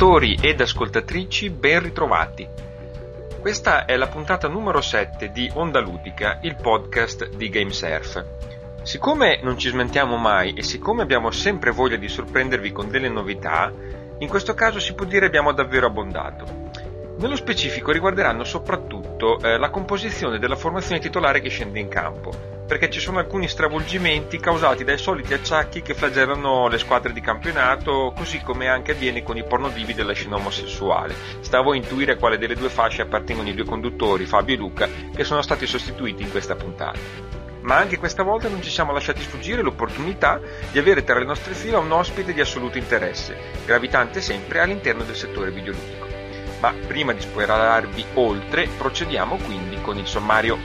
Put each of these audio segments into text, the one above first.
Ascoltatori ed ascoltatrici, ben ritrovati. Questa è la puntata numero 7 di Onda Ludica, il podcast di GameSurf. Siccome non ci smentiamo mai e siccome abbiamo sempre voglia di sorprendervi con delle novità, in questo caso si può dire abbiamo davvero abbondato. Nello specifico riguarderanno soprattutto eh, la composizione della formazione titolare che scende in campo, perché ci sono alcuni stravolgimenti causati dai soliti acciacchi che flagellano le squadre di campionato, così come anche avviene con i pornodivi della scena omosessuale. Stavo a intuire a quale delle due fasce appartengono i due conduttori, Fabio e Luca, che sono stati sostituiti in questa puntata. Ma anche questa volta non ci siamo lasciati sfuggire l'opportunità di avere tra le nostre fila un ospite di assoluto interesse, gravitante sempre all'interno del settore videoludico. Ma prima di spoilerarvi oltre, procediamo quindi con il sommario.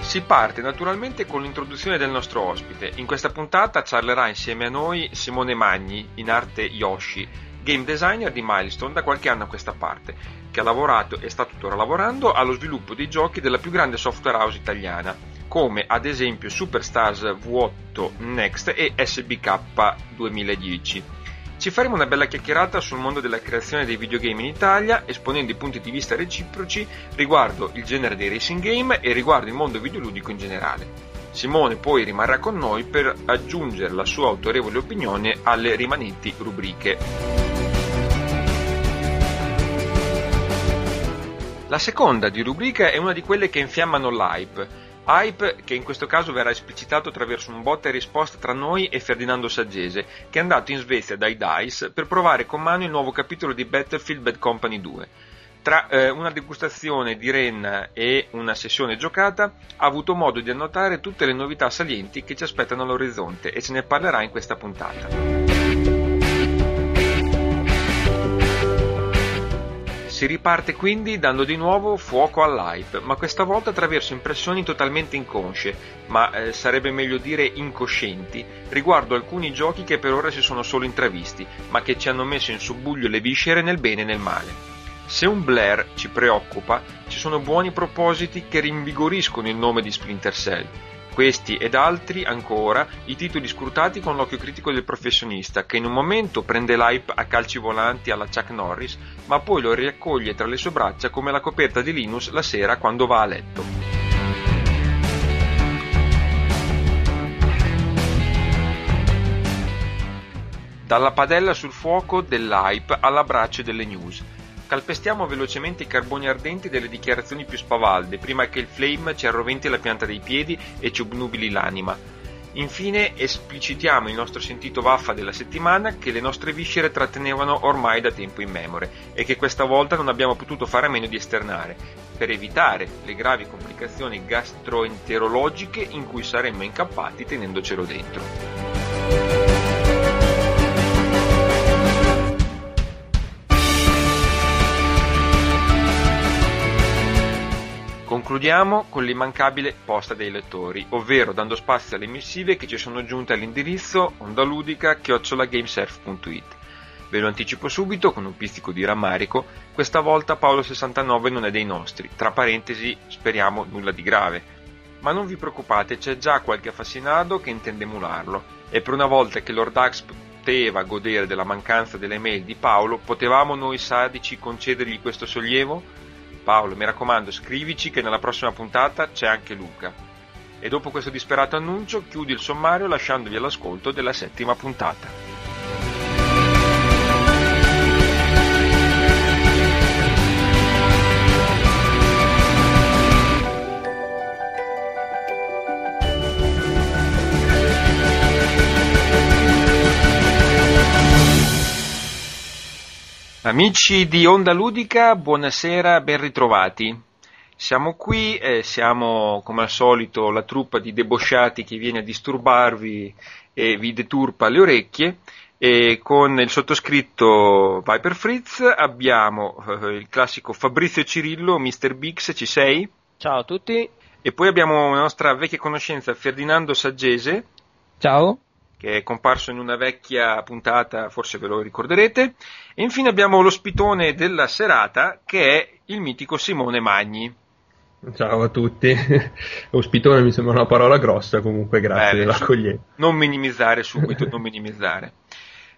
Si parte naturalmente con l'introduzione del nostro ospite. In questa puntata parlerà insieme a noi Simone Magni, in arte Yoshi, game designer di Milestone da qualche anno a questa parte, che ha lavorato e sta tuttora lavorando allo sviluppo dei giochi della più grande software house italiana, come ad esempio Superstars V8 Next e SBK 2010. Ci faremo una bella chiacchierata sul mondo della creazione dei videogame in Italia, esponendo i punti di vista reciproci riguardo il genere dei racing game e riguardo il mondo videoludico in generale. Simone poi rimarrà con noi per aggiungere la sua autorevole opinione alle rimanenti rubriche. La seconda di rubrica è una di quelle che infiammano l'hype, Hype che in questo caso verrà esplicitato attraverso un botta e risposta tra noi e Ferdinando Saggese, che è andato in Svezia dai DICE per provare con mano il nuovo capitolo di Battlefield Bad Company 2. Tra eh, una degustazione di renna e una sessione giocata ha avuto modo di annotare tutte le novità salienti che ci aspettano all'orizzonte e ce ne parlerà in questa puntata. Si riparte quindi dando di nuovo fuoco all'hype, ma questa volta attraverso impressioni totalmente inconsce, ma eh, sarebbe meglio dire incoscienti, riguardo alcuni giochi che per ora si sono solo intravisti, ma che ci hanno messo in subbuglio le viscere nel bene e nel male. Se un Blair ci preoccupa, ci sono buoni propositi che rinvigoriscono il nome di Splinter Cell questi ed altri ancora i titoli scrutati con l'occhio critico del professionista, che in un momento prende l'hype a calci volanti alla Chuck Norris, ma poi lo riaccoglie tra le sue braccia come la coperta di Linus la sera quando va a letto. Dalla padella sul fuoco dell'hype all'abbraccio delle news Calpestiamo velocemente i carboni ardenti delle dichiarazioni più spavalde, prima che il flame ci arroventi la pianta dei piedi e ci obnubili l'anima. Infine esplicitiamo il nostro sentito vaffa della settimana che le nostre viscere trattenevano ormai da tempo immemore e che questa volta non abbiamo potuto fare a meno di esternare, per evitare le gravi complicazioni gastroenterologiche in cui saremmo incappati tenendocelo dentro. Concludiamo con l'immancabile posta dei lettori, ovvero dando spazio alle missive che ci sono giunte all'indirizzo ondaludica-gamesurf.it. Ve lo anticipo subito con un pizzico di rammarico, questa volta Paolo69 non è dei nostri, tra parentesi speriamo nulla di grave. Ma non vi preoccupate, c'è già qualche affascinato che intende emularlo, e per una volta che Lord Axe poteva godere della mancanza delle mail di Paolo, potevamo noi sadici concedergli questo sollievo? Paolo, mi raccomando, scrivici che nella prossima puntata c'è anche Luca. E dopo questo disperato annuncio chiudi il sommario lasciandovi all'ascolto della settima puntata. Amici di Onda Ludica, buonasera, ben ritrovati. Siamo qui, eh, siamo come al solito la truppa di debosciati che viene a disturbarvi e vi deturpa le orecchie. E con il sottoscritto Viper Fritz abbiamo eh, il classico Fabrizio Cirillo, Mr. Bix, ci sei? Ciao a tutti. E poi abbiamo la nostra vecchia conoscenza Ferdinando Saggese. Ciao che è comparso in una vecchia puntata, forse ve lo ricorderete. E infine abbiamo l'ospitone della serata, che è il mitico Simone Magni. Ciao a tutti. Ospitone mi sembra una parola grossa, comunque grazie Beh, dell'accoglienza. Non minimizzare subito, non minimizzare.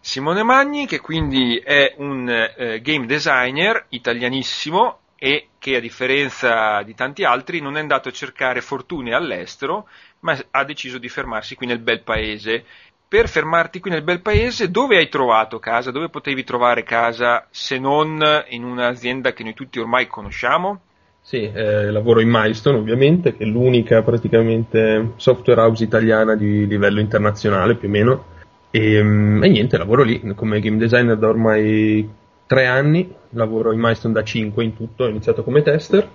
Simone Magni, che quindi è un eh, game designer italianissimo e che a differenza di tanti altri non è andato a cercare fortune all'estero, ma ha deciso di fermarsi qui nel bel paese. Per fermarti qui nel bel paese, dove hai trovato casa? Dove potevi trovare casa se non in un'azienda che noi tutti ormai conosciamo? Sì, eh, lavoro in Milestone ovviamente, che è l'unica praticamente software house italiana di livello internazionale più o meno e, mm, e, niente, lavoro lì come game designer da ormai tre anni, lavoro in Milestone da cinque in tutto, ho iniziato come tester.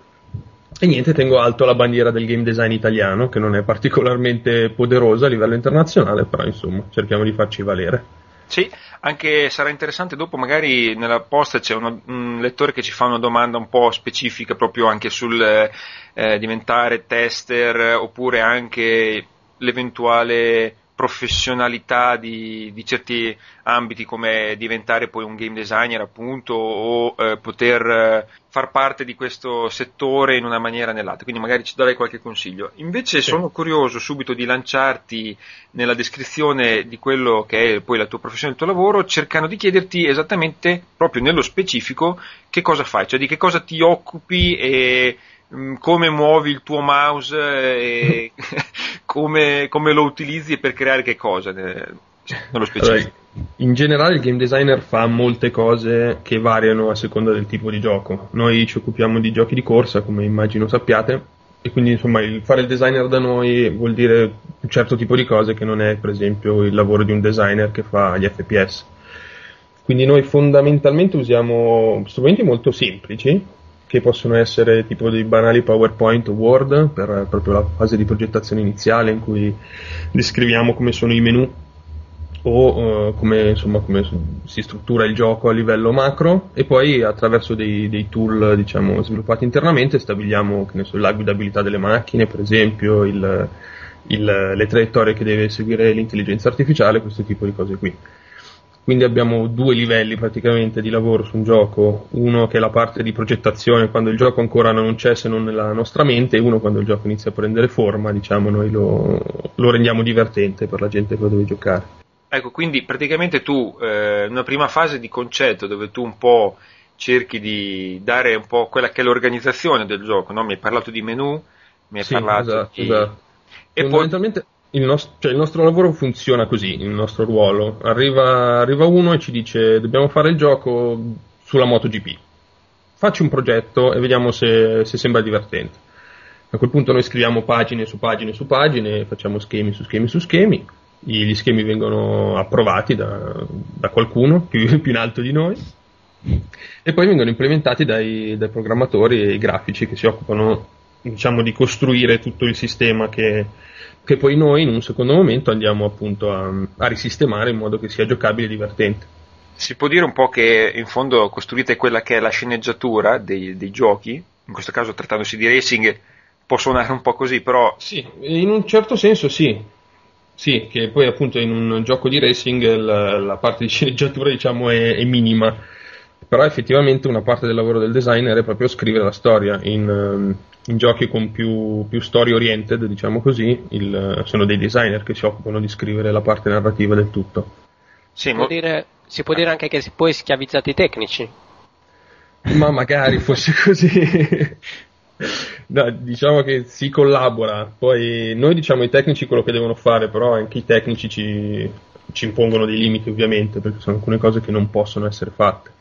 E niente, tengo alto la bandiera del game design italiano, che non è particolarmente poderosa a livello internazionale, però insomma, cerchiamo di farci valere. Sì, anche sarà interessante dopo, magari nella posta c'è uno, un lettore che ci fa una domanda un po' specifica proprio anche sul eh, diventare tester oppure anche l'eventuale professionalità di, di, certi ambiti come diventare poi un game designer appunto o eh, poter eh, far parte di questo settore in una maniera o nell'altra, quindi magari ci darei qualche consiglio. Invece sì. sono curioso subito di lanciarti nella descrizione di quello che è poi la tua professione, il tuo lavoro, cercando di chiederti esattamente, proprio nello specifico, che cosa fai, cioè di che cosa ti occupi e come muovi il tuo mouse e come, come, lo utilizzi e per creare che cosa nello specifico. Allora, in generale il game designer fa molte cose che variano a seconda del tipo di gioco. Noi ci occupiamo di giochi di corsa, come immagino sappiate, e quindi insomma il fare il designer da noi vuol dire un certo tipo di cose che non è per esempio il lavoro di un designer che fa gli FPS. Quindi noi fondamentalmente usiamo strumenti molto semplici che possono essere tipo dei banali PowerPoint o Word per proprio la fase di progettazione iniziale in cui descriviamo come sono i menu o uh, come, insomma, come, si struttura il gioco a livello macro e poi attraverso dei, dei tool diciamo, sviluppati internamente stabiliamo so, la guidabilità delle macchine per esempio il, il, le traiettorie che deve seguire l'intelligenza artificiale questo tipo di cose qui quindi abbiamo due livelli praticamente di lavoro su un gioco, uno che è la parte di progettazione quando il gioco ancora non c'è se non nella nostra mente e uno quando il gioco inizia a prendere forma, diciamo noi lo, lo rendiamo divertente per la gente che lo deve giocare. Ecco, quindi praticamente tu, eh, una prima fase di concetto dove tu un po' cerchi di dare un po' quella che è l'organizzazione del gioco, no? mi hai parlato di menu, mi hai sì, parlato esatto, di... Esatto. E poi il, nost- cioè il, nostro lavoro funziona così, il nostro ruolo. Arriva, arriva, uno e ci dice dobbiamo fare il gioco sulla MotoGP. Facci un progetto e vediamo se, se, sembra divertente. A quel punto noi scriviamo pagine su pagine su pagine, facciamo schemi su schemi su schemi, gli schemi vengono approvati da, da qualcuno più, più, in alto di noi e poi vengono implementati dai, dai programmatori e grafici che si occupano diciamo, di costruire tutto il sistema che, che poi noi in un secondo momento andiamo appunto a, a risistemare in modo che sia giocabile e divertente. Si può dire un po' che in fondo costruite quella che è la sceneggiatura dei, dei giochi, in questo caso trattandosi di racing può suonare un po' così, però... Sì, in un certo senso sì, sì, che poi appunto in un gioco di racing la, la parte di sceneggiatura diciamo è, è, minima, però effettivamente una parte del lavoro del designer è proprio scrivere la storia in, in giochi con più, più story oriented, diciamo così, il, sono dei designer che si occupano di scrivere la parte narrativa del tutto. Sì, si, può dire, si può dire anche che poi schiavizzate i tecnici. Ma magari fosse così. no, diciamo che si collabora, poi noi diciamo ai tecnici quello che devono fare, però anche i tecnici ci, ci impongono dei limiti ovviamente, perché sono alcune cose che non possono essere fatte.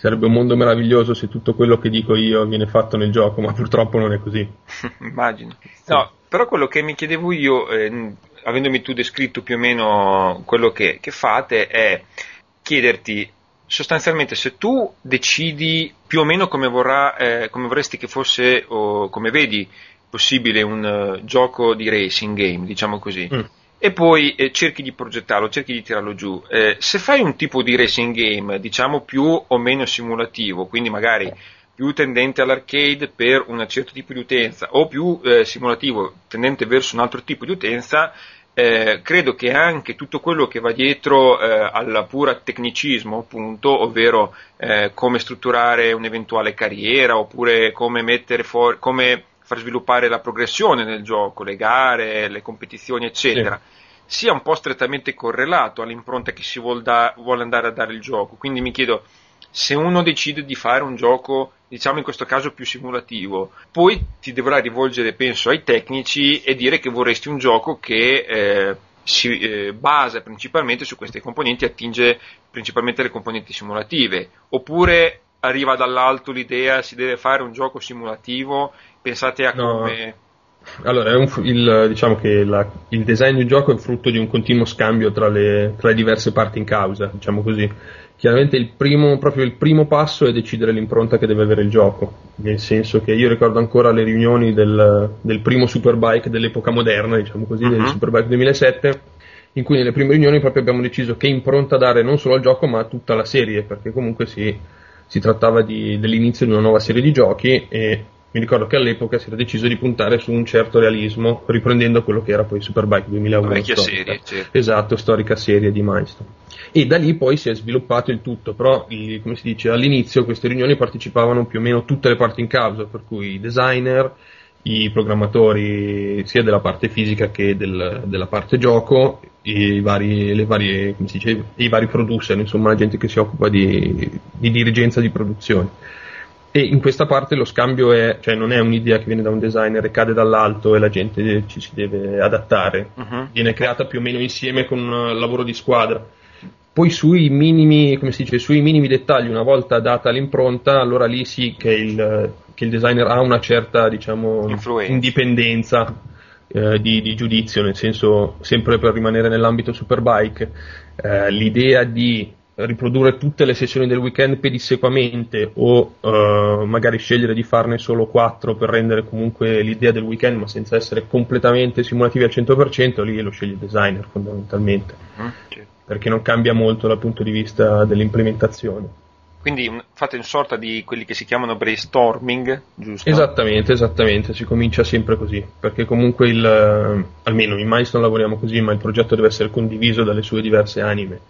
Sarebbe un mondo meraviglioso se tutto quello che dico io viene fatto nel gioco, ma purtroppo non è così. Immagino. No, però quello che mi chiedevo io, eh, avendomi tu descritto più o meno quello che, che fate, è chiederti sostanzialmente se tu decidi più o meno come, vorrà, eh, come vorresti che fosse o come vedi possibile un uh, gioco di racing game, diciamo così. Mm e poi eh, cerchi di progettarlo, cerchi di tirarlo giù. Eh, se fai un tipo di racing game, diciamo più o meno simulativo, quindi magari più tendente all'arcade per un certo tipo di utenza o più eh, simulativo tendente verso un altro tipo di utenza, eh, credo che anche tutto quello che va dietro eh, al puro tecnicismo, appunto, ovvero eh, come strutturare un'eventuale carriera oppure come mettere fuori, come far sviluppare la progressione nel gioco, le gare, le competizioni, eccetera, sì. sia un po' strettamente correlato all'impronta che si vuol da, vuole andare a dare il gioco. Quindi mi chiedo, se uno decide di fare un gioco, diciamo in questo caso più simulativo, poi ti dovrai rivolgere, penso, ai tecnici e dire che vorresti un gioco che eh, si eh, basa principalmente su queste componenti, attinge principalmente le componenti simulative, oppure arriva dall'alto l'idea si deve fare un gioco simulativo, pensate a no. come... Allora, un, il, diciamo che la, il design di un gioco è frutto di un continuo scambio tra le, tra le diverse parti in causa, diciamo così. Chiaramente il primo, proprio il primo passo è decidere l'impronta che deve avere il gioco, nel senso che io ricordo ancora le riunioni del, del primo Superbike dell'epoca moderna, diciamo così, uh-huh. del mhm. Superbike 2007, in cui nelle prime riunioni proprio abbiamo deciso che impronta dare non solo al gioco ma a tutta la serie, perché comunque si, si trattava di, dell'inizio di una nuova serie di giochi e mi ricordo che all'epoca si era deciso di puntare su un certo realismo, riprendendo quello che era poi Superbike 2001. Vecchia serie, certo. Esatto, storica serie di Milestone. E da lì poi si è sviluppato il tutto, però come si dice, all'inizio queste riunioni partecipavano più o meno tutte le parti in causa, per cui i designer, i programmatori sia della parte fisica che del, della parte gioco, i vari, le varie, dice, i vari producer, insomma la gente che si occupa di, di dirigenza di produzione e in questa parte lo scambio è, cioè non è un'idea che viene da un designer e cade dall'alto e la gente ci si deve adattare, uh-huh. viene creata più o meno insieme con un lavoro di squadra. Poi sui minimi, come si dice, sui minimi dettagli, una volta data l'impronta, allora lì sì che il, che il designer ha una certa, diciamo, indipendenza eh, di, di, giudizio, nel senso, sempre per rimanere nell'ambito Superbike, eh, l'idea di riprodurre tutte le sessioni del weekend pedissequamente o uh, magari scegliere di farne solo 4 per rendere comunque l'idea del weekend ma senza essere completamente simulativi al 100% lì lo sceglie il designer fondamentalmente mm, certo. perché non cambia molto dal punto di vista dell'implementazione quindi fate una sorta di quelli che si chiamano brainstorming, giusto? Esattamente, esattamente, si comincia sempre così, perché comunque il, almeno in Milestone lavoriamo così, ma il progetto deve essere condiviso dalle sue diverse anime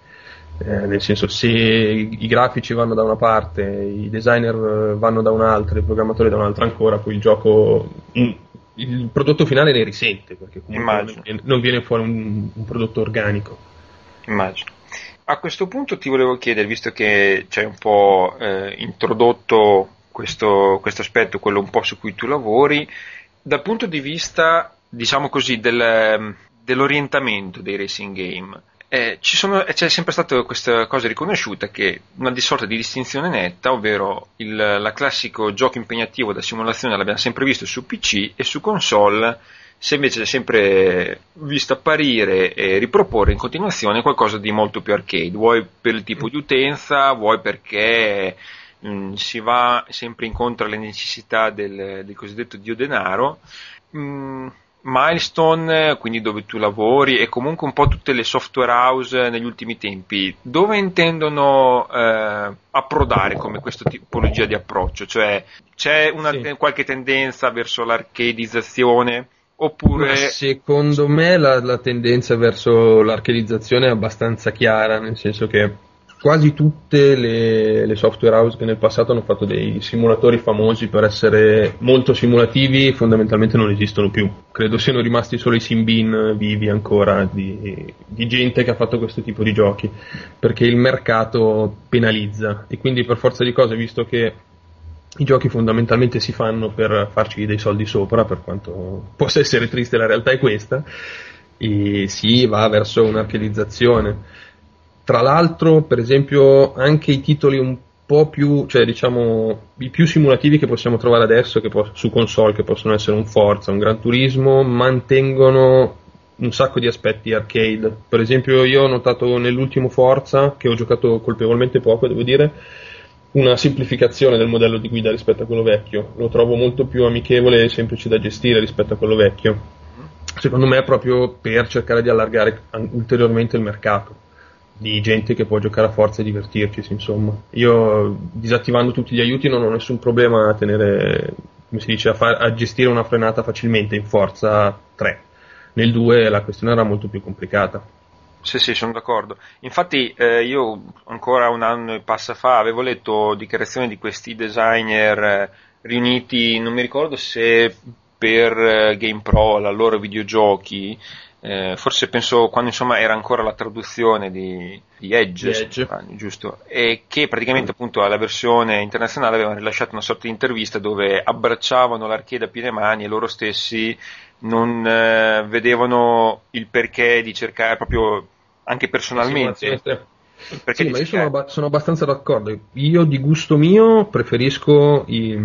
eh, nel senso se i grafici vanno da una parte, i designer vanno da un'altra, i programmatori da un'altra ancora, poi il gioco, il prodotto finale ne risente perché comunque non viene, fuori un, un, prodotto organico. Immagino. A questo punto ti volevo chiedere, visto che ci hai un po' eh, introdotto questo, questo aspetto, quello un po' su cui tu lavori, dal punto di vista, diciamo così, del, dell'orientamento dei racing game, eh, sono, c'è sempre stata questa cosa riconosciuta che una sorta di distinzione netta, ovvero il la classico gioco impegnativo da simulazione l'abbiamo sempre visto su PC e su console si è invece sempre visto apparire e riproporre in continuazione qualcosa di molto più arcade, vuoi per il tipo di utenza, vuoi perché mh, mm, si va sempre incontro alle necessità del, del cosiddetto dio denaro. Mh, mm, Milestone, quindi dove tu lavori, e comunque un po' tutte le software house negli ultimi tempi, dove intendono eh, approdare come questa tipologia di approccio? Cioè c'è una, sì. qualche tendenza verso l'archeidizzazione? Oppure... secondo me la, la tendenza verso l'archeidizzazione è abbastanza chiara, nel senso che quasi tutte le, le, software house che nel passato hanno fatto dei simulatori famosi per essere molto simulativi fondamentalmente non esistono più. Credo siano rimasti solo i Simbin vivi ancora di, di gente che ha fatto questo tipo di giochi perché il mercato penalizza e quindi per forza di cose visto che i giochi fondamentalmente si fanno per farci dei soldi sopra, per quanto possa essere triste la realtà è questa, e si va verso un'archerizzazione tra l'altro, per esempio, anche i titoli un po' più, cioè diciamo, i più simulativi che possiamo trovare adesso che po- su console, che possono essere un Forza, un Gran Turismo, mantengono un sacco di aspetti arcade. Per esempio, io ho notato nell'ultimo Forza, che ho giocato colpevolmente poco, devo dire, una semplificazione del modello di guida rispetto a quello vecchio. Lo trovo molto più amichevole e semplice da gestire rispetto a quello vecchio. Secondo me, proprio per cercare di allargare ulteriormente il mercato di gente che può giocare a forza e divertirci, insomma. Io disattivando tutti gli aiuti non ho nessun problema a tenere, come si dice, a, far, a gestire una frenata facilmente in forza 3. Nel 2 la questione era molto più complicata. Sì, sì, sono d'accordo. Infatti eh, io ancora un anno e passa fa avevo letto dichiarazioni di questi designer eh, riuniti, non mi ricordo se per eh, GamePro, la loro videogiochi, eh, forse penso quando insomma era ancora la traduzione di, di Edge, Edge. ah, giusto? E che praticamente appunto alla versione internazionale avevano rilasciato una sorta di intervista dove abbracciavano l'arcade a piene mani e loro stessi non eh, vedevano il perché di cercare proprio anche personalmente. Perché Sì, ma io sono, abba- sono abbastanza d'accordo. Io di gusto mio preferisco i,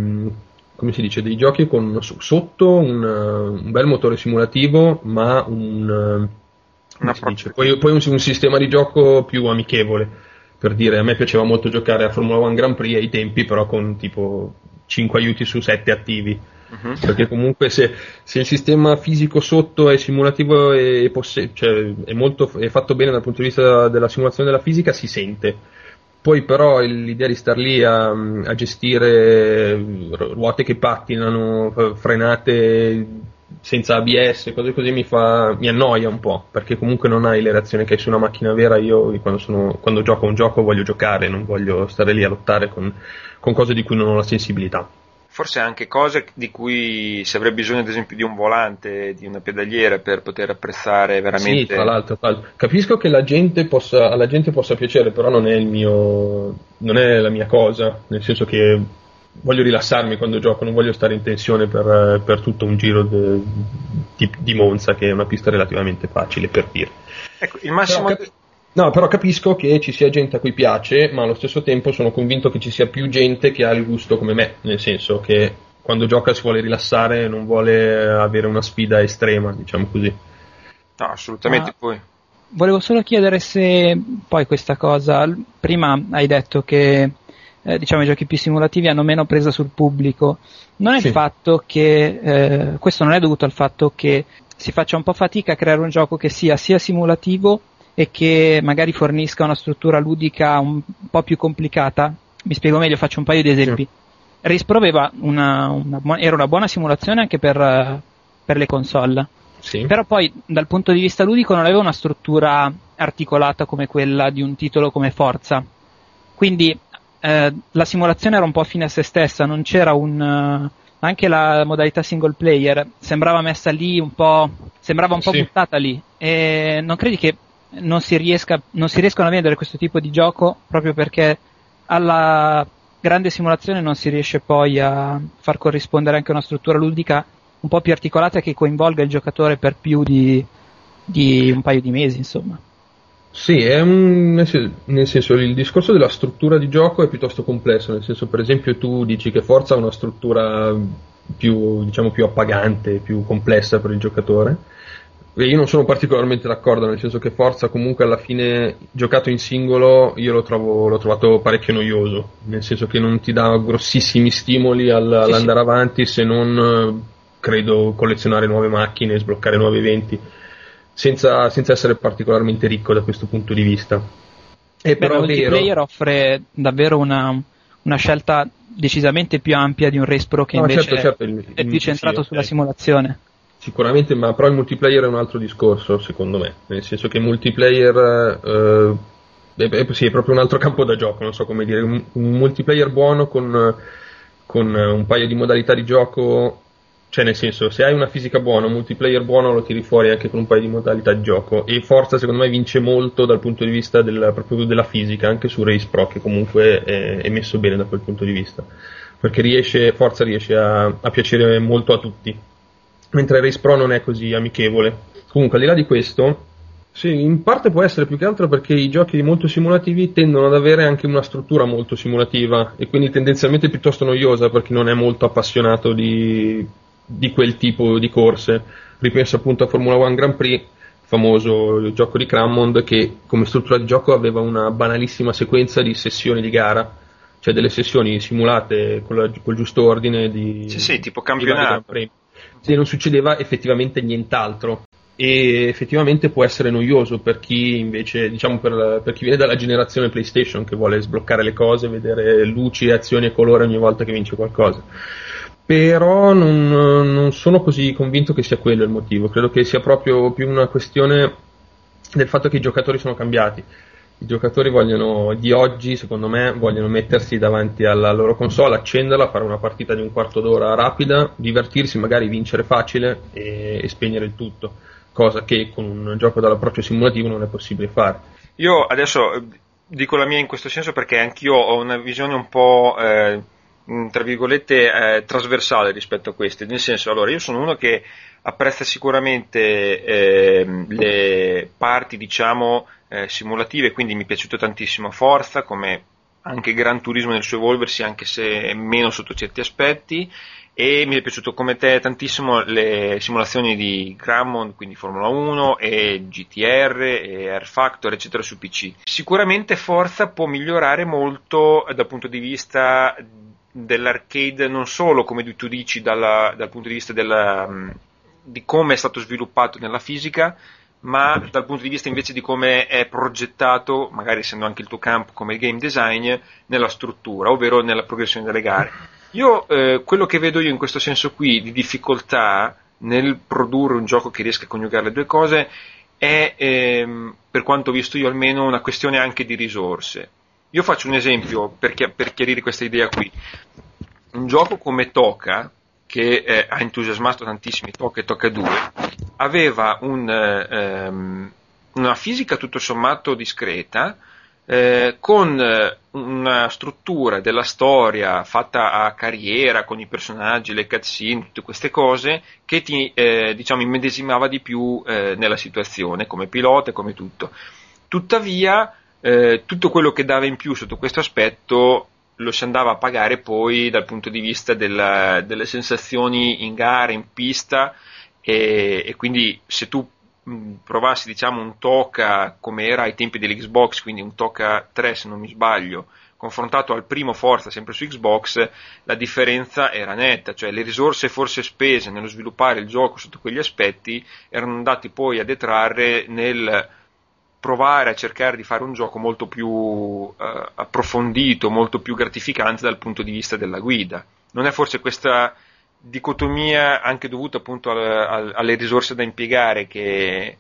come si dice, dei giochi con so- sotto un, eh, un bel motore simulativo, ma un, eh, dice? Poi, poi un, un sistema di gioco più amichevole. Per dire, a me piaceva molto giocare a Formula 1 Grand Prix ai tempi, però con tipo 5 aiuti su 7 attivi. mhm. Perché comunque se, se il sistema fisico sotto è simulativo e posse- cioè, è, molto, è fatto bene dal punto di vista della simulazione della fisica, si sente. Poi però l'idea di star lì a, a gestire ru- ruote che pattinano, f- frenate senza ABS, cose così mi, fa, mi annoia un po', perché comunque non hai le reazioni che hai su una macchina vera. Io quando, sono, quando gioco un gioco voglio giocare, non voglio stare lì a lottare con, con cose di cui non ho la sensibilità. Forse anche cose di cui si avrebbe bisogno, ad esempio, di un volante, di una pedaliera per poter apprezzare Sì, veramente. tra l'altro, tra l'altro. capisco che la gente possa, alla gente possa piacere, però non è il mio, non è la mia cosa, nel senso che voglio rilassarmi quando gioco, non voglio stare in tensione per, per tutto un giro de- di, di Monza, che è una pista relativamente facile per dire. Ecco, il massimo. Però capi- no, però capisco che ci sia gente a cui piace, ma allo stesso tempo sono convinto che ci sia più gente che ha il gusto come me, nel senso che quando gioca si vuole rilassare, non vuole avere una sfida estrema, diciamo così. No, assolutamente. Ah. Poi. Volevo solo chiedere se poi questa cosa, prima hai detto che eh, diciamo i giochi più simulativi hanno meno presa sul pubblico, non è Sì. il fatto che eh, questo non è dovuto al fatto che si faccia un po' fatica a creare un gioco che sia sia simulativo e che magari fornisca una struttura ludica un po' più complicata. Mi spiego meglio, faccio un paio di esempi. Race Pro aveva una, una era una buona simulazione anche per, per le console. Sì. Però poi dal punto di vista ludico non aveva una struttura articolata come quella di un titolo come Forza. Quindi eh, la simulazione era un po' fine a se stessa, non c'era un... eh, anche la modalità single player sembrava messa lì un po'... sembrava un po' Sì. buttata lì. E non credi che non si, riesca, non si riescano a vendere questo tipo di gioco proprio perché alla grande simulazione non si riesce poi a far corrispondere anche una struttura ludica un po' più articolata che coinvolga il giocatore per più di, di un paio di mesi, insomma. Sì, un, nel sen- nel senso il discorso della struttura di gioco è piuttosto complesso, nel senso per esempio tu dici che Forza ha una struttura più, diciamo, più appagante, più complessa per il giocatore. Io non sono particolarmente d'accordo, nel senso che Forza comunque alla fine giocato in singolo io lo trovo, l'ho trovato parecchio noioso, nel senso che non ti dà grossissimi stimoli al- Sì, all'andare avanti se non eh, credo collezionare nuove macchine, sbloccare nuovi eventi senza, senza essere particolarmente ricco da questo punto di vista. E però il vero, multiplayer offre davvero una, una scelta decisamente più ampia di un Race Pro che No, invece certo, certo, il- è il- più centrato sì, sulla ok. simulazione. Sicuramente, ma però il multiplayer è un altro discorso, secondo me. Nel senso che il multiplayer eh, è, è- sì, è proprio un altro campo da gioco, non so come dire. Un, un multiplayer buono con, con un paio di modalità di gioco. Cioè, nel senso, se hai una fisica buona, un multiplayer buono lo tiri fuori anche con un paio di modalità di gioco. E Forza, secondo me, vince molto dal punto di vista del- proprio della fisica, anche su Race Pro, che comunque è, è messo bene da quel punto di vista. Perché riesce, Forza riesce a, a piacere molto a tutti mentre Race Pro non è così amichevole. Comunque, al di là di questo, sì, in parte può essere più che altro perché i giochi molto simulativi tendono ad avere anche una struttura molto simulativa e quindi tendenzialmente piuttosto noiosa per chi non è molto appassionato di, di quel tipo di corse. Ripenso appunto a Formula 1 Grand Prix, famoso gioco di Crammond, che come struttura di gioco aveva una banalissima sequenza di sessioni di gara, cioè delle sessioni simulate con la- col giusto ordine di, Sì, sì, tipo campionato. Se non succedeva effettivamente nient'altro. E effettivamente può essere noioso per chi invece, diciamo per, per chi viene dalla generazione PlayStation che vuole sbloccare le cose, vedere luci, azioni e colore ogni volta che vince qualcosa. Però non, non sono così convinto che sia quello il motivo, credo che sia proprio più una questione del fatto che i giocatori sono cambiati. I giocatori vogliono, di oggi, secondo me, vogliono mettersi davanti alla loro console, accenderla, fare una partita di un quarto d'ora rapida, divertirsi, magari vincere facile e, e spegnere il tutto, cosa che con un gioco dall'approccio simulativo non è possibile fare. Io adesso eh, dico la mia in questo senso perché anch'io ho una visione un po', eh, tra virgolette, eh, trasversale rispetto a queste, nel senso, allora, io sono uno che apprezza sicuramente eh, le parti, diciamo, eh, simulative, quindi mi è piaciuto tantissimo Forza, come anche Gran Turismo nel suo evolversi, anche se meno sotto certi aspetti, e mi è piaciuto come te tantissimo le simulazioni di Grammond, quindi Formula 1 e GTR e Air Factor, eccetera, su PC. Sicuramente Forza può migliorare molto dal punto di vista dell'arcade, non solo come tu dici dalla, dal punto di vista della di come è stato sviluppato nella fisica, ma dal punto di vista invece di come è progettato, magari essendo anche il tuo campo come game design, nella struttura, ovvero nella progressione delle gare. Io eh, quello che vedo io in questo senso qui di difficoltà nel produrre un gioco che riesca a coniugare le due cose è, ehm, per quanto ho visto io almeno, una questione anche di risorse. Io faccio un esempio per, chi- per chiarire questa idea qui. Un gioco come Toca, che eh, ha entusiasmato tantissimi Tocca e Tocca 2, aveva un, ehm, una fisica tutto sommato discreta, eh, con eh, una struttura della storia fatta a carriera, con i personaggi, le cutscene, tutte queste cose, che ti eh, diciamo, immedesimava di più eh, nella situazione, come pilota e come tutto. Tuttavia, eh, tutto quello che dava in più sotto questo aspetto lo si andava a pagare poi dal punto di vista della, delle sensazioni in gara, in pista e, e quindi se tu provassi diciamo un Toca come era ai tempi dell'Xbox, quindi un Toca 3 se non mi sbaglio, confrontato al primo Forza sempre su Xbox, la differenza era netta, cioè le risorse forse spese nello sviluppare il gioco sotto quegli aspetti erano andati poi a detrarre nel provare a cercare di fare un gioco molto più eh, approfondito, molto più gratificante dal punto di vista della guida. Non è forse questa dicotomia anche dovuta appunto al, al, alle risorse da impiegare che,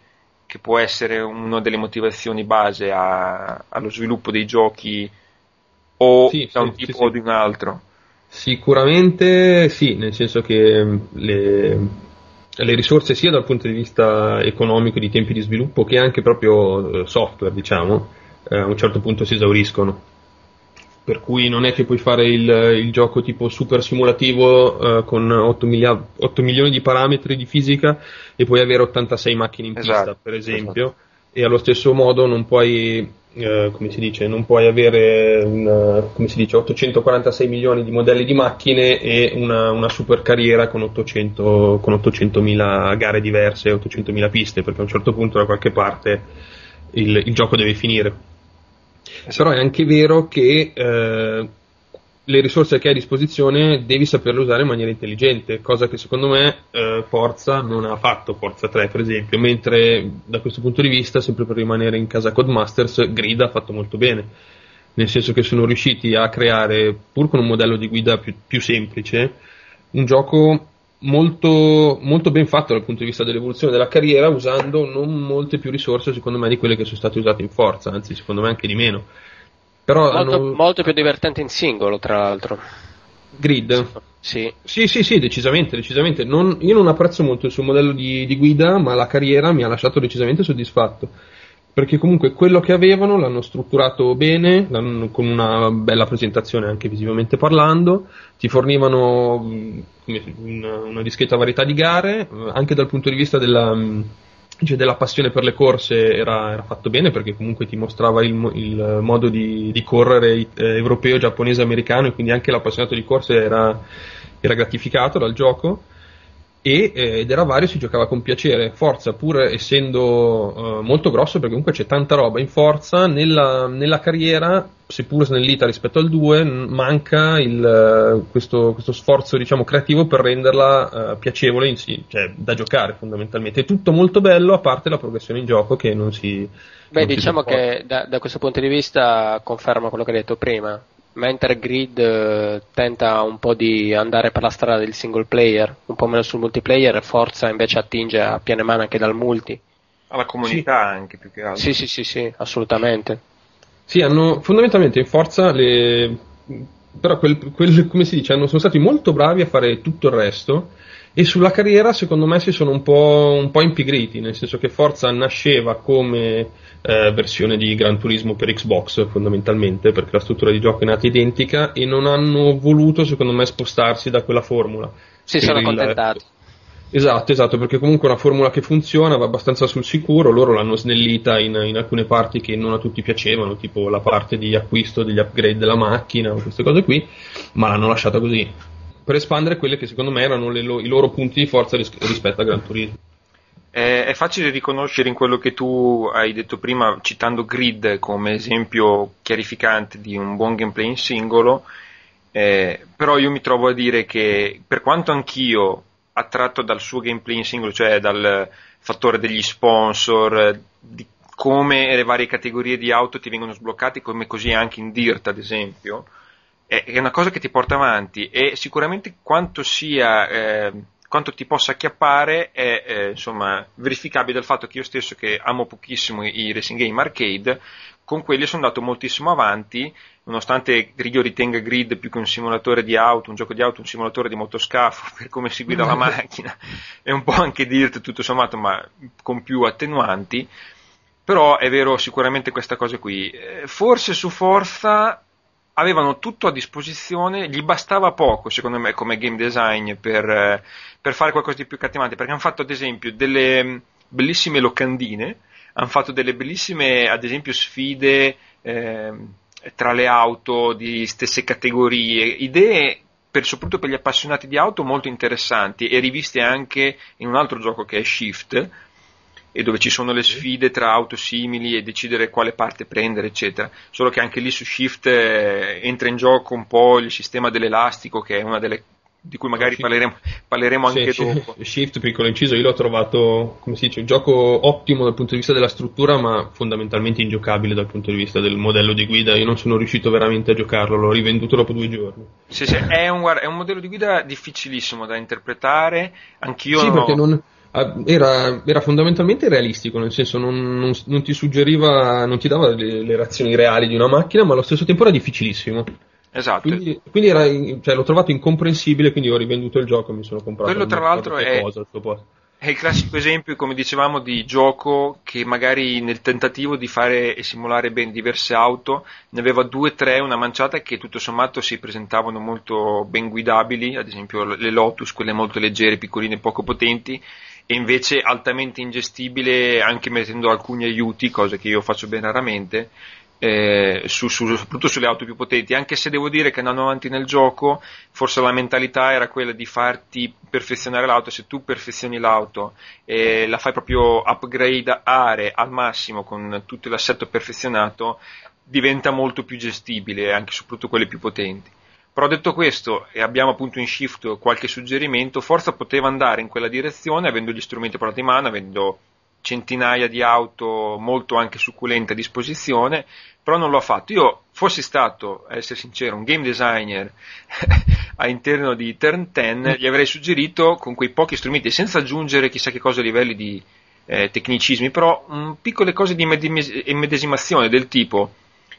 che, può essere una delle motivazioni base a, allo sviluppo dei giochi o sì, da sì, un tipo sì, o di un altro? Sicuramente sì, nel senso che le, le risorse sia dal punto di vista economico, di tempi di sviluppo, che anche proprio eh, software, diciamo, eh, a un certo punto si esauriscono. Per cui non è che puoi fare il, il gioco tipo super simulativo eh, con 8, milia- 8, milioni di parametri di fisica e puoi avere 86 macchine in pista, esatto, per esempio, esatto. E allo stesso modo non puoi eh, come si dice, non puoi avere una, come si dice, 846 milioni di modelli di macchine e una, una super carriera con, 800, con 800.000 gare diverse, 800.000 piste, perché a un certo punto da qualche parte il, il gioco deve finire. Esatto. Però è anche vero che eh, le risorse che hai a disposizione devi saperle usare in maniera intelligente, cosa che secondo me eh, Forza non ha fatto, Forza 3 per esempio, mentre da questo punto di vista, sempre per rimanere in casa Codemasters, Grid ha fatto molto bene, nel senso che sono riusciti a creare, pur con un modello di guida più, più semplice, un gioco molto, molto ben fatto dal punto di vista dell'evoluzione della carriera, usando non molte più risorse secondo me di quelle che sono state usate in Forza, anzi secondo me anche di meno. Però molto, hanno... molto più divertente in singolo, tra l'altro. Grid? Sì. Sì, sì, sì, decisamente, decisamente. Non, io non apprezzo molto il suo modello di, di, guida, ma la carriera mi ha lasciato decisamente soddisfatto. Perché comunque quello che avevano l'hanno strutturato bene, l'hanno, con una bella presentazione anche visivamente parlando, ti fornivano una, una discreta varietà di gare, anche dal punto di vista della cioè della passione per le corse era, era, fatto bene perché comunque ti mostrava il, il modo di, di correre eh, europeo, giapponese, americano e quindi anche l'appassionato di corse era, era gratificato dal gioco e, eh, ed era vario, si giocava con piacere. Forza, pur essendo eh, molto grosso, perché comunque c'è tanta roba in Forza, nella, nella carriera, seppur snellita rispetto al 2, manca il, eh, questo, questo, sforzo diciamo, creativo per renderla uh, piacevole in sì, cioè da giocare fondamentalmente. È tutto molto bello, a parte la progressione in gioco che non si. Beh, non diciamo si che da, da questo punto di vista conferma quello che hai detto prima mentre Grid eh, tenta un po' di andare per la strada del single player, un po' meno sul multiplayer, Forza invece attinge a piene mani anche dal multi. Alla comunità sì. anche più che altro. Sì, sì, sì, sì, assolutamente. Sì, hanno fondamentalmente in forza le... però quel, quel, come si dice, hanno, sono stati molto bravi a fare tutto il resto e sulla carriera secondo me si sono un po', un po impigriti, nel senso che Forza nasceva come eh, versione di Gran Turismo per Xbox fondamentalmente, perché la struttura di gioco è nata identica e non hanno voluto secondo me spostarsi da quella formula. Si sono il, accontentati. Esatto, esatto, perché comunque è una formula che funziona, va abbastanza sul sicuro, loro l'hanno snellita in, in, alcune parti che non a tutti piacevano, tipo la parte di acquisto degli upgrade della macchina queste cose qui, ma l'hanno lasciata così per espandere quelle che secondo me erano lo, i loro punti di forza ris- rispetto a Gran Turismo. È, facile riconoscere in quello che tu hai detto prima, citando Grid come esempio chiarificante di un buon gameplay in singolo, eh, però io mi trovo a dire che per quanto anch'io attratto dal suo gameplay in singolo, cioè dal fattore degli sponsor, di come le varie categorie di auto ti vengono sbloccate, come così anche in Dirt ad esempio, è una cosa che ti porta avanti e sicuramente quanto sia eh, quanto ti possa acchiappare è eh, insomma, verificabile dal fatto che io stesso che amo pochissimo i racing game arcade con quelli sono andato moltissimo avanti nonostante io ritenga Grid più che un simulatore di auto, un gioco di auto, un simulatore di motoscafo per come si guida la macchina e un po' anche Dirt tutto sommato ma con più attenuanti. Però è vero sicuramente questa cosa qui. Eh, forse su Forza avevano tutto a disposizione, gli bastava poco, secondo me, come game design per, eh, per fare qualcosa di più cattivante, perché hanno fatto ad esempio delle mm, bellissime locandine, hanno fatto delle bellissime, ad esempio, sfide eh, tra le auto di stesse categorie, idee per, soprattutto per gli appassionati di auto molto interessanti e riviste anche in un altro gioco che è Shift, e dove ci sono le sfide tra auto simili e decidere quale parte prendere, eccetera. Solo che anche lì su Shift eh, entra in gioco un po' il sistema dell'elastico, che è una delle di cui magari parleremo, parleremo anche sì, dopo. Shift, piccolo inciso, io l'ho trovato, come si dice, un gioco ottimo dal punto di vista della struttura, ma fondamentalmente ingiocabile dal punto di vista del modello di guida. Io non sono riuscito veramente a giocarlo, l'ho rivenduto dopo due giorni. Sì, sì, è un, è un modello di guida difficilissimo da interpretare, anch'io sì, non perché non era, era, fondamentalmente realistico, nel senso non, non, non ti suggeriva, non ti dava le, le, reazioni reali di una macchina, ma allo stesso tempo era difficilissimo. Esatto. Quindi, quindi era, cioè, l'ho trovato incomprensibile, quindi ho rivenduto il gioco e mi sono comprato Quello tra l'altro è, è il classico esempio, come dicevamo, di gioco che magari nel tentativo di fare e simulare ben diverse auto ne aveva due o tre, una manciata che tutto sommato si presentavano molto ben guidabili, ad esempio le Lotus, quelle molto leggere, piccoline poco potenti, e invece altamente ingestibile anche mettendo alcuni aiuti, cose che io faccio ben raramente, eh, su, su, soprattutto sulle auto più potenti, anche se devo dire che andando avanti nel gioco, forse la mentalità era quella di farti perfezionare l'auto, se tu perfezioni l'auto e la fai proprio upgrade are al massimo con tutto l'assetto perfezionato, diventa molto più gestibile, anche soprattutto quelle più potenti. Però detto questo, e abbiamo appunto in shift qualche suggerimento, Forza poteva andare in quella direzione avendo gli strumenti portati in mano, avendo centinaia di auto molto anche succulente a disposizione, però non lo ha fatto. Io fossi stato, a essere sincero, un game designer all'interno di Turn 10, gli avrei suggerito con quei pochi strumenti, senza aggiungere chissà che cosa a livelli di eh, tecnicismi, però mh, mm, piccole cose di immedesimazione del tipo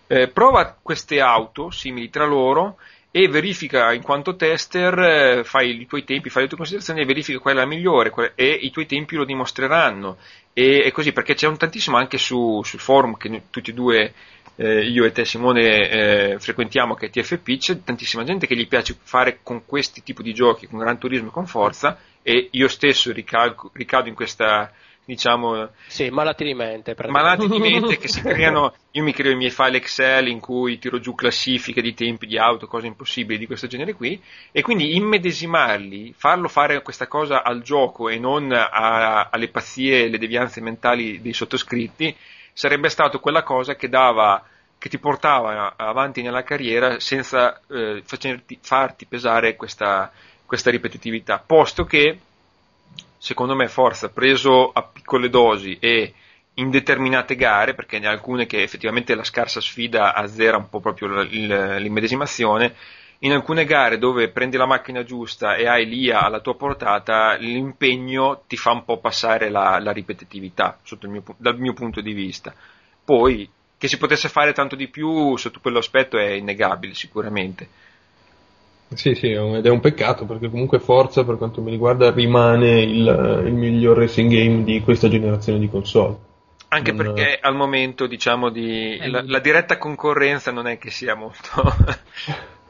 eh, prova queste auto simili tra loro e verifica in quanto tester, eh, fai i tuoi tempi, fai le tue considerazioni e verifica qual è la migliore e i tuoi tempi lo dimostreranno. E, e così, perché c'è un tantissimo anche su, sul forum che tutti e due, eh, io e te Simone, eh, frequentiamo, che è TFP, c'è tantissima gente che gli piace fare con questi tipi di giochi, con Gran Turismo e con Forza, e io stesso ricalco, ricado in questa diciamo sì, malati di mente malati di mente che si creano io mi creo i miei file Excel in cui tiro giù classifiche di tempi di auto cose impossibili di questo genere qui e quindi immedesimarli farlo fare questa cosa al gioco e non a, alle pazzie e le devianze mentali dei sottoscritti sarebbe stato quella cosa che dava che ti portava avanti nella carriera senza eh, facerti, farti pesare questa, questa ripetitività posto che secondo me Forza preso a piccole dosi e in determinate gare, perché ne alcune che effettivamente la scarsa sfida azzera un po' proprio l'immedesimazione, in alcune gare dove prendi la macchina giusta e hai l'IA alla tua portata, l'impegno ti fa un po' passare la, la ripetitività, mio, dal mio punto di vista. Poi che si potesse fare tanto di più sotto quell'aspetto è innegabile sicuramente. Sì, sì, ed è un peccato perché comunque Forza per quanto mi riguarda rimane il, il miglior racing game di questa generazione di console. Anche non... perché al momento diciamo di la, la, diretta concorrenza non è che sia molto...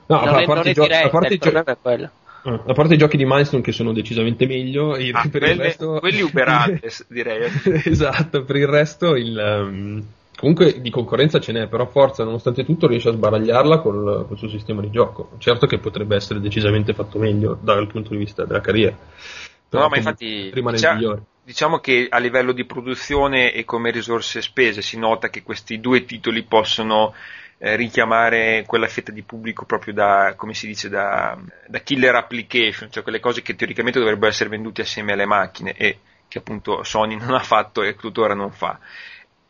no, non a, è, parte, gio- diretta, a parte il problema è quello. Ah, a parte i giochi di Milestone che sono decisamente meglio, ah, per quelle, il resto... quelli uberate direi. esatto, per il resto il, um, comunque di concorrenza ce n'è, però Forza nonostante tutto riesce a sbaragliarla col, col, suo sistema di gioco. Certo che potrebbe essere decisamente fatto meglio dal punto di vista della carriera. Però no, ma infatti rimane diciamo, il migliore. Diciamo che a livello di produzione e come risorse spese si nota che questi due titoli possono eh, richiamare quella fetta di pubblico proprio da, come si dice, da, da, killer application, cioè quelle cose che teoricamente dovrebbero essere vendute assieme alle macchine e che appunto Sony non ha fatto e tuttora non fa.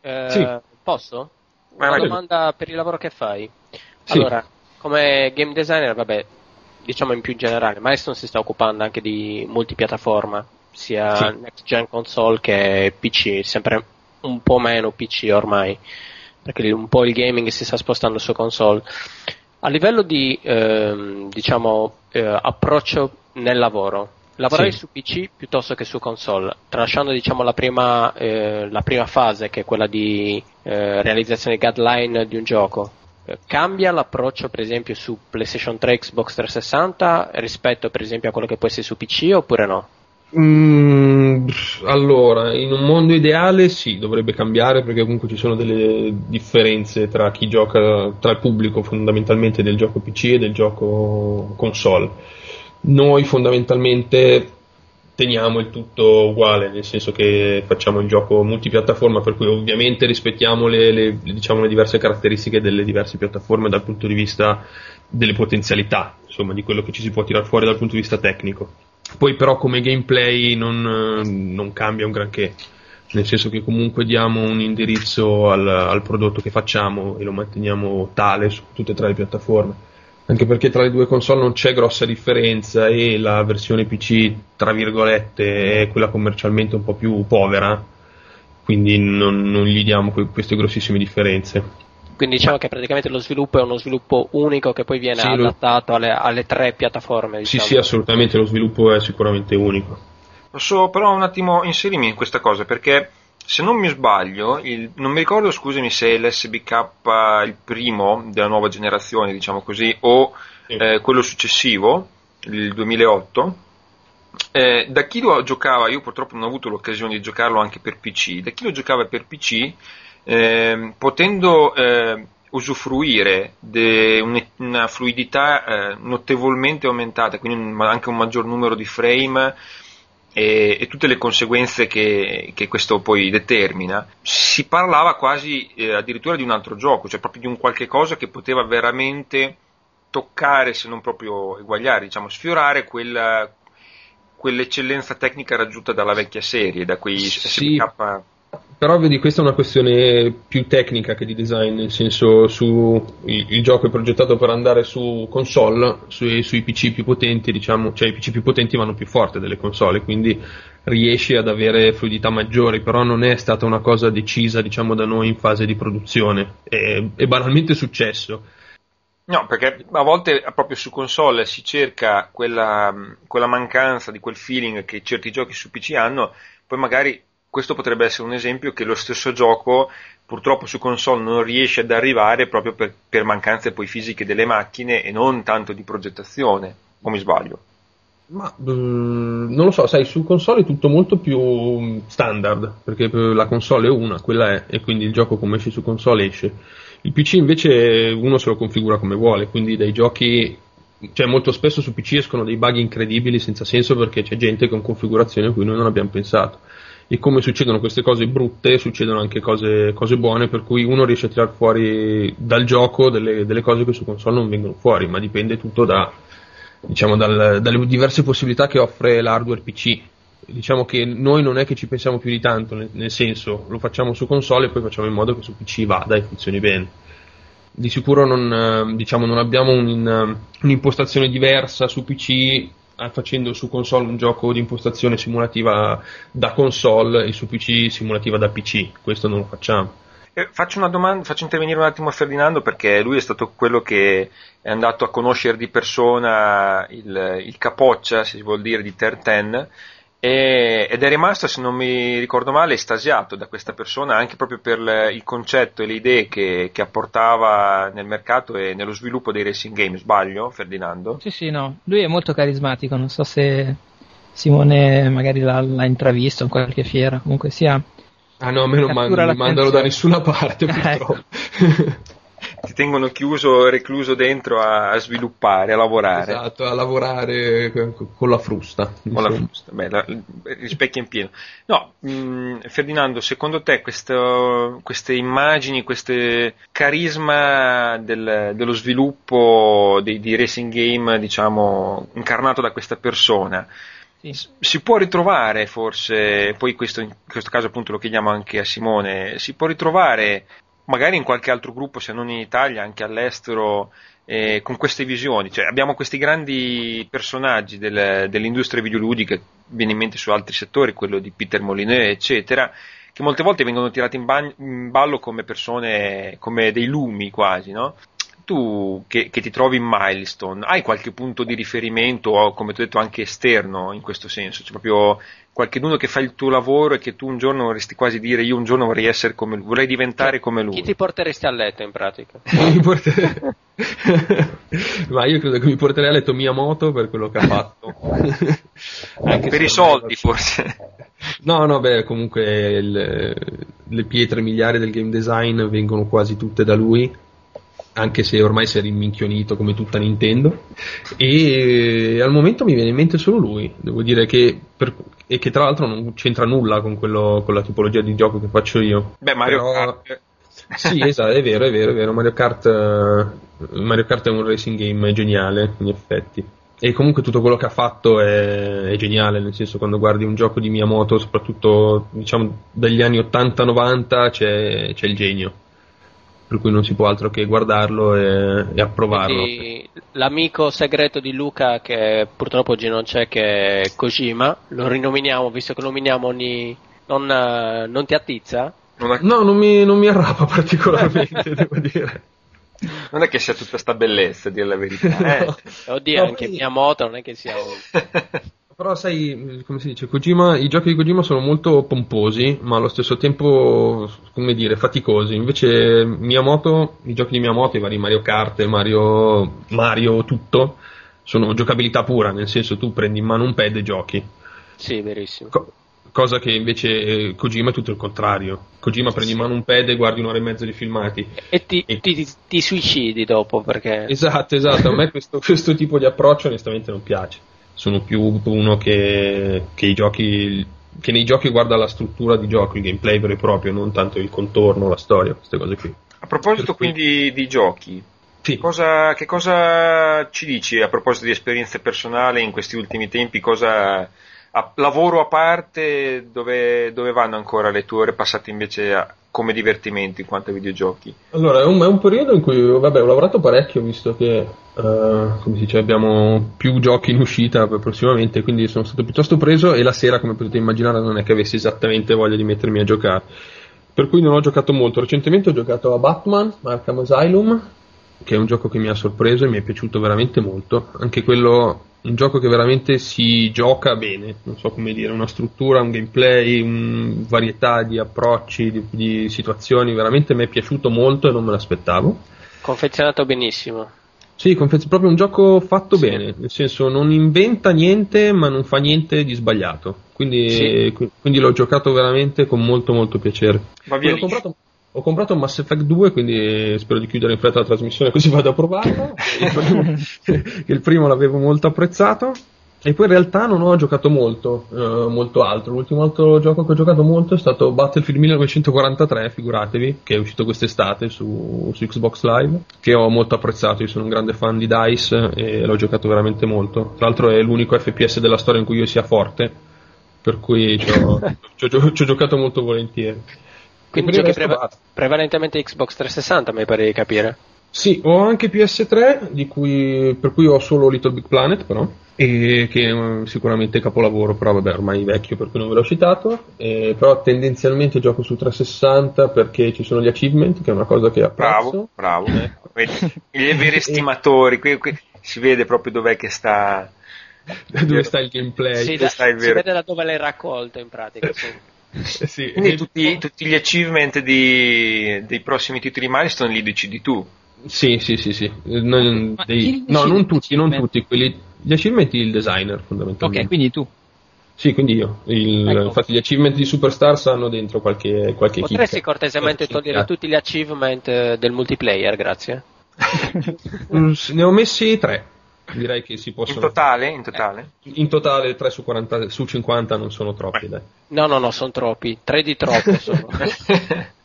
Eh, sì. Posso? Una vai, domanda vai. per il lavoro che fai. Sì. Allora, come game designer, vabbè, diciamo in più generale, Milestone si sta occupando anche di multipiattaforma, sia sì. next gen console che PC, sempre un po' meno PC ormai perché un po' il gaming si sta spostando su console. A livello di ehm, diciamo, eh, approccio nel lavoro, lavoravi sì. su PC piuttosto che su console, tralasciando diciamo, la, prima, eh, la, prima, fase che è quella di eh, realizzazione guideline di un gioco. Eh, cambia l'approccio per esempio su PlayStation 3 Xbox 360 rispetto per esempio a quello che può essere su PC oppure no? Mm, allora, in un mondo ideale sì, dovrebbe cambiare perché comunque ci sono delle differenze tra chi gioca, tra il pubblico fondamentalmente del gioco PC e del gioco console. Noi fondamentalmente teniamo il tutto uguale, nel senso che facciamo il gioco multipiattaforma, per cui ovviamente rispettiamo le, le, diciamo, le diverse caratteristiche delle diverse piattaforme dal punto di vista delle potenzialità, insomma, di quello che ci si può tirare fuori dal punto di vista tecnico. Poi però come gameplay non, non cambia un granché, nel senso che comunque diamo un indirizzo al, al, prodotto che facciamo e lo manteniamo tale su tutte e tre le piattaforme. Anche perché tra le due console non c'è grossa differenza e la versione PC, tra virgolette, è quella commercialmente un po' più povera, quindi non, non gli diamo queste grossissime differenze. Quindi diciamo che praticamente lo sviluppo è uno sviluppo unico che poi viene sì, adattato alle, alle, tre piattaforme. Diciamo. Sì, sì, assolutamente, lo sviluppo è sicuramente unico. Posso però un attimo inserirmi in questa cosa perché se non mi sbaglio, il, non mi ricordo, scusami, se è l'SBK il primo della nuova generazione, diciamo così, o sì. eh, quello successivo, il 2008. Eh, da chi lo giocava, io purtroppo non ho avuto l'occasione di giocarlo anche per PC, da chi lo giocava per PC eh, potendo usufruire di una fluidità eh, notevolmente aumentata, quindi un, anche un maggior numero di frame e, e tutte le conseguenze che, che, questo poi determina, si parlava quasi eh, addirittura di un altro gioco, cioè proprio di un qualche cosa che poteva veramente toccare, se non proprio eguagliare, diciamo, sfiorare quella, quell'eccellenza tecnica raggiunta dalla vecchia serie, da quei sì. SPK però vedi, questa è una questione più tecnica che di design, nel senso su il, il gioco è progettato per andare su console, sui, sui, PC più potenti, diciamo, cioè i PC più potenti vanno più forte delle console, quindi riesci ad avere fluidità maggiori, però non è stata una cosa decisa, diciamo, da noi in fase di produzione. È, è banalmente successo. No, perché a volte proprio su console si cerca quella, quella mancanza di quel feeling che certi giochi su PC hanno, poi magari questo potrebbe essere un esempio che lo stesso gioco purtroppo su console non riesce ad arrivare proprio per, per mancanze poi fisiche delle macchine e non tanto di progettazione, o mi sbaglio? Ma mm, non lo so, sai, su console è tutto molto più standard, perché la console è una, quella è, e quindi il gioco come esce su console esce. Il PC invece uno se lo configura come vuole, quindi dai giochi, cioè molto spesso su PC escono dei bug incredibili senza senso perché c'è gente con configurazioni a cui noi non abbiamo pensato e come succedono queste cose brutte succedono anche cose, cose buone per cui uno riesce a tirare fuori dal gioco delle, delle, cose che su console non vengono fuori ma dipende tutto da, diciamo, dal, dalle diverse possibilità che offre l'hardware PC diciamo che noi non è che ci pensiamo più di tanto nel, nel senso lo facciamo su console e poi facciamo in modo che su PC vada e funzioni bene. Di sicuro non, diciamo, non abbiamo un, un'impostazione diversa su PC facendo su console un gioco di impostazione simulativa da console e su PC simulativa da PC, questo non lo facciamo. Eh, faccio una domanda, faccio intervenire un attimo Ferdinando perché lui è stato quello che è andato a conoscere di persona il, il capoccia, se si vuol dire, di Terten e, ed è rimasto, se non mi ricordo male, estasiato da questa persona anche proprio per il concetto e le idee che, che, apportava nel mercato e nello sviluppo dei racing game. Sbaglio, Ferdinando? Sì, sì, no. Lui è molto carismatico, non so se Simone magari l'ha, l'ha intravisto in qualche fiera, comunque sia Ah no, a me non man- mi mandano da nessuna parte purtroppo. Ti tengono chiuso, recluso dentro a, sviluppare, a lavorare. Esatto, a lavorare con la frusta. Con la frusta, beh, la, rispecchia in pieno. No, mh, mm, Ferdinando, secondo te questo, queste immagini, questo carisma del, dello sviluppo di, di racing game, diciamo, incarnato da questa persona. Si può ritrovare forse, poi questo, in questo caso appunto lo chiediamo anche a Simone, si può ritrovare magari in qualche altro gruppo, se non in Italia, anche all'estero, eh, con queste visioni. Cioè, abbiamo questi grandi personaggi del, dell'industria videoludica, viene in mente su altri settori, quello di Peter Molineux, eccetera, che molte volte vengono tirati in, ba- in ballo come persone, come dei lumi quasi, no? tu che, che, ti trovi in Milestone, hai qualche punto di riferimento, come ti ho detto anche esterno in questo senso? Cioè proprio qualcuno che fa il tuo lavoro e che tu un giorno vorresti quasi dire io un giorno vorrei essere come lui, vorrei diventare come lui. Chi ti porteresti a letto in pratica? Ma io credo che mi porterei a letto Miyamoto per quello che ha fatto. per i soldi forse. No, no, beh, comunque il, le pietre miliari del game design vengono quasi tutte da lui anche se ormai si è riminchionito come tutta Nintendo. E al momento mi viene in mente solo lui. Devo dire che, per, e che tra l'altro non c'entra nulla con, quello, con la tipologia di gioco che faccio io. Beh, Mario Però, Kart. Sì, esatto, è vero, è vero, è vero. Mario Kart, Mario Kart è un racing game geniale, in effetti. E comunque tutto quello che ha fatto è, è, geniale, nel senso quando guardi un gioco di Miyamoto, soprattutto diciamo dagli anni 80-90, c'è, c'è il genio per cui non si può altro che guardarlo e, e approvarlo. Quindi, l'amico segreto di Luca, che purtroppo oggi non c'è, che è Kojima, lo rinominiamo visto che nominiamo ogni. Non, non ti attizza? No, non mi, non mi arrapa particolarmente, devo dire. Non è che sia tutta sta bellezza, a dire la verità. Eh. Oddio, no, anche mia moto non è che sia. Però sai, come si dice, Kojima, i giochi di Kojima sono molto pomposi, ma allo stesso tempo, come dire, faticosi. Invece Miyamoto, i giochi di Miyamoto, i vari Mario Kart, Mario, Mario tutto, sono giocabilità pura, nel senso tu prendi in mano un pad e giochi. Sì, verissimo. Co- cosa che invece eh, Kojima è tutto il contrario. Kojima prendi in mano un pad e guardi un'ora e mezza di filmati. E ti, e... ti, ti, ti suicidi dopo perché... Esatto, esatto. A me questo, questo tipo di approccio onestamente non piace sono più uno che, che, i giochi, che nei giochi guarda la struttura di gioco, il gameplay vero e proprio, non tanto il contorno, la storia, queste cose qui. A proposito cui... quindi di giochi, sì. cosa, che cosa ci dici a proposito di esperienze personali in questi ultimi tempi? Cosa, a, lavoro a parte, dove, dove, vanno ancora le tue ore passate invece a, come divertimento in quanto ai videogiochi? Allora, è un, è un periodo in cui vabbè, ho lavorato parecchio, visto che uh, come si dice, abbiamo più giochi in uscita prossimamente, quindi sono stato piuttosto preso e la sera, come potete immaginare, non è che avessi esattamente voglia di mettermi a giocare. Per cui non ho giocato molto. Recentemente ho giocato a Batman, Arkham Asylum, che è un gioco che mi ha sorpreso e mi è piaciuto veramente molto. Anche quello un gioco che veramente si gioca bene, non so come dire, una struttura, un gameplay, una varietà di approcci, di, di situazioni, veramente mi è piaciuto molto e non me l'aspettavo. Confezionato benissimo. Sì, confez- proprio un gioco fatto sì. bene, nel senso non inventa niente ma non fa niente di sbagliato, quindi, sì. quindi l'ho giocato veramente con molto molto piacere. Ma via l'ho comprato, ho comprato Mass Effect 2, quindi spero di chiudere in fretta la trasmissione così vado a provarlo. il, primo, l'avevo molto apprezzato. E poi in realtà non ho giocato molto, uh, molto altro. L'ultimo altro gioco che ho giocato molto è stato Battlefield 1943, figuratevi, che è uscito quest'estate su, su, Xbox Live, che ho molto apprezzato. Io sono un grande fan di DICE e l'ho giocato veramente molto. Tra l'altro è l'unico FPS della storia in cui io sia forte, per cui ci ho, ci ho, ci ho giocato molto volentieri. Quindi giochi preva- prevalentemente Xbox 360, mi pare di capire. Sì, ho anche PS3, cui, per cui ho solo Little Big Planet, però. e che è sicuramente capolavoro, però vabbè ormai vecchio per cui non ve l'ho citato, eh, però tendenzialmente gioco su 360 perché ci sono gli achievement, che è una cosa che apprezzo. Bravo, bravo. I veri estimatori, qui, qui si vede proprio dov'è che sta... dove sta il gameplay. Sì, da, sta il vero... Si vede da dove l'hai raccolto in pratica. Sì. Eh sì. Quindi tutti, tutti, gli achievement di, dei prossimi titoli milestone li decidi tu. Sì, sì, sì, sì. Non, dei, no, non tutti, non tutti. Quelli, gli achievement il designer, fondamentalmente. Ok, quindi tu. Sì, quindi io. Il, ecco. Infatti gli achievement di Superstars hanno dentro qualche, qualche Potresti chicca. cortesemente togliere tutti gli achievement eh, del multiplayer, grazie. Mm, ne ho messi tre. Direi che si possono. In totale? In totale, in totale 3 su, 40, su 50 non sono troppi, dai. No, no, no, sono troppi. 3 di troppo sono.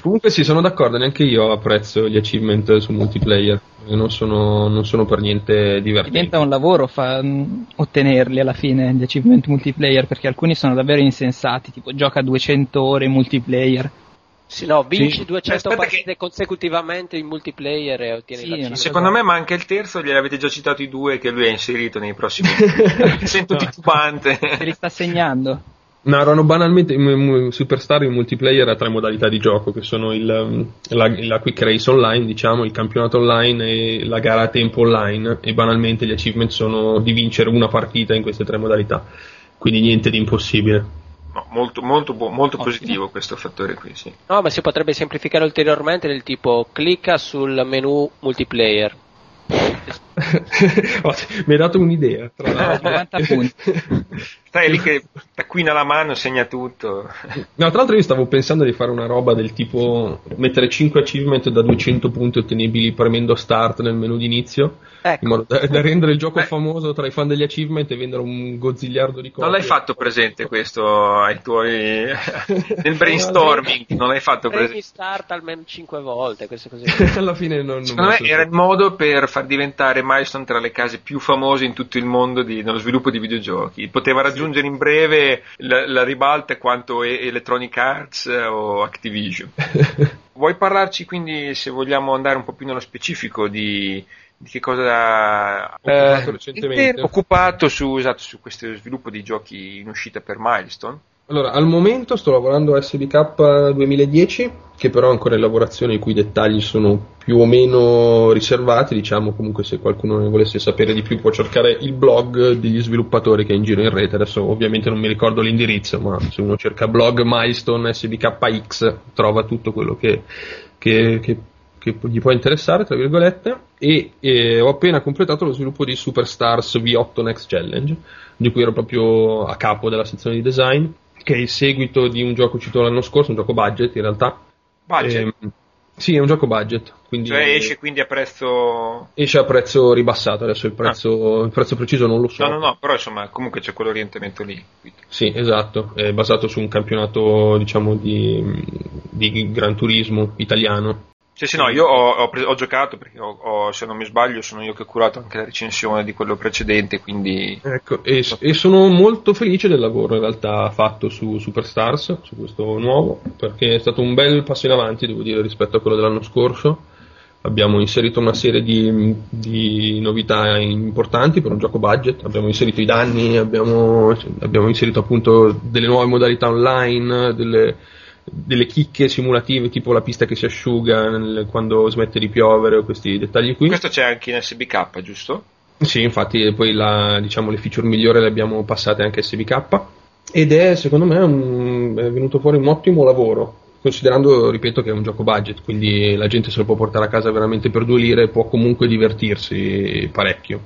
Comunque sì, sono d'accordo, neanche io apprezzo gli achievement su multiplayer, non sono, non sono per niente divertenti. Diventa un lavoro fa, mh, ottenerli alla fine, gli achievement multiplayer, perché alcuni sono davvero insensati, tipo gioca 200 ore multiplayer. Sì, no, vinci sì. 200 partite che... consecutivamente in multiplayer e ottieni sì, la Secondo me manca il terzo, gliel'avete già citato i due che lui ha inserito nei prossimi. Sento no. titubante. Se li sta segnando. No, erano banalmente Superstar in multiplayer a tre modalità di gioco, che sono il, la, la, quick race online, diciamo, il campionato online e la gara a tempo online, e banalmente gli achievement sono di vincere una partita in queste tre modalità, quindi niente di impossibile. No, molto, molto, molto positivo questo fattore qui, sì. No, ma si potrebbe semplificare ulteriormente del tipo clicca sul menu multiplayer, mi hai dato un'idea. Tra l'altro. 90 punti. Stai lì che taccuina la mano, segna tutto. No, tra l'altro io stavo pensando di fare una roba del tipo mettere 5 achievement da 200 punti ottenibili premendo start nel menu d'inizio, ecco. in modo da, da rendere il gioco Beh. famoso tra i fan degli achievement e vendere un gozziliardo di cose. Non l'hai fatto presente questo ai tuoi nel brainstorming? Non l'hai fatto presente? Premi start almeno 5 volte, queste cose. Alla fine non, non Secondo me era il modo per far diventare Milestone tra le case più famose in tutto il mondo di, nello sviluppo di videogiochi. Poteva raggiungere in breve la, la ribalta quanto Electronic Arts o Activision. Vuoi parlarci quindi, se vogliamo andare un po' più nello specifico, di, di che cosa ha occupato eh, recentemente? Occupato su, esatto, su questo sviluppo di giochi in uscita per Milestone. Allora, al momento sto lavorando a SBK 2010, che però è ancora in lavorazione, i cui dettagli sono più o meno riservati. Diciamo, comunque, se qualcuno ne volesse sapere di più, può cercare il blog degli sviluppatori che è in giro in rete. Adesso, ovviamente, non mi ricordo l'indirizzo, ma se uno cerca blog Milestone SBKX, trova tutto quello che, che, che, che gli può interessare, tra virgolette. E, e ho appena completato lo sviluppo di Superstars V8 Next Challenge, di cui ero proprio a capo della sezione di design che è il seguito di un gioco uscito l'anno scorso, un gioco budget in realtà. Budget? Eh, sì, è un gioco budget. Quindi cioè esce quindi a prezzo... Esce a prezzo ribassato, adesso il prezzo, ah. il prezzo preciso non lo so. No, no, no, però insomma comunque c'è quell'orientamento lì. Sì, esatto, è basato su un campionato diciamo di, di Gran Turismo italiano sì, sì, no, io ho, ho, ho giocato perché ho, se non mi sbaglio sono io che ho curato anche la recensione di quello precedente, quindi... Ecco, e, e sono molto felice del lavoro in realtà fatto su Superstars, su questo nuovo, perché è stato un bel passo in avanti, devo dire, rispetto a quello dell'anno scorso. Abbiamo inserito una serie di, di novità importanti per un gioco budget, abbiamo inserito i danni, abbiamo, abbiamo inserito appunto delle nuove modalità online, delle delle chicche simulative tipo la pista che si asciuga nel, quando smette di piovere o questi dettagli qui. Questo c'è anche in SBK, giusto? Sì, infatti poi la, diciamo, le feature migliori le abbiamo passate anche a SBK ed è secondo me un, è venuto fuori un ottimo lavoro considerando, ripeto, che è un gioco budget, quindi la gente se lo può portare a casa veramente per due lire e può comunque divertirsi parecchio.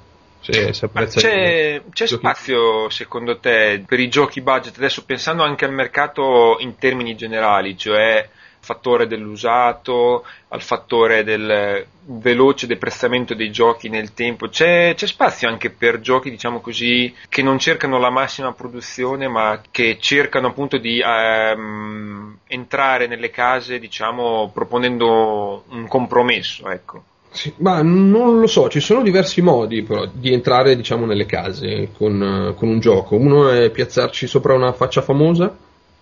Se c'è, c'è spazio secondo te per i giochi budget adesso pensando anche al mercato in termini generali, cioè fattore dell'usato, al fattore del veloce deprezzamento dei giochi nel tempo. C'è, c'è, spazio anche per giochi, diciamo così, che non cercano la massima produzione, ma che cercano appunto di ehm, entrare nelle case, diciamo, proponendo un compromesso, ecco. Sì, ma non lo so, ci sono diversi modi però di entrare diciamo nelle case con, con un gioco. Uno è piazzarci sopra una faccia famosa,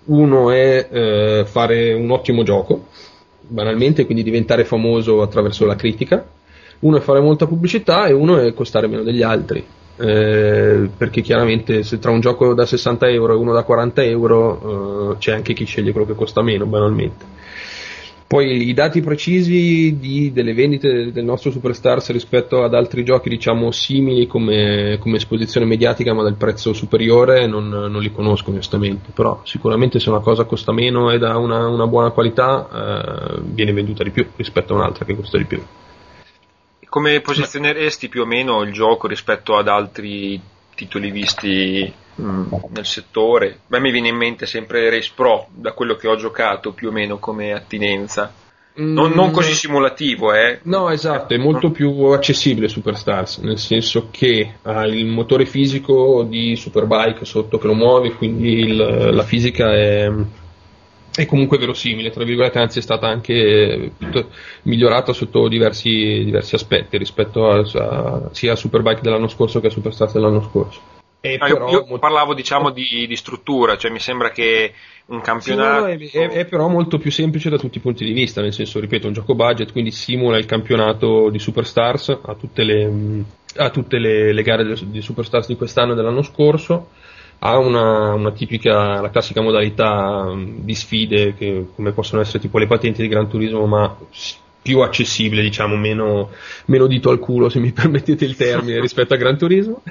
uno è eh, fare un ottimo gioco, banalmente, quindi diventare famoso attraverso la critica, uno è fare molta pubblicità e uno è costare meno degli altri. eh, perché chiaramente se tra un gioco da 60 euro e uno da 40 euro eh, c'è anche chi sceglie quello che costa meno, banalmente. Poi i dati precisi di, delle vendite del nostro Superstars rispetto ad altri giochi diciamo simili come, come esposizione mediatica ma del prezzo superiore non, non, li conosco onestamente, però sicuramente se una cosa costa meno ed ha una, una buona qualità eh, viene venduta di più rispetto a un'altra che costa di più. Come posizioneresti più o meno il gioco rispetto ad altri titoli visti mm. nel settore. Beh, mi viene in mente sempre Race Pro, da quello che ho giocato più o meno come attinenza. Non, non mm. così simulativo, eh? No, esatto, è molto più accessibile Superstars, nel senso che ha il motore fisico di Superbike sotto che lo muove, quindi il, la fisica è, è comunque verosimile, tra virgolette, anzi è stata anche migliorata sotto diversi, diversi aspetti rispetto a, a, sia a Superbike dell'anno scorso che a Superstars dell'anno scorso. No, io, io parlavo diciamo di, di, struttura, cioè mi sembra che un campionato... Sì, no, è, è, però molto più semplice da tutti i punti di vista, nel senso, ripeto, un gioco budget, quindi simula il campionato di Superstars a tutte le, a tutte le, le gare di Superstars di quest'anno e dell'anno scorso ha una, una, tipica, la classica modalità di sfide che come possono essere tipo le patenti di Gran Turismo, ma più accessibile, diciamo, meno, meno dito al culo, se mi permettete il termine, rispetto a Gran Turismo.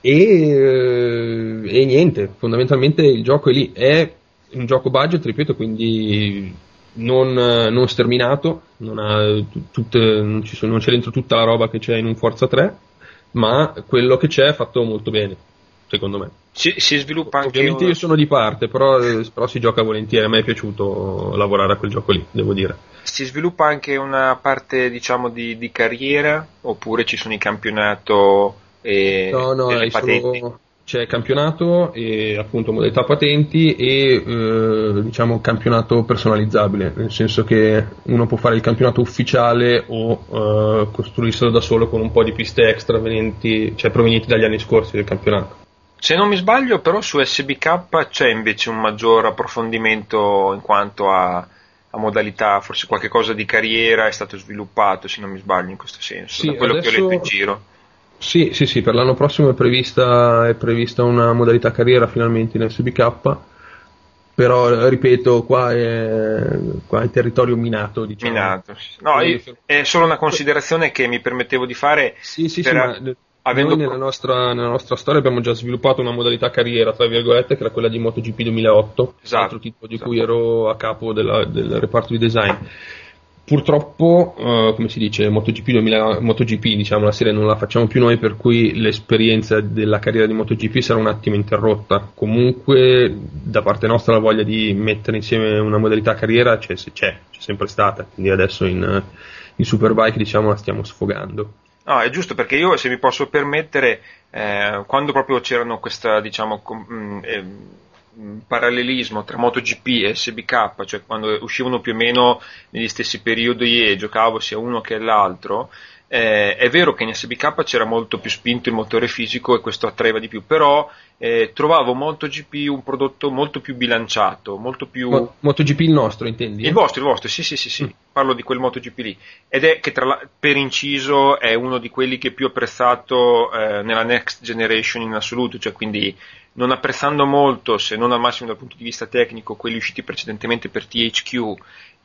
E, eh, e, niente, fondamentalmente il gioco è lì, è un gioco budget, ripeto, quindi non, non sterminato, non, tutte, non, sono, non, c'è dentro tutta la roba che c'è in un Forza 3, ma quello che c'è è fatto molto bene, secondo me. Si, si sviluppa anche. Ovviamente una... io sono di parte, però, però, si gioca volentieri. A me è piaciuto lavorare a quel gioco lì, devo dire. Si sviluppa anche una parte, diciamo, di, di carriera, oppure ci sono i campionato e no, no, patenti? Solo, c'è campionato e appunto modalità patenti e eh, diciamo campionato personalizzabile, nel senso che uno può fare il campionato ufficiale o eh, costruirselo da solo con un po' di piste extra venenti, cioè provenienti dagli anni scorsi del campionato. Se non mi sbaglio, però su SBK c'è invece un maggior approfondimento in quanto a, a modalità, forse qualche cosa di carriera è stato sviluppato, se non mi sbaglio, in questo senso, sì, da quello adesso... che ho letto in giro. Sì, sì, sì, per l'anno prossimo è prevista, è prevista una modalità carriera finalmente in SBK, però ripeto, qua è, qua è territorio minato. Diciamo. Minato, no, è solo una considerazione che mi permettevo di fare. Sì, sì, per... sì, Avendo... Noi nella nostra, nella nostra, storia abbiamo già sviluppato una modalità carriera, tra virgolette, che era quella di MotoGP 2008, esatto, altro titolo di esatto. cui ero a capo della, del reparto di design. Purtroppo, uh, come si dice, MotoGP, 2000, MotoGP, diciamo, la serie non la facciamo più noi, per cui l'esperienza della carriera di MotoGP sarà un attimo interrotta. Comunque, da parte nostra, la voglia di mettere insieme una modalità carriera c'è, c'è, c'è sempre stata, quindi adesso in, in Superbike, diciamo, la stiamo sfogando. No, è giusto perché io, se mi posso permettere, eh, quando proprio c'erano questa, diciamo, com- mh, eh, parallelismo tra MotoGP e SBK, cioè quando uscivano più o meno negli stessi periodi e giocavo sia uno che l'altro, eh, è vero che in SBK c'era molto più spinto il motore fisico e questo attraeva di più, però eh, trovavo MotoGP un prodotto molto più bilanciato, molto più... Mo- MotoGP il nostro, intendi? Il vostro, il vostro, sì, sì, sì, sì. Mm. parlo di quel MotoGP lì. Ed è che la... per inciso è uno di quelli che più apprezzato eh, nella Next Generation in assoluto, cioè quindi non apprezzando molto, se non al massimo dal punto di vista tecnico, quelli usciti precedentemente per THQ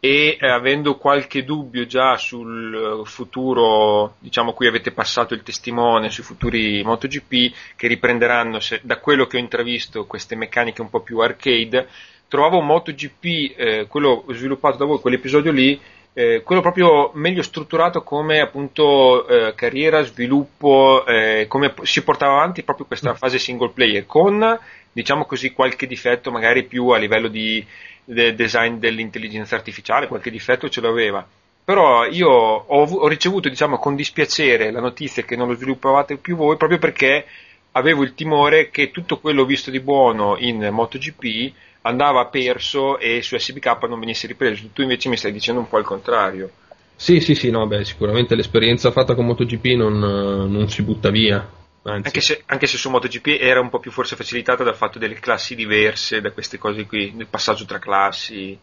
e eh, avendo qualche dubbio già sul futuro, diciamo cui avete passato il testimone sui futuri MotoGP che riprenderanno se, da quello che ho intravisto queste meccaniche un po' più arcade, trovavo MotoGP, eh, quello sviluppato da voi, quell'episodio lì, eh, quello proprio meglio strutturato come appunto eh, carriera, sviluppo, eh, come si portava avanti proprio questa mm. fase single player con diciamo così qualche difetto magari più a livello di del design dell'intelligenza artificiale, qualche difetto ce l'aveva. Però io ho, ho ricevuto, diciamo, con dispiacere la notizia che non lo sviluppavate più voi, proprio perché avevo il timore che tutto quello visto di buono in MotoGP andava perso e su SBK non venisse ripreso. Tu invece mi stai dicendo un po' il contrario. Sì, sì, sì, no, beh, sicuramente l'esperienza fatta con MotoGP non, non si butta via. Anche se, anche se, su MotoGP era un po' più forse facilitata dal fatto delle classi diverse, da queste cose qui, del passaggio tra classi.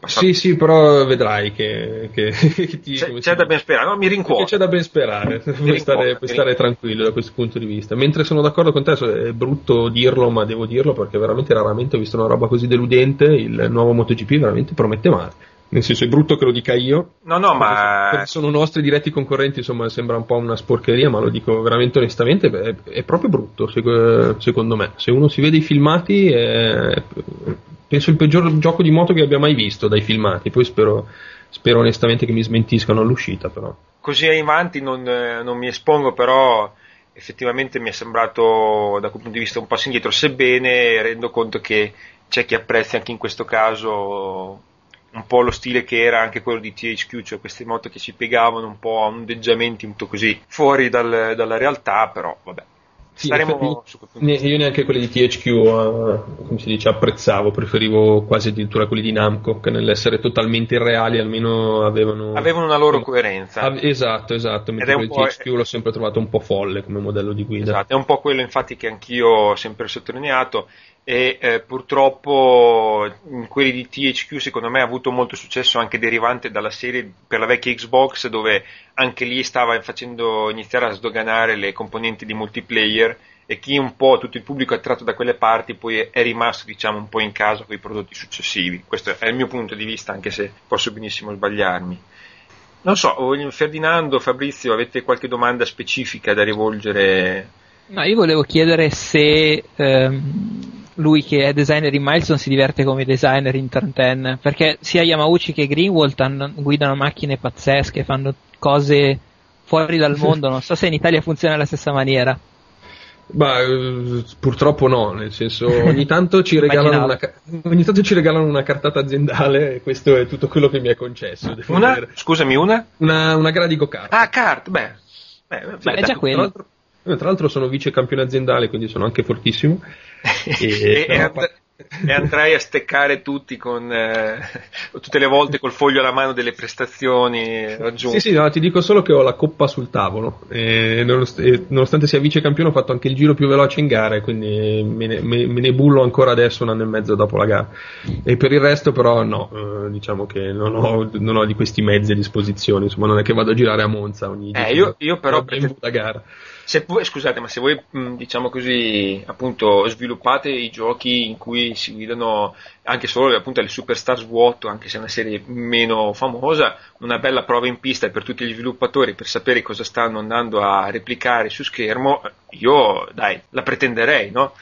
Passato. Sì, sì, però vedrai che, che, che ti, c'è, c'è da ben sperare, no, mi rincuoro. C'è da ben sperare, puoi stare, puoi stare tranquillo da questo punto di vista. Mentre sono d'accordo con te, è brutto dirlo, ma devo dirlo perché veramente raramente ho visto una roba così deludente. Il nuovo MotoGP veramente promette male. Nel senso, è brutto che lo dica io. No, no, ma. Sono nostri diretti concorrenti, insomma, sembra un po' una sporcheria, ma lo dico veramente onestamente. È, è proprio brutto, secondo me. Se uno si vede i filmati, è, penso il peggior gioco di moto che abbia mai visto dai filmati. Poi spero, spero onestamente che mi smentiscano all'uscita, però. Così avanti non, non mi espongo, però effettivamente mi è sembrato da quel punto di vista un passo indietro, sebbene rendo conto che c'è chi apprezza anche in questo caso un po' lo stile che era anche quello di THQ, cioè queste moto che si piegavano un po' a ondeggiamenti un po' così fuori dal, dalla realtà, però vabbè. Sì, io, io neanche quelli di THQ, uh, eh, come si dice, apprezzavo, preferivo quasi addirittura quelli di Namco, che nell'essere totalmente irreali almeno avevano... Avevano una loro coerenza. Av- esatto, esatto, mentre quelli di THQ l'ho sempre trovato un po' folle come modello di guida. Esatto, è un po' quello infatti che anch'io ho sempre sottolineato e eh, purtroppo quelli di THQ secondo me ha avuto molto successo anche derivante dalla serie per la vecchia Xbox dove anche lì stava facendo iniziare a sdoganare le componenti di multiplayer e chi un po' tutto il pubblico attratto da quelle parti poi è rimasto diciamo un po' in casa con i prodotti successivi. Questo è il mio punto di vista anche se posso benissimo sbagliarmi. Non so Ferdinando, Fabrizio avete qualche domanda specifica da rivolgere? No, io volevo chiedere se ehm, lui che è designer in Milestone si diverte come designer in Turn 10 perché sia Yamauchi che Greenwald hanno, guidano macchine pazzesche, fanno cose fuori dal mondo, non so se in Italia funziona alla stessa maniera. Ma eh, purtroppo no, nel senso ogni tanto, ci regalano una, ogni tanto ci regalano una cartata aziendale e questo è tutto quello che mi è concesso. Una? Dire. Scusami, una? Una, una gara di go-kart. Ah, kart, beh. beh, beh è già quello. Tra l'altro sono vice campione aziendale, quindi sono anche fortissimo. E, e, and- e, andrai a steccare tutti con eh, tutte le volte col foglio alla mano delle prestazioni raggiunte. Sì, sì, no, ti dico solo che ho la coppa sul tavolo. E nonostante sia vice campione, ho fatto anche il giro più veloce in gara, quindi me ne, me, me ne, bullo ancora adesso, un anno e mezzo dopo la gara. E per il resto, però, no, eh, diciamo che non ho, non ho, di questi mezzi a disposizione. Insomma, non è che vado a girare a Monza ogni eh, io, io però. Pretendo... gara se voi, scusate, ma se voi diciamo così, appunto, sviluppate i giochi in cui si guidano anche solo appunto le Superstars vuoto, anche se è una serie meno famosa, una bella prova in pista per tutti gli sviluppatori per sapere cosa stanno andando a replicare su schermo, io dai, la pretenderei, no?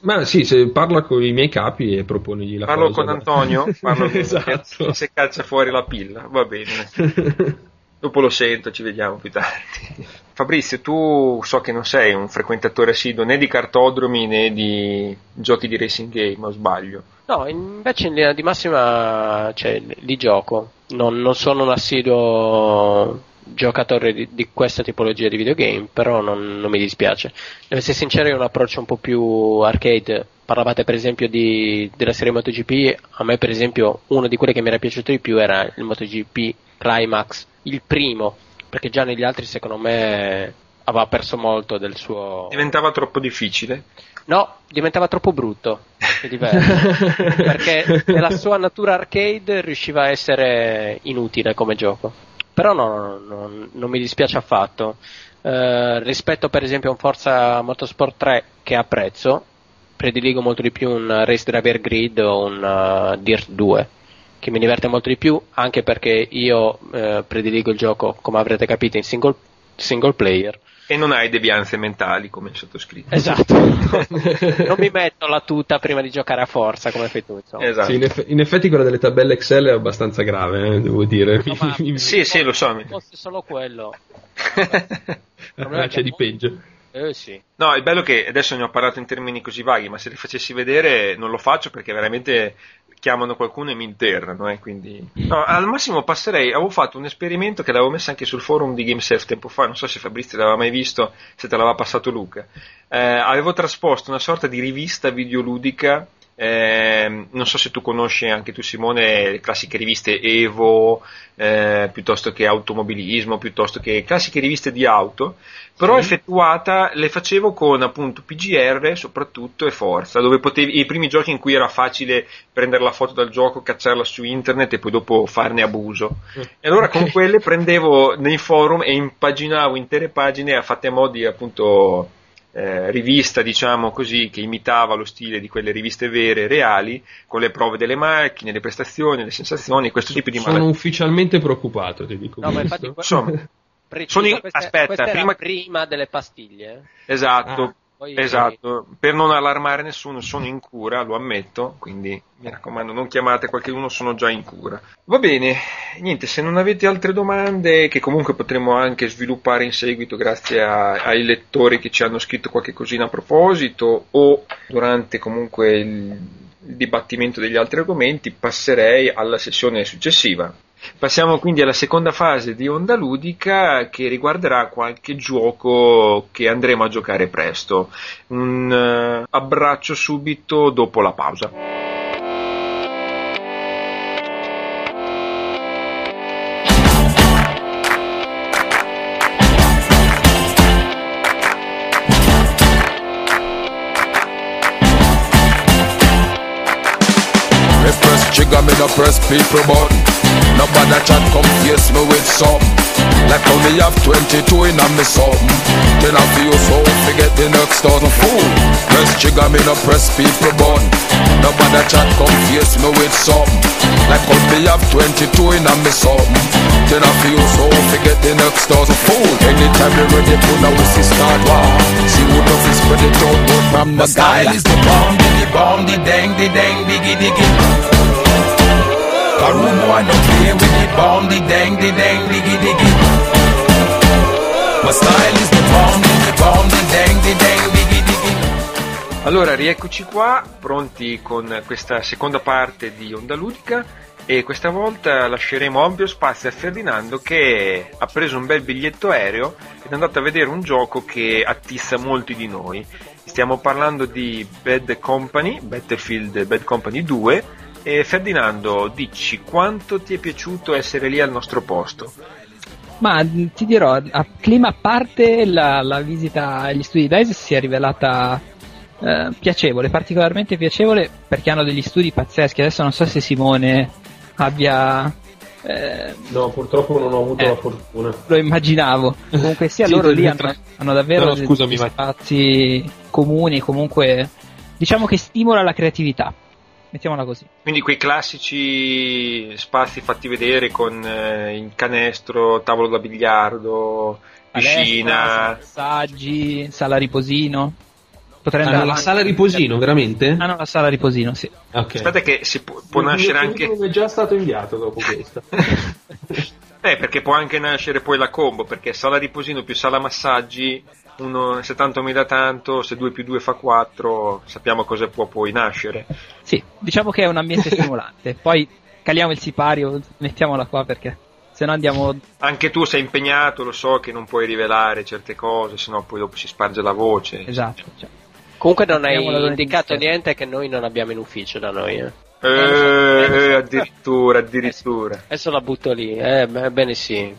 Ma sì, se parla con i miei capi e proponigli la Parlo cosa. con Antonio, parlo esatto. se calcia fuori la pilla, va bene. Dopo lo sento, ci vediamo più tardi. Fabrizio, tu so che non sei un frequentatore assiduo né di cartodromi né di giochi di racing game, o sbaglio? No, invece in linea di massima cioè, li gioco. Non, non sono un assiduo giocatore di, di, questa tipologia di videogame, però non, non mi dispiace. Devo essere sincero, è un approccio un po' più arcade. Parlavate per esempio di, della serie MotoGP, a me per esempio uno di quelli che mi era piaciuto di più era il MotoGP Climax, il primo, perché già negli altri secondo me aveva perso molto del suo... Diventava troppo difficile? No, diventava troppo brutto, è diverso, perché nella sua natura arcade riusciva a essere inutile come gioco. Però no, no, no non mi dispiace affatto. Uh, rispetto per esempio a un Forza Motorsport 3 che apprezzo, prediligo molto di più un Race Driver Grid o un uh, Dirt 2 che mi diverte molto di più, anche perché io eh, prediligo il gioco, come avrete capito, in single, single player. E non hai devianze mentali come sottoscritto. Esatto, non mi metto la tuta prima di giocare a forza come fai tu. Esatto. Sì, in, eff- in, effetti quella delle tabelle Excel è abbastanza grave, eh, devo dire. No, sì, sì, lo so. Se fosse solo quello. ah, c'è di peggio. Eh sì. No, il bello è che adesso ne ho parlato in termini così vaghi, ma se li facessi vedere non lo faccio perché veramente chiamano qualcuno e mi interrano, eh, quindi... no, al massimo passerei, avevo fatto un esperimento che l'avevo messo anche sul forum di GameServe tempo fa, non so se Fabrizio l'aveva mai visto, se te l'aveva passato Luca. Eh, avevo trasposto una sorta di rivista videoludica eh, non so se tu conosci anche tu Simone le classiche riviste Evo, eh, piuttosto che automobilismo, piuttosto che classiche riviste di auto, però sì. effettuata le facevo con appunto PGR soprattutto e Forza, dove potevi, i primi giochi in cui era facile prendere la foto dal gioco, cacciarla su internet e poi dopo farne abuso. E allora con quelle prendevo nei forum e impaginavo intere pagine fatte a modi appunto eh, rivista, diciamo così, che imitava lo stile di quelle riviste vere, reali, con le prove delle macchine, le prestazioni, le sensazioni, questo tipo di Sono ufficialmente preoccupato, ti dico. No, ma infatti, Insomma, sono in... questa, aspetta, questa prima... prima... delle pastiglie. Esatto. Ah poi... Esatto, per non allarmare nessuno sono in cura, lo ammetto, quindi mi raccomando non chiamate qualcuno, sono già in cura. Va bene, niente, se non avete altre domande che comunque potremo anche sviluppare in seguito grazie a, ai lettori che ci hanno scritto qualche cosina a proposito o durante comunque il, il dibattimento degli altri argomenti, passerei alla sessione successiva. Passiamo quindi alla seconda fase di Onda Ludica che riguarderà qualche gioco che andremo a giocare presto. Un uh, abbraccio subito dopo la pausa. Trigger me no press people button Nobody chat come face me with something. Like how me have 22 in a me something. Then I feel so forget the next thousand. Fool Press trigger me no press people button. Nobody chat come face me with something. Like how me have 22 in a me something. Then I feel so forget the next thousand. Fool Anytime you ready pull a whistle start war See who does is spread it out from the style is the bomb, the bomb, the dang, the dang, diggy diggy a rude boy no with the bomb, the dang, the dang, diggy diggy. My style is the bomb, the bomb, the dang, the dang, diggy. Allora, rieccoci qua, pronti con questa seconda parte di Onda Ludica e questa volta lasceremo ampio spazio a Ferdinando che ha preso un bel biglietto aereo ed è andato a vedere un gioco che attissa molti di noi. Stiamo parlando di Bad Company, Battlefield Bad Company 2 e Ferdinando, dici quanto ti è piaciuto essere lì al nostro posto? Ma ti dirò, a clima a parte la, la visita agli studi di DICE si è rivelata eh, piacevole, particolarmente piacevole perché hanno degli studi pazzeschi. Adesso non so se Simone abbia eh, no, purtroppo non ho avuto eh, la fortuna. Lo immaginavo. Comunque sia, sì, loro lì hanno, hanno, davvero no, scusami, spazi comuni, comunque diciamo che stimola la creatività mettiamola così. Quindi quei classici spazi fatti vedere con eh, il canestro, tavolo da biliardo, piscina, massaggi, sala riposino. Potrei andare la sala riposino, veramente? Hanno la sala riposino, sì. Okay. Aspetta che si può, può nascere anche... è già stato inviato dopo questo. eh, perché può anche nascere poi la combo, perché sala riposino più sala massaggi uno, se tanto mi dà tanto, se 2 più 2 fa 4, sappiamo cosa può poi nascere. Sì, diciamo che è un ambiente stimolante. Poi caliamo il sipario, mettiamola qua perché se no andiamo. Anche tu sei impegnato, lo so che non puoi rivelare certe cose, se no poi dopo si sparge la voce. Esatto. Cioè. Comunque non hai indicato niente che noi non abbiamo in ufficio da noi. Eh. Eh, eh, addirittura, addirittura. Adesso la butto lì, eh, bene sì.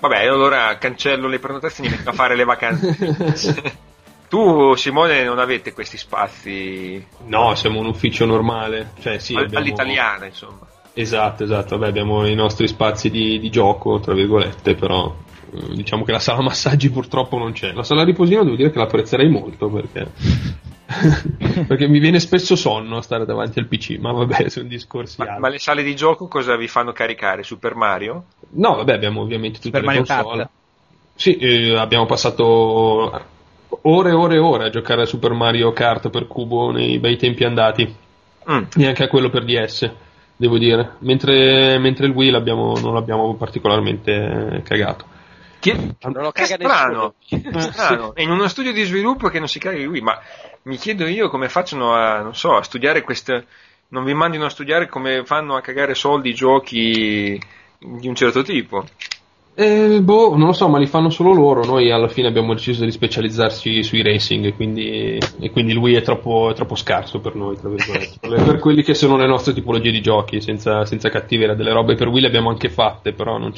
Vabbè, allora cancello le prenotazioni e vengo a fare le vacanze. tu, Simone, non avete questi spazi? No, siamo un ufficio normale. Cioè, sì, abbiamo... All'italiana, insomma. Esatto, esatto. Vabbè, abbiamo i nostri spazi di, di gioco, tra virgolette, però eh, diciamo che la sala massaggi purtroppo non c'è. La sala riposino devo dire che l'apprezzerei molto perché perché mi viene spesso sonno stare davanti al PC, ma vabbè, sono discorsi ma, altri. Ma le sale di gioco cosa vi fanno caricare? Super Mario? No, vabbè, abbiamo ovviamente tutte Super le Mario console. Kart. Sì, eh, abbiamo passato ore e ore e ore a giocare a Super Mario Kart per cubo nei bei tempi andati. Mm. Neanche a quello per DS, devo dire. Mentre, mentre il Wii l'abbiamo, non l'abbiamo particolarmente cagato. Che, non lo caga strano, strano. E in uno studio di sviluppo che non si caga il Wii, ma mi chiedo io come facciano a, non so, a studiare queste. Non vi mandino a studiare come fanno a cagare soldi i giochi di un certo tipo. Eh, boh, non lo so, ma li fanno solo loro. Noi alla fine abbiamo deciso di specializzarci sui racing e quindi, e quindi lui è troppo, è troppo, scarso per noi, tra virgolette. per, quelli che sono le nostre tipologie di giochi, senza, senza cattiveria. Delle robe per Wii le abbiamo anche fatte, però non,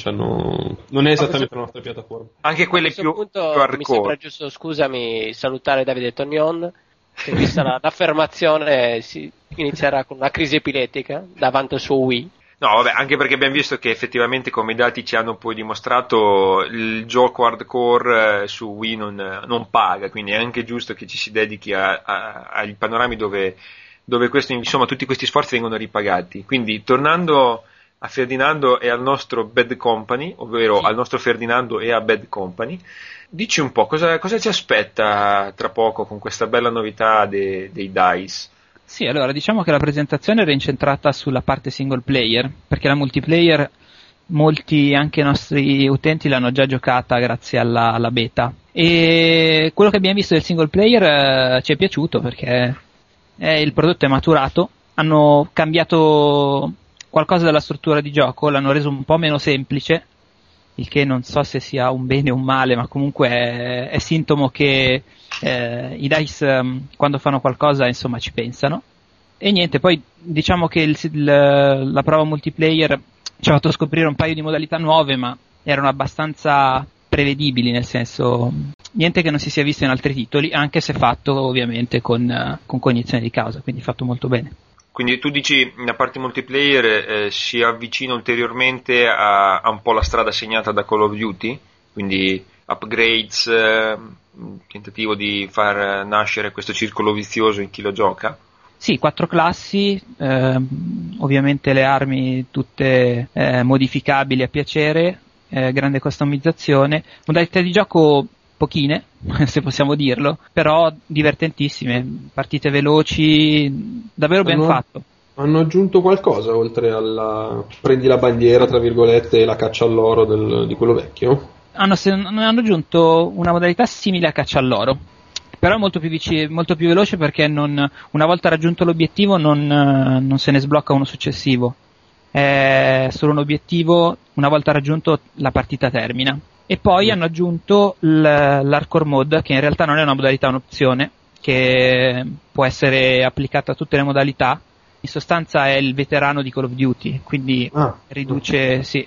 non è esattamente la nostra piattaforma. Anche quelle più, punto, più Mi sembra giusto, scusami, salutare Davide Tognon, che vista la, l'affermazione si inizierà con una crisi epilettica davanti al suo Wii No, vabbè, anche perché abbiamo visto che effettivamente, come i dati ci hanno poi dimostrato, il gioco hardcore eh, su Wii non, non paga, quindi è anche giusto che ci si dedichi ai panorami dove, dove questo, insomma, tutti questi sforzi vengono ripagati. Quindi, tornando a Ferdinando e al nostro Bad Company, ovvero sì. al nostro Ferdinando e a Bad Company, dici un po' cosa, cosa ci aspetta tra poco con questa bella novità de, dei DICE? Sì, allora diciamo che la presentazione era incentrata sulla parte single player, perché la multiplayer molti anche nostri utenti l'hanno già giocata grazie alla, alla beta. E quello che abbiamo visto del single player eh, ci è piaciuto perché eh, il prodotto è maturato, hanno cambiato qualcosa della struttura di gioco, l'hanno reso un po' meno semplice, il che non so se sia un bene o un male, ma comunque è, è sintomo che eh, i DICE um, quando fanno qualcosa insomma ci pensano. E niente, poi diciamo che il, il, la prova multiplayer ci ha fatto scoprire un paio di modalità nuove, ma erano abbastanza prevedibili, nel senso niente che non si sia visto in altri titoli, anche se fatto ovviamente con, con cognizione di causa, quindi fatto molto bene. Quindi tu dici la parte multiplayer eh, si avvicina ulteriormente a, a, un po' la strada segnata da Call of Duty, quindi upgrades, eh, tentativo di far nascere questo circolo vizioso in chi lo gioca. Sì, quattro classi, eh, ovviamente le armi tutte eh, modificabili a piacere, eh, grande customizzazione, modalità di gioco pochine, se possiamo dirlo, però divertentissime, partite veloci, davvero ben hanno, fatto. Hanno aggiunto qualcosa oltre alla prendi la bandiera, tra virgolette, e la caccia all'oro del, di quello vecchio? Hanno, hanno aggiunto una modalità simile a caccia all'oro, però è molto più, vic- molto più veloce perché non, una volta raggiunto l'obiettivo non, non se ne sblocca uno successivo. È solo un obiettivo, una volta raggiunto la partita termina. E poi mm. hanno aggiunto l'hardcore mode, che in realtà non è una modalità, è un'opzione, che può essere applicata a tutte le modalità. In sostanza è il veterano di Call of Duty, quindi ah, riduce, sì,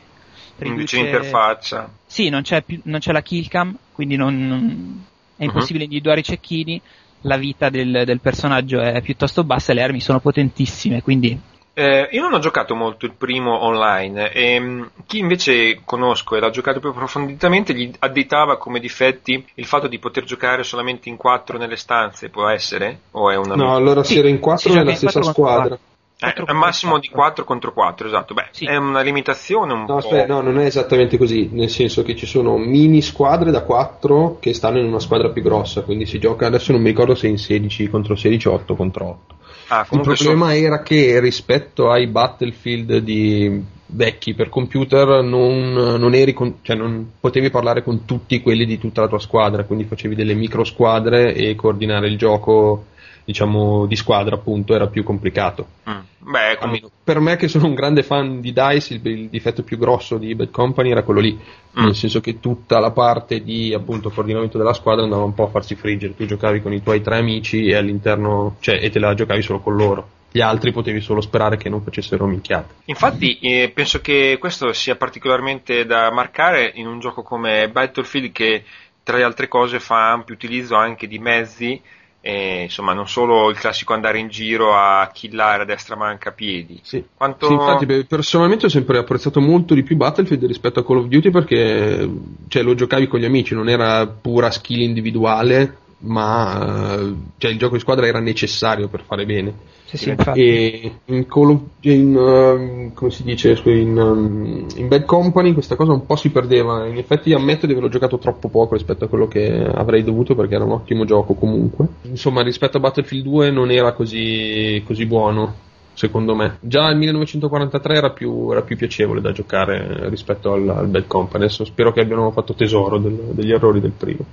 riduce l'interfaccia. Sì, non c'è, più, non c'è la killcam, quindi non, non è mhm. impossibile uh-huh. individuare i cecchini, la vita del, del, personaggio è piuttosto bassa e le armi sono potentissime, quindi eh, io non ho giocato molto il primo online e ehm, chi invece conosco e l'ha giocato più approfonditamente gli additava come difetti il fatto di poter giocare solamente in quattro nelle stanze, può essere? O è una... No, allora sì, si era in quattro nella stessa squadra. Eh, al massimo di 4 contro 4, esatto. Beh, sì. è una limitazione un no, po'. Aspetta, no, non è esattamente così, nel senso che ci sono mini squadre da 4 che stanno in una squadra più grossa, quindi si gioca, adesso non mi ricordo se in 16 contro 16 o 8 contro 8. Ah, il problema so... era che rispetto ai Battlefield di vecchi per computer non, non, eri con, cioè non potevi parlare con tutti quelli di tutta la tua squadra, quindi facevi delle micro squadre e coordinare il gioco diciamo di squadra appunto era più complicato. Mm. Beh, com- per me che sono un grande fan di DICE il, il, difetto più grosso di Bad Company era quello lì, mm. nel senso che tutta la parte di appunto coordinamento della squadra andava un po' a farsi friggere, tu giocavi con i tuoi tre amici e all'interno, cioè e te la giocavi solo con loro. Gli altri potevi solo sperare che non facessero minchiate. Infatti, eh, penso che questo sia particolarmente da marcare in un gioco come Battlefield che tra le altre cose fa ampio utilizzo anche di mezzi e, insomma non solo il classico andare in giro a killare a destra manca piedi. Sì. Quanto... sì, infatti beh, personalmente ho sempre apprezzato molto di più Battlefield rispetto a Call of Duty perché cioè, lo giocavi con gli amici, non era pura skill individuale, ma cioè, il gioco di squadra era necessario per fare bene. Sì, sì, e in, Call of, in, uh, come si dice, in, um, in, Bad Company questa cosa un po' si perdeva. In effetti ammetto di averlo giocato troppo poco rispetto a quello che avrei dovuto perché era un ottimo gioco comunque. Insomma, rispetto a Battlefield 2 non era così, così buono secondo me. Già il 1943 era più, era più piacevole da giocare rispetto al, al, Bad Company. Adesso spero che abbiano fatto tesoro del, degli errori del primo.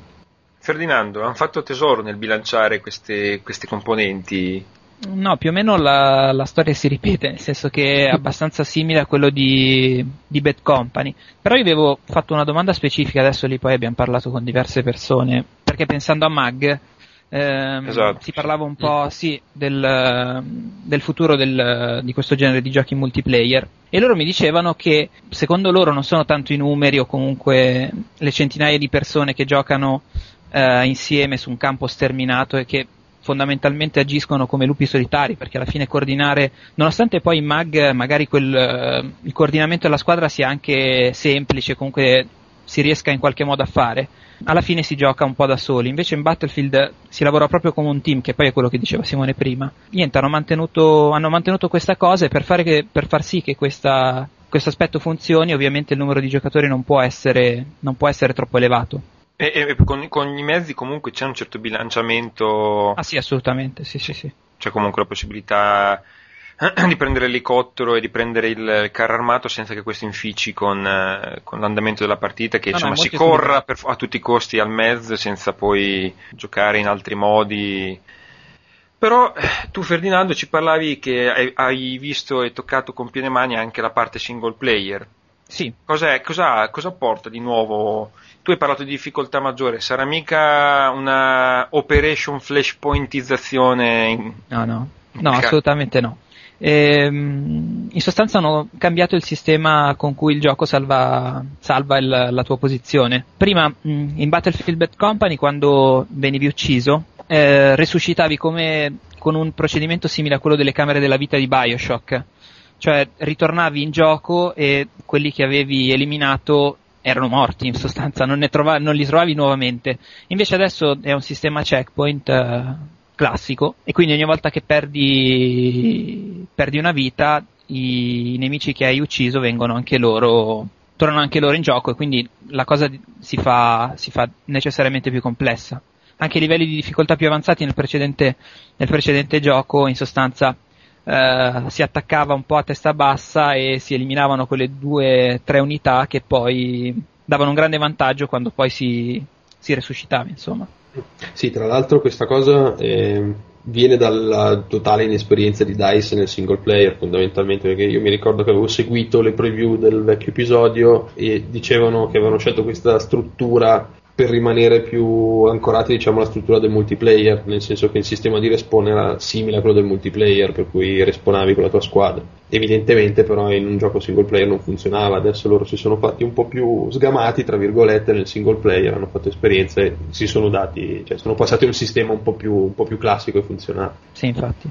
Ferdinando, hanno fatto tesoro nel bilanciare queste, queste componenti No, più o meno la, la, storia si ripete, nel senso che è abbastanza simile a quello di, di Bad Company. Però io avevo fatto una domanda specifica, adesso lì poi abbiamo parlato con diverse persone, perché pensando a Mag, ehm, esatto. si parlava un po' sì, del, del futuro del, di questo genere di giochi multiplayer. E loro mi dicevano che secondo loro non sono tanto i numeri o comunque le centinaia di persone che giocano eh, insieme su un campo sterminato e che fondamentalmente agiscono come lupi solitari perché alla fine coordinare, nonostante poi in mag magari quel, eh, il coordinamento della squadra sia anche semplice, comunque si riesca in qualche modo a fare, alla fine si gioca un po' da soli, invece in Battlefield si lavora proprio come un team, che poi è quello che diceva Simone prima. Niente, hanno mantenuto, hanno mantenuto questa cosa e per, che, per far sì che questa, questo aspetto funzioni ovviamente il numero di giocatori non può essere, non può essere troppo elevato. E, e con, con, i mezzi comunque c'è un certo bilanciamento. Ah sì, assolutamente, sì, sì, sì. C'è comunque la possibilità di prendere l'elicottero e di prendere il carro armato senza che questo infici con, eh, con l'andamento della partita, che no, insomma no, si corra per, a tutti i costi al mezzo senza poi giocare in altri modi. Però tu Ferdinando ci parlavi che hai, hai visto e toccato con piene mani anche la parte single player. Sì. Cos'è, cosa, cosa porta di nuovo tu hai parlato di difficoltà maggiore, sarà mica una operation flashpointizzazione? In... No, no, no, assolutamente no. Ehm, in sostanza hanno cambiato il sistema con cui il gioco salva, salva il, la tua posizione. Prima mm, in Battlefield Bad Company quando venivi ucciso eh, resuscitavi come con un procedimento simile a quello delle camere della vita di Bioshock. Cioè ritornavi in gioco e quelli che avevi eliminato erano morti in sostanza, non, trova- non, li trovavi nuovamente. Invece adesso è un sistema checkpoint eh, classico e quindi ogni volta che perdi, perdi una vita i, i nemici che hai ucciso vengono anche loro tornano anche loro in gioco e quindi la cosa si fa, si fa necessariamente più complessa. Anche i livelli di difficoltà più avanzati nel precedente, nel precedente gioco in sostanza eh, si attaccava un po' a testa bassa e si eliminavano quelle due o tre unità che poi davano un grande vantaggio quando poi si, si resuscitava, insomma. Sì, tra l'altro questa cosa eh, viene dalla totale inesperienza di DICE nel single player fondamentalmente, perché io mi ricordo che avevo seguito le preview del vecchio episodio e dicevano che avevano scelto questa struttura per rimanere più ancorati diciamo alla struttura del multiplayer, nel senso che il sistema di respawn era simile a quello del multiplayer, per cui respawnavi con la tua squadra. Evidentemente però in un gioco single player non funzionava, adesso loro si sono fatti un po' più sgamati, tra virgolette, nel single player, hanno fatto esperienze si sono dati, cioè sono passati a un sistema un po' più, un po più classico e funzionale. Sì, infatti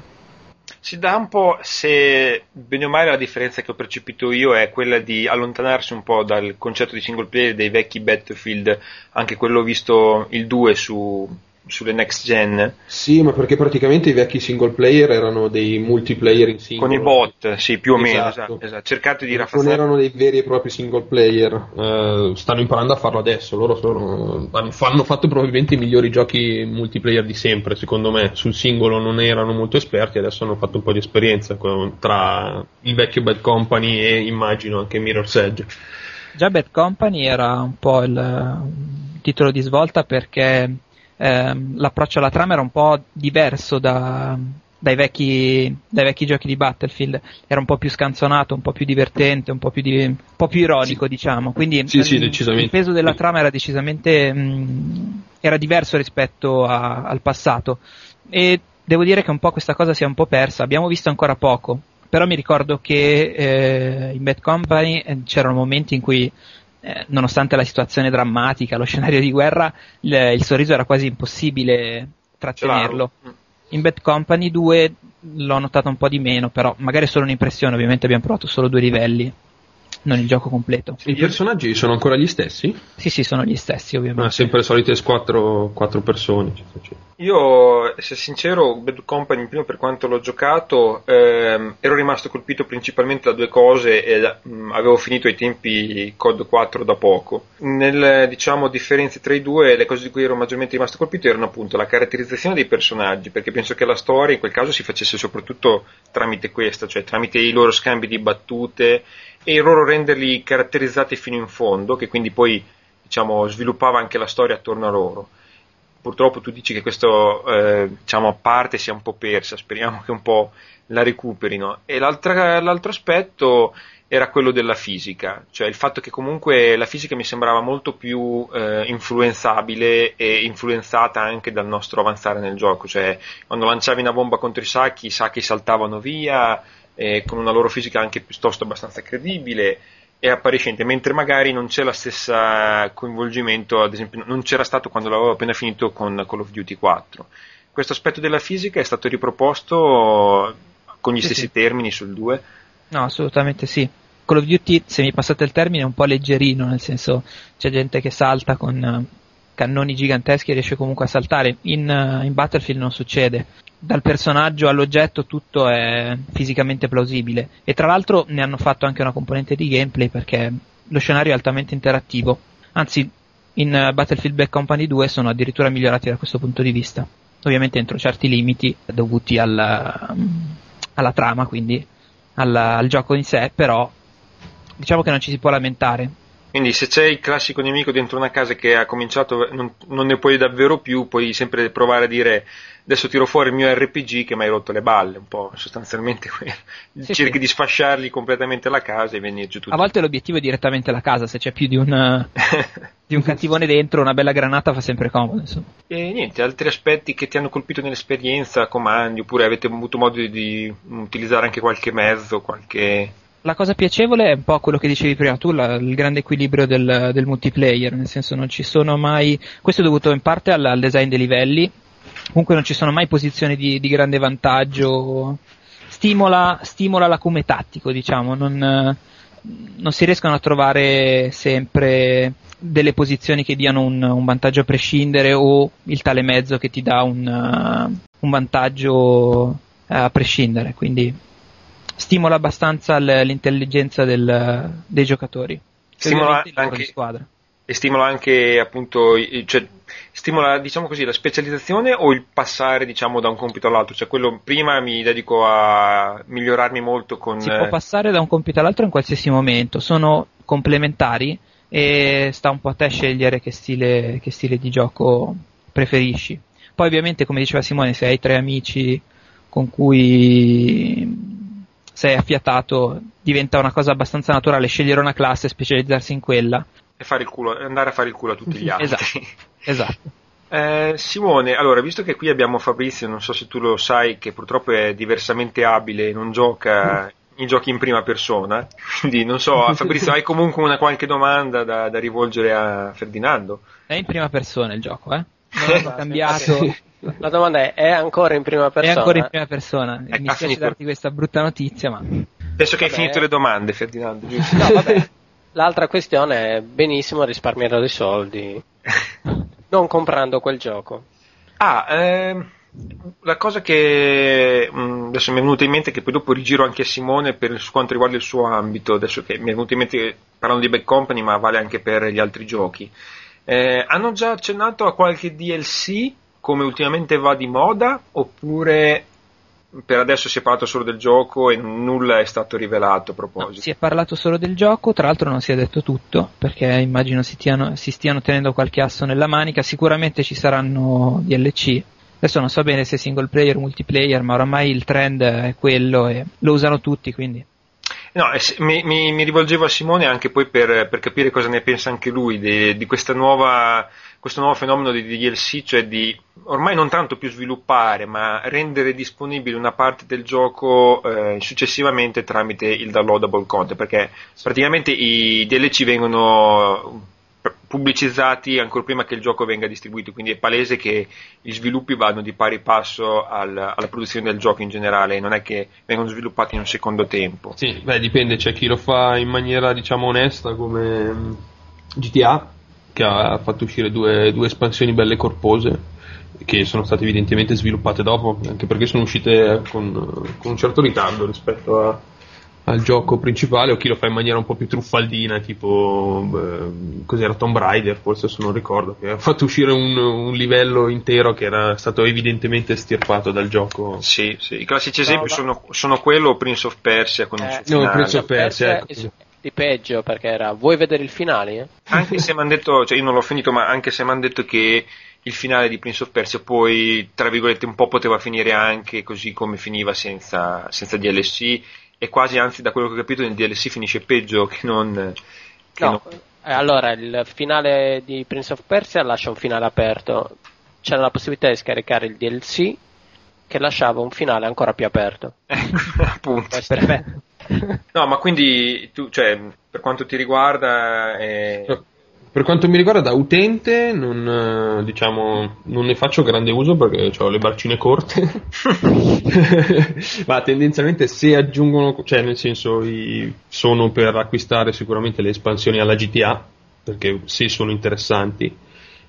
si dà un po', se bene o male la differenza che ho percepito io è quella di allontanarsi un po' dal concetto di single player dei vecchi Battlefield, anche quello visto il 2 su sulle next gen. Sì, ma perché praticamente i vecchi single player erano dei multiplayer in singolo. Con i bot, sì, più o esatto. meno, esatto, esatto. cercate di rafforzare. Non erano dei veri e propri single player, uh, stanno imparando a farlo adesso, loro sono, hanno, hanno, fatto probabilmente i migliori giochi multiplayer di sempre, secondo me, sul singolo non erano molto esperti, adesso hanno fatto un po' di esperienza con, tra il vecchio Bad Company e immagino anche Mirror's Edge. Già Bad Company era un po' il titolo di svolta perché ehm, l'approccio alla trama era un po' diverso da, dai, vecchi, dai, vecchi, giochi di Battlefield, era un po' più scanzonato, un po' più divertente, un po' più, di, un po più ironico, sì. diciamo. Quindi sì, sì, il, peso della trama era decisamente mh, era diverso rispetto a, al passato. E devo dire che un po' questa cosa si è un po' persa, abbiamo visto ancora poco. Però mi ricordo che eh, in Bad Company eh, c'erano momenti in cui eh, nonostante la situazione drammatica, lo scenario di guerra, il, il sorriso era quasi impossibile trattenerlo. In Bad Company 2 l'ho notato un po' di meno, però magari è solo un'impressione, ovviamente abbiamo provato solo due livelli non il gioco completo. I personaggi sono ancora gli stessi? Sì, sì, sono gli stessi, ovviamente. Ah, sempre le solite quattro, quattro persone. Io, se sincero, Bad Company, prima per quanto l'ho giocato, ehm, ero rimasto colpito principalmente da due cose e mh, mm, avevo finito ai tempi COD 4 da poco. Nelle, diciamo, differenze tra i due, le cose di cui ero maggiormente rimasto colpito erano appunto la caratterizzazione dei personaggi, perché penso che la storia in quel caso si facesse soprattutto tramite questa, cioè tramite i loro scambi di battute e loro renderli caratterizzati fino in fondo, che quindi poi diciamo, sviluppava anche la storia attorno a loro. Purtroppo tu dici che questa eh, diciamo, parte sia un po' persa, speriamo che un po' la recuperino. E l'altro aspetto era quello della fisica, cioè il fatto che comunque la fisica mi sembrava molto più eh, influenzabile e influenzata anche dal nostro avanzare nel gioco, cioè quando lanciavi una bomba contro i sacchi, i sacchi saltavano via eh, con una loro fisica anche piuttosto abbastanza credibile e appariscente, mentre magari non c'è lo stesso coinvolgimento, ad esempio non c'era stato quando l'avevo appena finito con Call of Duty 4. Questo aspetto della fisica è stato riproposto con gli sì, stessi sì. termini sul 2? No, assolutamente sì. Call of Duty, se mi passate il termine, è un po' leggerino, nel senso c'è gente che salta con cannoni giganteschi riesce comunque a saltare. In, uh, in, Battlefield non succede. Dal personaggio all'oggetto tutto è fisicamente plausibile. E tra l'altro ne hanno fatto anche una componente di gameplay perché lo scenario è altamente interattivo. Anzi, in uh, Battlefield Back Company 2 sono addirittura migliorati da questo punto di vista. Ovviamente entro certi limiti dovuti alla, alla trama, quindi alla, al gioco in sé, però diciamo che non ci si può lamentare. Quindi se c'è il classico nemico dentro una casa che ha cominciato, non, non, ne puoi davvero più, puoi sempre provare a dire adesso tiro fuori il mio RPG che mi hai rotto le balle, un po' sostanzialmente sì, cerchi sì. di sfasciargli completamente la casa e venire giù tutto. A volte l'obiettivo è direttamente la casa, se c'è più di un, di un cattivone dentro, una bella granata fa sempre comodo. Insomma. E niente, altri aspetti che ti hanno colpito nell'esperienza, comandi, oppure avete avuto modo di, di utilizzare anche qualche mezzo, qualche la cosa piacevole è un po' quello che dicevi prima tu, la, il grande equilibrio del, del, multiplayer, nel senso non ci sono mai, questo è dovuto in parte al, al design dei livelli, comunque non ci sono mai posizioni di, di grande vantaggio, stimola, stimola l'acume tattico diciamo, non, non, si riescono a trovare sempre delle posizioni che diano un, un, vantaggio a prescindere o il tale mezzo che ti dà un, un vantaggio a prescindere, quindi stimola abbastanza l'intelligenza del, dei giocatori. Stimola anche, squadra. E stimola anche appunto, cioè, stimola diciamo così la specializzazione o il passare diciamo da un compito all'altro? Cioè quello prima mi dedico a migliorarmi molto con... Si può passare da un compito all'altro in qualsiasi momento, sono complementari e sta un po' a te scegliere che stile, che stile di gioco preferisci. Poi ovviamente come diceva Simone se hai tre amici con cui sei affiatato diventa una cosa abbastanza naturale scegliere una classe e specializzarsi in quella. E fare il culo, andare a fare il culo a tutti gli altri. esatto. esatto. Eh, Simone, allora, visto che qui abbiamo Fabrizio, non so se tu lo sai, che purtroppo è diversamente abile e non gioca i giochi in prima persona, quindi non so, Fabrizio, hai comunque una qualche domanda da, da rivolgere a Ferdinando? È in prima persona il gioco, eh? Non ho cambiato. La domanda è, è ancora in prima persona? È ancora in prima persona. Eh, Mi spiace darti questa brutta notizia, ma... Penso che hai finito le domande, Ferdinando. No, vabbè. L'altra questione è benissimo risparmiare dei soldi non comprando quel gioco. Ah, ehm, la cosa che mh, mm, adesso mi è venuta in mente, che poi dopo rigiro anche a Simone per quanto riguarda il suo ambito, adesso che mi è venuta in mente parlando di Back Company, ma vale anche per gli altri giochi. Eh, hanno già accennato a qualche DLC come ultimamente va di moda oppure per adesso si è parlato solo del gioco e nulla è stato rivelato a proposito. No, si è parlato solo del gioco, tra l'altro non si è detto tutto, perché immagino si, tiano, si stiano tenendo qualche asso nella manica, sicuramente ci saranno DLC. Adesso non so bene se single player o multiplayer, ma oramai il trend è quello e lo usano tutti, quindi. No, mi, mi, mi rivolgevo a Simone anche poi per, per, capire cosa ne pensa anche lui di, di questa nuova questo nuovo fenomeno di DLC, cioè di ormai non tanto più sviluppare, ma rendere disponibile una parte del gioco eh, successivamente tramite il downloadable content, perché praticamente i DLC vengono pubblicizzati ancora prima che il gioco venga distribuito, quindi è palese che gli sviluppi vanno di pari passo al, alla produzione del gioco in generale, non è che vengono sviluppati in un secondo tempo. Sì, beh, dipende, c'è chi lo fa in maniera diciamo onesta come mm, GTA che ha fatto uscire due, due espansioni belle corpose che sono state evidentemente sviluppate dopo, anche perché sono uscite con, con un certo ritardo rispetto a, al gioco principale, o chi lo fa in maniera un po' più truffaldina, tipo beh, cos'era Tomb Raider, forse se non ricordo, che ha fatto uscire un, un, livello intero che era stato evidentemente estirpato dal gioco. Sì, sì. i classici esempi no, sono, sono, quello Prince of Persia con eh, un no, Prince of Persia, ecco di peggio perché era vuoi vedere il finale? Anche se mi hanno detto, cioè io non l'ho finito, ma anche se mi hanno detto che il finale di Prince of Persia poi, tra virgolette, un po' poteva finire anche così come finiva senza, senza DLC e quasi anzi da quello che ho capito nel DLC finisce peggio che non... Che no, non... Eh, allora il finale di Prince of Persia lascia un finale aperto, c'era la possibilità di scaricare il DLC che lasciava un finale ancora più aperto. Ecco, appunto. Perfetto. No, ma quindi tu, cioè, per quanto ti riguarda, è, per quanto mi riguarda da utente non, eh, diciamo, non ne faccio grande uso perché ho le barcine corte, ma tendenzialmente se aggiungono, cioè nel senso sono per acquistare sicuramente le espansioni alla GTA perché sì sono interessanti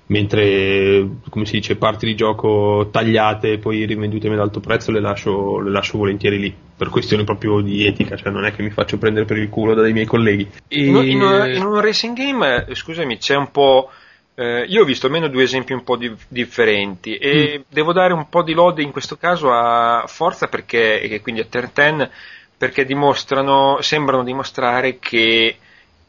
mentre come si dice parti di gioco tagliate e poi rivendute ad alto prezzo le lascio, le lascio, volentieri lì per questione proprio di etica cioè non è che mi faccio prendere per il culo dai miei colleghi e... in, in, un, in, un racing game eh, scusami c'è un po' eh, io ho visto almeno due esempi un po' di, differenti e mm. devo dare un po' di lode in questo caso a Forza perché, e quindi a Terten perché dimostrano sembrano dimostrare che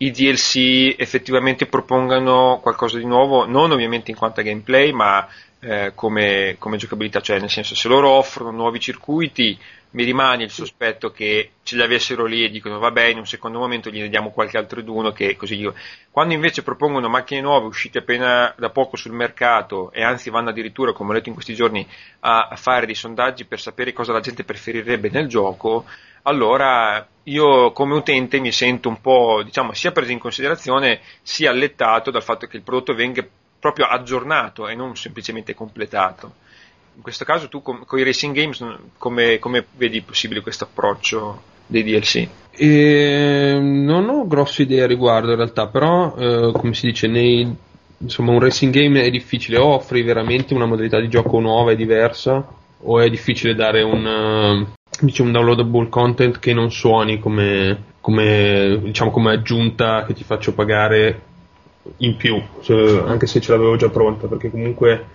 i DLC effettivamente propongano qualcosa di nuovo, non ovviamente in quanto a gameplay, ma eh, come, come, giocabilità, cioè nel senso se loro offrono nuovi circuiti mi rimane il sospetto che ce li avessero lì e dicono vabbè in un secondo momento gli diamo qualche altro d'uno che così dico. quando invece propongono macchine nuove uscite appena da poco sul mercato e anzi vanno addirittura come ho letto in questi giorni a, a fare dei sondaggi per sapere cosa la gente preferirebbe nel gioco allora io come utente mi sento un po' diciamo sia preso in considerazione sia allettato dal fatto che il prodotto venga proprio aggiornato e non semplicemente completato. In questo caso tu con, con i racing games come, come vedi possibile questo approccio dei DLC? E, non ho grosse idee a riguardo in realtà, però eh, come si dice, nei, insomma, un racing game è difficile, offri veramente una modalità di gioco nuova e diversa, o è difficile dare un, diciamo, un downloadable content che non suoni come, come, diciamo, come aggiunta che ti faccio pagare in più, cioè, anche se ce l'avevo già pronta, perché comunque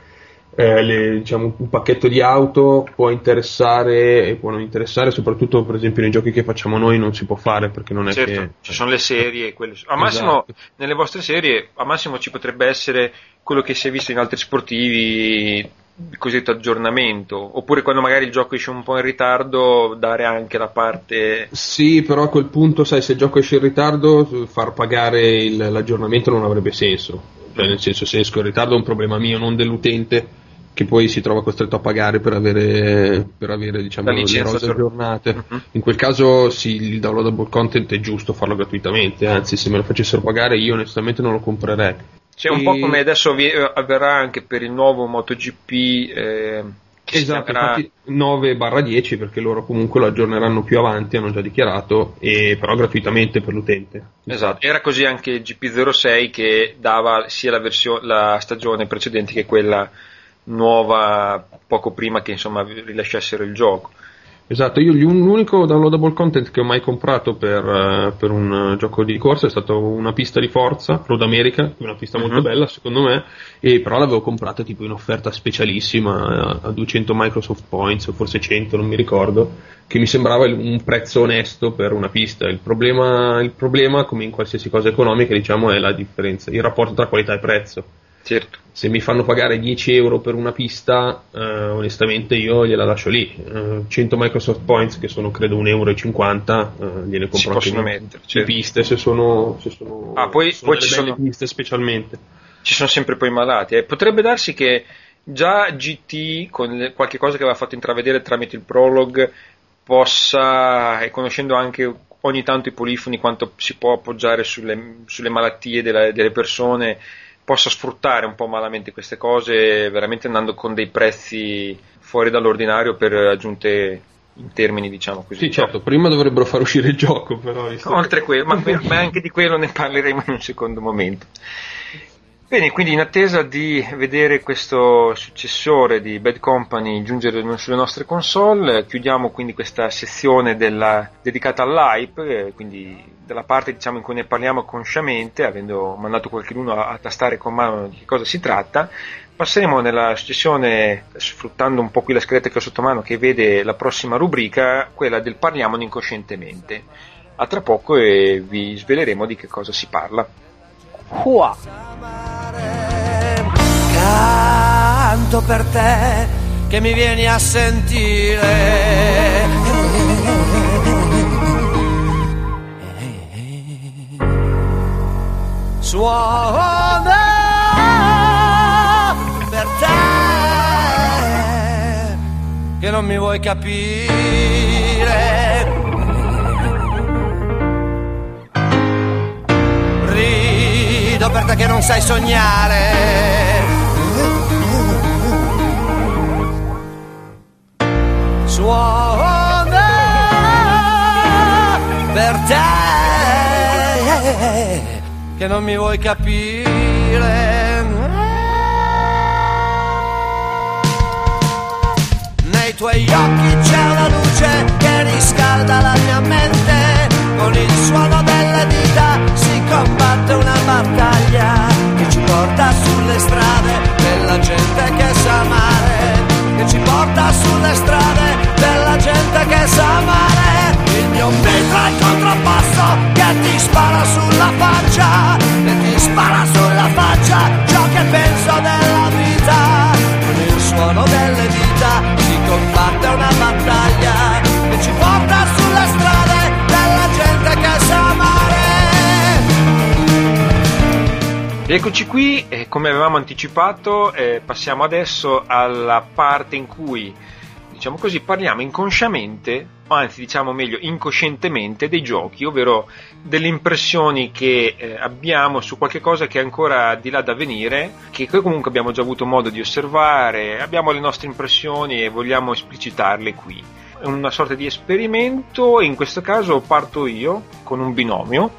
eh, le, diciamo, un pacchetto di auto può interessare e può non interessare, soprattutto per esempio nei giochi che facciamo noi non si può fare perché non è certo, che... ci sono le serie, quelle... a massimo esatto. nelle vostre serie, a massimo ci potrebbe essere quello che si è visto in altri sportivi il cosiddetto aggiornamento, oppure quando magari il gioco esce un po' in ritardo, dare anche la parte. Sì, però a quel punto, sai, se il gioco esce in ritardo, far pagare il, l'aggiornamento non avrebbe senso. Cioè, nel senso, se esco in ritardo è un problema mio, non dell'utente, che poi si trova costretto a pagare per avere, per avere diciamo, le rose aggiornate. Uh-huh. In quel caso, sì, il downloadable content è giusto farlo gratuitamente, anzi, se me lo facessero pagare, io onestamente non lo comprerei c'è un po' come adesso avverrà anche per il nuovo MotoGP. Eh, esatto, chiamerà... 9-10 perché loro comunque lo aggiorneranno più avanti, hanno già dichiarato, e però gratuitamente per l'utente. Esatto, era così anche GP06 che dava sia la, versione, la stagione precedente che quella nuova poco prima che insomma rilasciassero il gioco. Esatto, io l'unico downloadable content che ho mai comprato per, uh, per un uh, gioco di corsa è stato una pista di forza, Road America, una pista molto uh-huh. bella secondo me, e però l'avevo comprata tipo in offerta specialissima a 200 Microsoft Points o forse 100, non mi ricordo, che mi sembrava un prezzo onesto per una pista. Il problema, il problema come in qualsiasi cosa economica, diciamo, è la differenza, il rapporto tra qualità e prezzo. Certo. Se mi fanno pagare 10 euro per una pista, eh, onestamente io gliela lascio lì. Eh, 100 Microsoft Points, che sono credo 1,50 euro, eh, gliene compro anche mettere, certo. piste se sono, se sono, ah, poi, sono poi ci sono piste specialmente. Ci sono sempre poi malati. Eh. Potrebbe darsi che già GT, con qualche cosa che aveva fatto intravedere tramite il prologue, possa, e conoscendo anche ogni tanto i polifoni, quanto si può appoggiare sulle, sulle malattie della, delle persone possa sfruttare un po' malamente queste cose, veramente andando con dei prezzi fuori dall'ordinario per aggiunte in termini diciamo così. Sì, certo, prima dovrebbero far uscire il gioco, però. Oltre a quello, ma, ma anche di quello ne parleremo in un secondo momento. Bene, quindi in attesa di vedere questo successore di Bad Company giungere sulle nostre console, chiudiamo quindi questa sezione della, dedicata all'hype, eh, quindi della parte diciamo, in cui ne parliamo consciamente, avendo mandato qualcuno a, a tastare con mano di che cosa si tratta. Passeremo nella successione, sfruttando un po' qui la scheda che ho sotto mano, che vede la prossima rubrica, quella del parliamone incoscientemente. A tra poco e vi sveleremo di che cosa si parla. Hua! Soltanto per te che mi vieni a sentire. Suona per te che non mi vuoi capire. Rido per te che non sai sognare. Suona per te che non mi vuoi capire. Nei tuoi occhi c'è una luce che riscalda la mia mente. Con il suono delle dita si combatte una battaglia che ci porta sulle strade della gente che sa amare. Che ci porta sulle strade della gente che sa amare. Il mio mitra è il contrappasso che ti spara sulla faccia. E ti spara sulla faccia ciò che penso della vita. Con il suono delle dita si combatte una battaglia che ci porta sulle strade Eccoci qui, e come avevamo anticipato, eh, passiamo adesso alla parte in cui, diciamo così, parliamo inconsciamente, o anzi diciamo meglio incoscientemente, dei giochi, ovvero delle impressioni che eh, abbiamo su qualche cosa che è ancora di là da venire, che comunque abbiamo già avuto modo di osservare, abbiamo le nostre impressioni e vogliamo esplicitarle qui. È una sorta di esperimento e in questo caso parto io con un binomio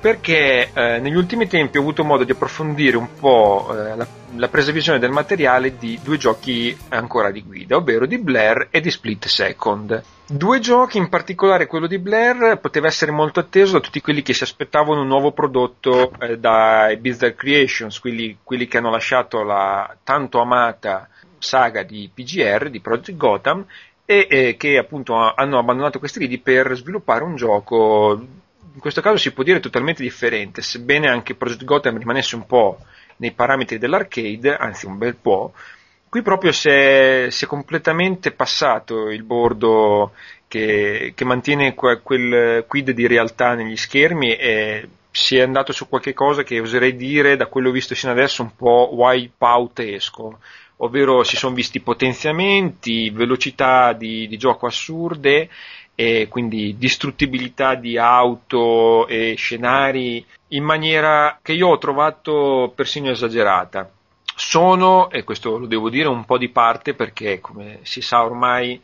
perché eh, negli ultimi tempi ho avuto modo di approfondire un po' eh, la, la, presa visione del materiale di due giochi ancora di guida, ovvero di Blair e di Split Second. Due giochi, in particolare quello di Blair, poteva essere molto atteso da tutti quelli che si aspettavano un nuovo prodotto eh, dai Bizarre Creations, quelli, quelli che hanno lasciato la tanto amata saga di PGR, di Project Gotham, e eh, che appunto hanno abbandonato questi lidi per sviluppare un gioco in questo caso si può dire totalmente differente, sebbene anche Project Gotham rimanesse un po' nei parametri dell'arcade, anzi un bel po', qui proprio si è, si è completamente passato il bordo che, che mantiene que, quel quid di realtà negli schermi e si è andato su qualche cosa che oserei dire, da quello visto fino adesso, un po' wipeoutesco, ovvero si sono visti potenziamenti, velocità di, di gioco assurde e quindi distruttibilità di auto e scenari in maniera che io ho trovato persino esagerata. Sono, e questo lo devo dire, un po' di parte perché come si sa ormai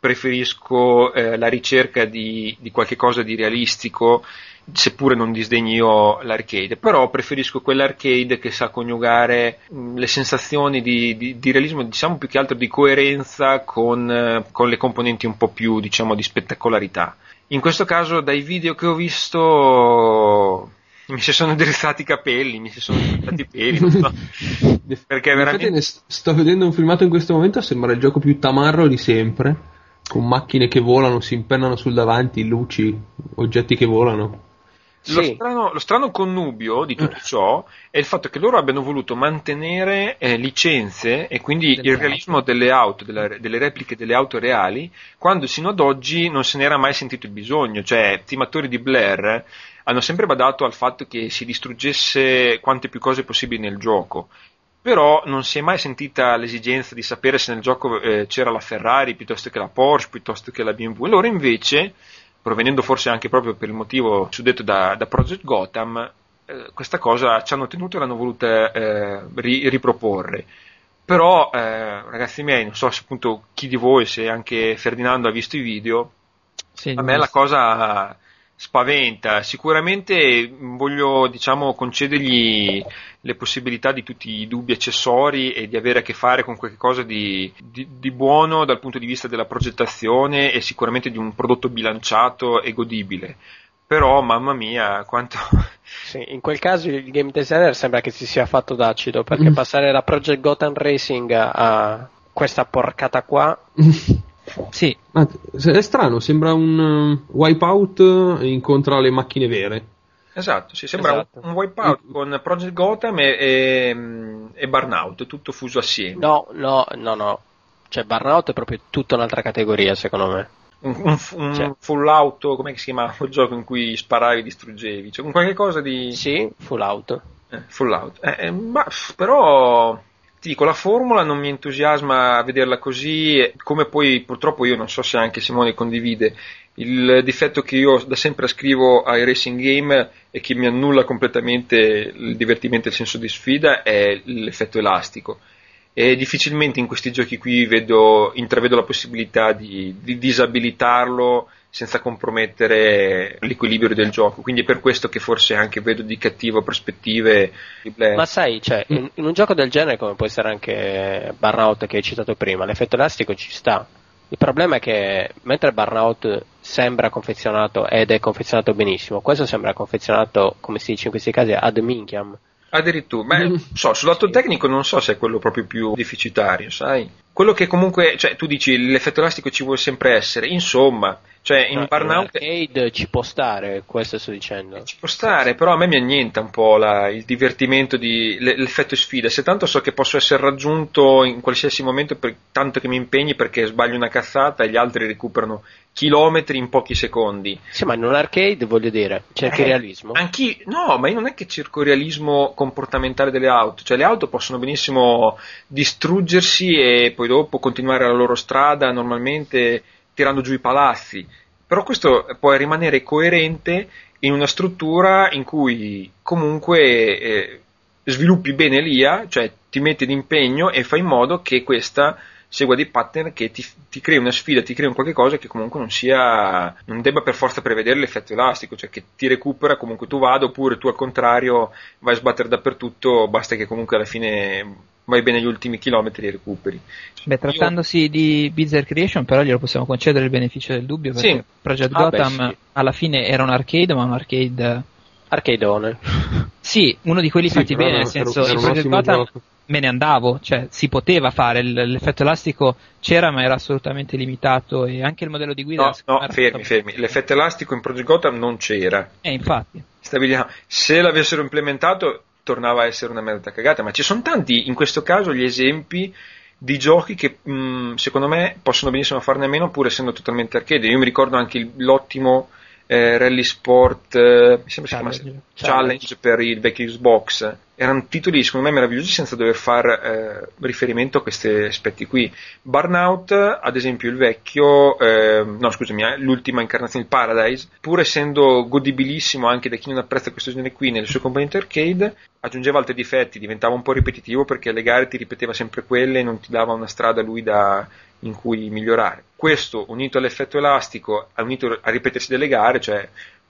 preferisco eh, la ricerca di, di qualche cosa di realistico seppure non disdegni io l'arcade, però preferisco quell'arcade che sa coniugare mh, le sensazioni di, di, di, realismo, diciamo più che altro di coerenza con, eh, con, le componenti un po' più, diciamo, di spettacolarità. In questo caso, dai video che ho visto, mi si sono drizzati i capelli, mi si sono drizzati i peli, non so. Perché veramente... sto vedendo un filmato in questo momento, sembra il gioco più tamarro di sempre. Con macchine che volano, si impennano sul davanti, luci, oggetti che volano. Lo, strano, lo, strano, connubio di tutto ciò è il fatto che loro abbiano voluto mantenere eh, licenze e quindi delle il realismo auto. delle auto, delle, delle, repliche delle auto reali, quando sino ad oggi non se n'era mai sentito il bisogno. Cioè, timatori di Blair hanno sempre badato al fatto che si distruggesse quante più cose possibili nel gioco. Però non si è mai sentita l'esigenza di sapere se nel gioco eh, c'era la Ferrari piuttosto che la Porsche, piuttosto che la BMW. E loro invece provenendo forse anche proprio per il motivo suddetto da, da Project Gotham, eh, questa cosa ci hanno tenuto e l'hanno voluta eh, ri, riproporre. Però, eh, ragazzi miei, non so se appunto chi di voi, se anche Ferdinando ha visto i video, sì, a me la cosa spaventa. Sicuramente voglio, diciamo, concedergli le possibilità di tutti i dubbi accessori e di avere a che fare con qualcosa di, di, di buono dal punto di vista della progettazione e sicuramente di un prodotto bilanciato e godibile. Però, mamma mia, quanto. Sì, in quel caso il game designer sembra che si sia fatto d'acido perché mm. passare da Project Gotham Racing a questa porcata qua Sì. Ma è strano, sembra un uh, wipeout incontra le macchine vere. Esatto, sì, sembra Esatto. un wipeout con Project Gotham e, e, e Burnout, tutto fuso assieme. No, no, no, no. Cioè, Burnout è proprio tutta un'altra categoria, secondo me. Un, un, un Cioè- full auto, come si chiama quel gioco in cui sparavi e distruggevi? Cioè, un qualche cosa di Sì, full auto. eh, full out. Eh, eh, ma, però ti dico, la formula non mi entusiasma vederla così, come poi purtroppo io non so se anche Simone condivide. Il difetto che io da sempre ascrivo ai racing game e che mi annulla completamente il divertimento e il senso di sfida è l'effetto elastico. E difficilmente in questi giochi qui vedo, intravedo la possibilità di, di disabilitarlo senza compromettere l'equilibrio del gioco. Quindi è per questo che forse anche vedo di cattivo prospettive. Ma sai, cioè, in, in un gioco del genere, come può essere anche Burnout che hai citato prima, l'effetto elastico ci sta. Il problema è che mentre Burnout sembra confezionato ed è confezionato benissimo, questo sembra confezionato, come si dice in questi casi, ad minchiam. Addirittura, beh, so, sul lato tecnico non so se è quello proprio più deficitario, sai? Quello che comunque, cioè, tu dici l'effetto elastico ci vuole sempre essere, insomma, cioè in No, Burnout arcade ci può stare, questo sto dicendo. ci può stare, però a me mi annienta un po' la- il divertimento di l'effetto sfida. Se tanto so che posso essere raggiunto in qualsiasi momento, per, tanto che mi impegni perché sbaglio una cazzata e gli altri recuperano chilometri in pochi secondi. Sì, ma in un arcade voglio dire, cerchi Eh, realismo. Anch'io, no, ma io non è che cerco il realismo comportamentale delle auto, cioè le auto possono benissimo distruggersi e poi dopo continuare la loro strada normalmente tirando giù i palazzi, però questo può rimanere coerente in una struttura in cui comunque eh, sviluppi bene l'IA, cioè ti metti d'impegno e fai in modo che questa segua dei pattern che ti, ti crea una sfida, ti crea un qualche cosa che comunque non sia, non debba per forza prevedere l'effetto elastico, cioè che ti recupera comunque tu vada, oppure tu al contrario vai a sbattere dappertutto, basta che comunque alla fine vai bene gli ultimi chilometri e recuperi. Beh, trattandosi di Bizarre Creation, però glielo possiamo concedere il beneficio del dubbio perché Sì. Project Ah, beh, Gotham sì. alla fine era un arcade, ma un arcade. Arcadeone. Sì, uno di quelli Sì, fatti bene, nel senso, un Project Gotham gioco. me ne andavo, cioè si poteva fare, il- l'effetto elastico c'era, ma era assolutamente limitato e anche il modello di guida. No, no, fermi, fermi. L'effetto elastico in Project Gotham non c'era. Eh, infatti. Stabiliamo. Se l'avessero implementato, tornava a essere una merda cagata. Ma ci sono tanti, in questo caso, gli esempi di giochi che mh, secondo me possono benissimo farne a meno, pur essendo totalmente arcade. Io mi ricordo anche il- l'ottimo eh, Rally Sport, eh, mi sembra si chiamasse Challenge. Challenge per il vecchio Xbox. Erano titoli secondo me meravigliosi senza dover fare eh, riferimento a questi aspetti qui. Burnout, ad esempio, il vecchio, eh, no scusami, eh, l'ultima incarnazione, il Paradise, pur essendo godibilissimo anche da chi non apprezza questo genere qui nelle sue componenti arcade, aggiungeva altri difetti, diventava un po' ripetitivo perché le gare ti ripeteva sempre quelle e non ti dava una strada lui da, in cui migliorare. Questo unito all'effetto elastico, unito a ripetersi delle gare, cioè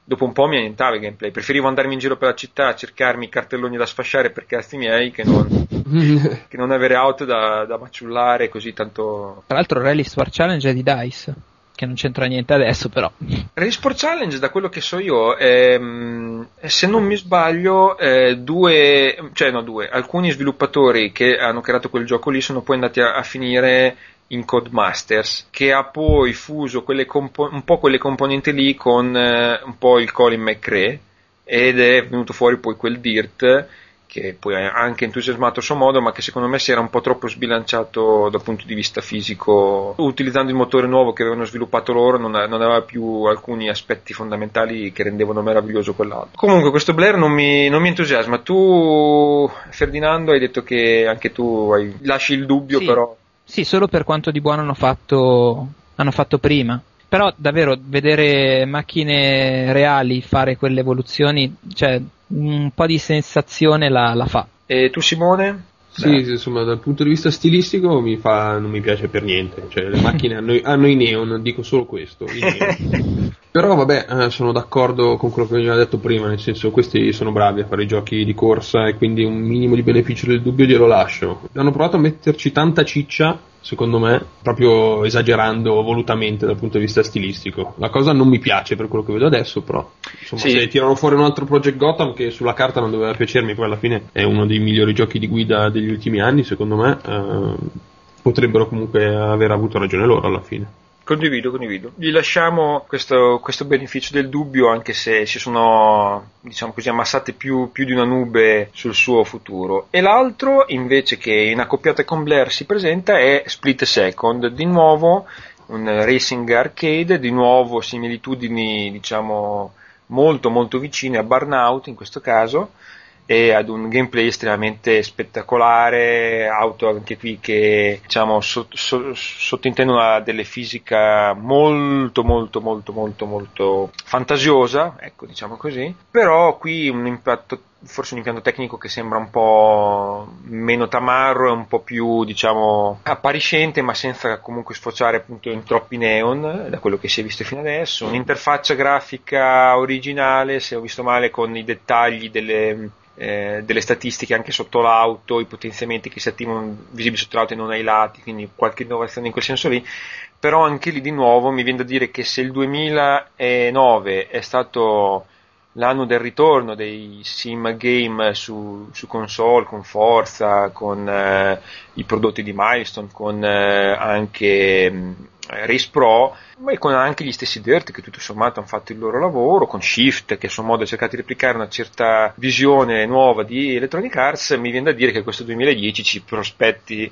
dopo un po' mi annientava il gameplay. Preferivo andarmi in giro per la città a cercarmi cartelloni da sfasciare per cazzi miei che non, che non avere auto da, da maciullare così tanto. Tra l'altro Rally Sport Challenge è di DICE, che non c'entra niente adesso però. Rally Sport Challenge, da quello che so io, ehm, se non mi sbaglio, due, cioè no, due, alcuni sviluppatori che hanno creato quel gioco lì sono poi andati a, a finire in Codemasters, che ha poi fuso quelle compo- un po' quelle componenti lì con eh, un po' il Colin McRae ed è venuto fuori poi quel Dirt che poi ha anche entusiasmato a suo modo, ma che secondo me si era un po' troppo sbilanciato dal punto di vista fisico. Utilizzando il motore nuovo che avevano sviluppato loro, non, non aveva più alcuni aspetti fondamentali che rendevano meraviglioso quell'auto. Comunque, questo Blair non mi, non mi entusiasma. Tu, Ferdinando, hai detto che anche tu hai- lasci il dubbio, Sì. però. Sì, solo per quanto di buono hanno fatto, hanno fatto prima. Però davvero vedere macchine reali fare quelle evoluzioni, cioè un po' di sensazione la, la fa. E tu, Simone? Sì, sì, insomma, dal punto di vista stilistico mi fa, non mi piace per niente. Cioè, le macchine hanno, hanno i neon, dico solo questo. Però vabbè, eh, sono d'accordo con quello che veniva detto prima, nel senso questi sono bravi a fare i giochi di corsa e quindi un minimo di beneficio del dubbio glielo lascio. Hanno provato a metterci tanta ciccia, secondo me, proprio esagerando volutamente dal punto di vista stilistico. La cosa non mi piace per quello che vedo adesso, però insomma, Sì. se tirano fuori un altro Project Gotham che sulla carta non doveva piacermi, poi alla fine è uno dei migliori giochi di guida degli ultimi anni, secondo me, eh, potrebbero comunque aver avuto ragione loro alla fine. Condivido, condivido. Gli lasciamo questo, questo, beneficio del dubbio anche se si sono, diciamo così, ammassate più, più, di una nube sul suo futuro. E l'altro, invece, che in accoppiata con Blair si presenta è Split Second, di nuovo un racing arcade, di nuovo similitudini, diciamo, molto molto vicine a Burnout in questo caso e ad un gameplay estremamente spettacolare, auto anche qui che diciamo so, so, sottintendono delle fisica molto molto molto molto molto fantasiosa, ecco diciamo così, però qui un impatto forse un impianto tecnico che sembra un po' meno tamarro e un po' più diciamo appariscente ma senza comunque sfociare appunto in troppi neon da quello che si è visto fino adesso. Un'interfaccia grafica originale se ho visto male con i dettagli delle eh, delle statistiche anche sotto l'auto, i potenziamenti che si attivano visibili sotto l'auto e non ai lati, quindi qualche innovazione in quel senso lì, però anche lì di nuovo mi viene da dire che se il 2009 è stato l'anno del ritorno dei sim game su, su console con Forza, con eh, i prodotti di Milestone, con eh, anche mh, Race Pro, ma con anche gli stessi Dirt che tutto sommato hanno fatto il loro lavoro, con Shift che a suo modo ha cercato di replicare una certa visione nuova di Electronic Arts, mi viene da dire che questo 2010 ci prospetti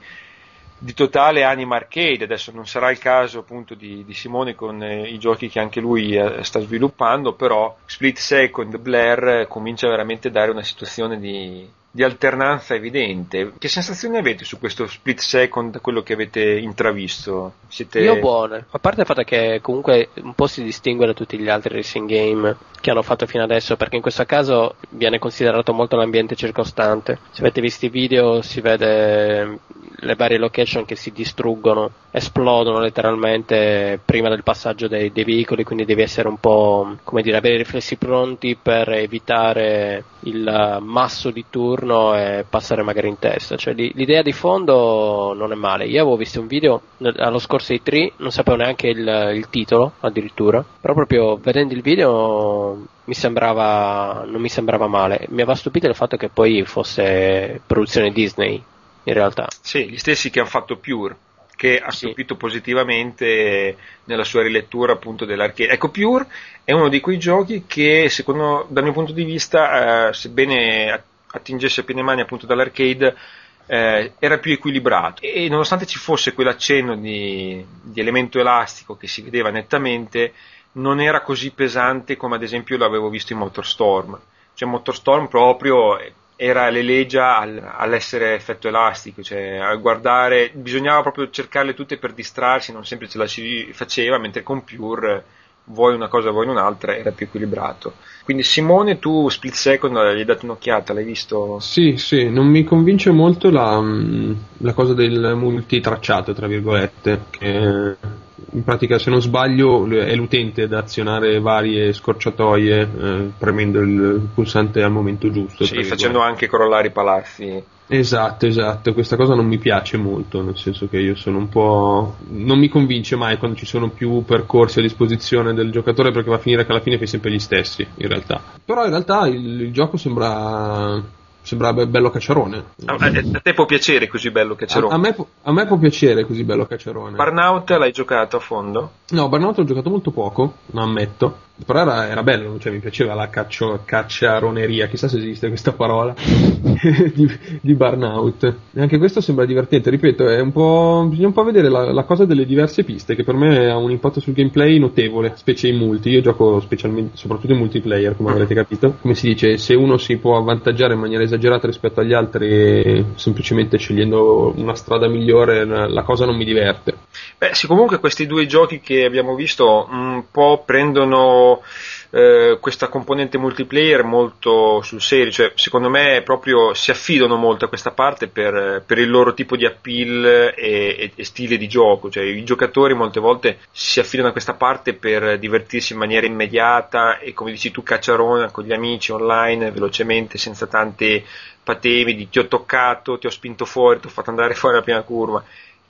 di totale anima arcade, adesso non sarà il caso appunto di, di Simone con eh, i giochi che anche lui eh, sta sviluppando, però Split Second Blair comincia veramente a dare una situazione di, di alternanza evidente. Che sensazioni avete su questo split second, quello che avete intravisto? Siete... Io buone, a parte il fatto che comunque un po' si distingue da tutti gli altri racing game che hanno fatto fino adesso, perché in questo caso viene considerato molto l'ambiente circostante. Se avete visto i video si vede le varie location che si distruggono, esplodono letteralmente prima del passaggio dei, dei veicoli, quindi devi essere un po', come dire, avere i riflessi pronti per evitare il masso di turno turno e passare magari in testa. Cioè, l'idea di fondo non è male. Io avevo visto un video allo scorso E3, non sapevo neanche il, il titolo addirittura, però proprio vedendo il video mi sembrava, non mi sembrava male. Mi aveva stupito il fatto che poi fosse produzione Disney in realtà. Sì, gli stessi che hanno fatto Pure che ha stupito sì. positivamente nella sua rilettura appunto dell'arcade. Ecco, Pure è uno di quei giochi che secondo dal mio punto di vista, eh, sebbene attingesse a piene mani appunto dall'arcade eh, era più equilibrato. E nonostante ci fosse quell'accenno di, di, elemento elastico che si vedeva nettamente non era così pesante come ad esempio l'avevo visto in Motorstorm. Cioè Motorstorm proprio era l'elegia al, all'essere effetto elastico cioè a guardare bisognava proprio cercarle tutte per distrarsi non sempre ce la si faceva mentre con Pure vuoi una cosa vuoi un'altra era più equilibrato quindi Simone, tu Split Second gli hai dato un'occhiata, l'hai visto? Sì, sì, non mi convince molto la, mm, la cosa del multitracciato, tra virgolette, che in pratica se non sbaglio è l'utente ad azionare varie scorciatoie eh, premendo il pulsante al momento giusto. Sì, facendo anche crollare i palazzi. Esatto, esatto, questa cosa non mi piace molto, nel senso che io sono un po'... non mi convince mai quando ci sono più percorsi a disposizione del giocatore perché va a finire che alla fine fai sempre gli stessi, in realtà. Però in realtà il, il gioco sembra Sembra bello cacciarone. A, a, te può piacere così bello cacciarone? A, a, me, a, me, può piacere così bello cacciarone. Burnout l'hai giocato a fondo? No, Burnout l'ho giocato molto poco, lo ammetto. Però era, era bello, cioè mi piaceva la caccio, cacciaroneria, chissà se esiste questa parola, di, di, Burnout. E anche questo sembra divertente, ripeto, è un po', bisogna un po' vedere la, la, cosa delle diverse piste, che per me ha un impatto sul gameplay notevole, specie in multi. Io gioco specialmente, soprattutto in multiplayer, come avrete capito. Come si dice, se uno si può avvantaggiare in maniera esagerata rispetto agli altri, semplicemente scegliendo una strada migliore, la cosa non mi diverte. Beh, sì, comunque questi due giochi che abbiamo visto un po' prendono eh, questa componente multiplayer molto sul serio, cioè secondo me proprio si affidano molto a questa parte per, per il loro tipo di appeal e, e, e, stile di gioco, cioè i giocatori molte volte si affidano a questa parte per divertirsi in maniera immediata e come dici tu cacciarona con gli amici online velocemente senza tante patemi di ti ho toccato, ti ho spinto fuori, ti ho fatto andare fuori la prima curva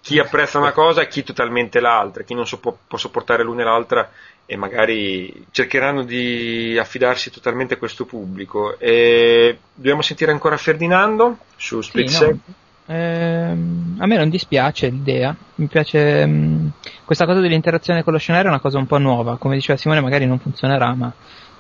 chi apprezza una cosa e chi totalmente l'altra, chi non so, può, può, sopportare l'una e l'altra e magari cercheranno di affidarsi totalmente a questo pubblico. E dobbiamo sentire ancora Ferdinando su Split sì, no. Ehm, a me non dispiace l'idea, mi piace mh, questa cosa dell'interazione con lo scenario è una cosa un po' nuova, come diceva Simone magari non funzionerà, ma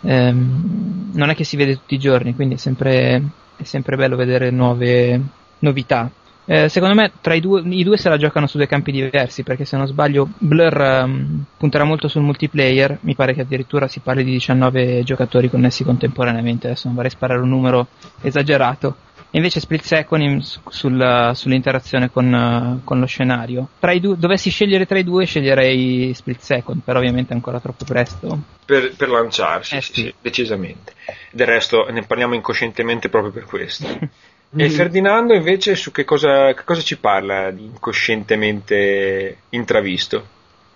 ehm, non è che si vede tutti i giorni, quindi è sempre, è sempre bello vedere nuove novità. Eh, secondo me tra i due, i due se la giocano su due campi diversi, perché se non sbaglio Blur um, punterà molto sul multiplayer, mi pare che addirittura si parli di 19 giocatori connessi contemporaneamente, adesso non vorrei sparare un numero esagerato. E invece Split Second sul, sull'interazione con, uh, con, lo scenario. Tra i due, dovessi scegliere tra i due, sceglierei Split Second, però ovviamente è ancora troppo presto. Per, per lanciarsi, eh, sì, sì, decisamente. Del resto ne parliamo incoscientemente proprio per questo. E Ferdinando invece su che cosa, che cosa ci parla di incoscientemente intravisto?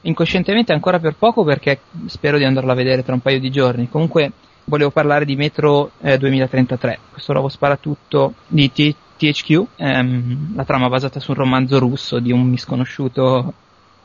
Incoscientemente ancora per poco perché spero di andarlo a vedere tra un paio di giorni. Comunque volevo parlare di Metro eh, 2033, questo nuovo sparatutto di T- THQ, ehm, la trama basata su un romanzo russo di un misconosciuto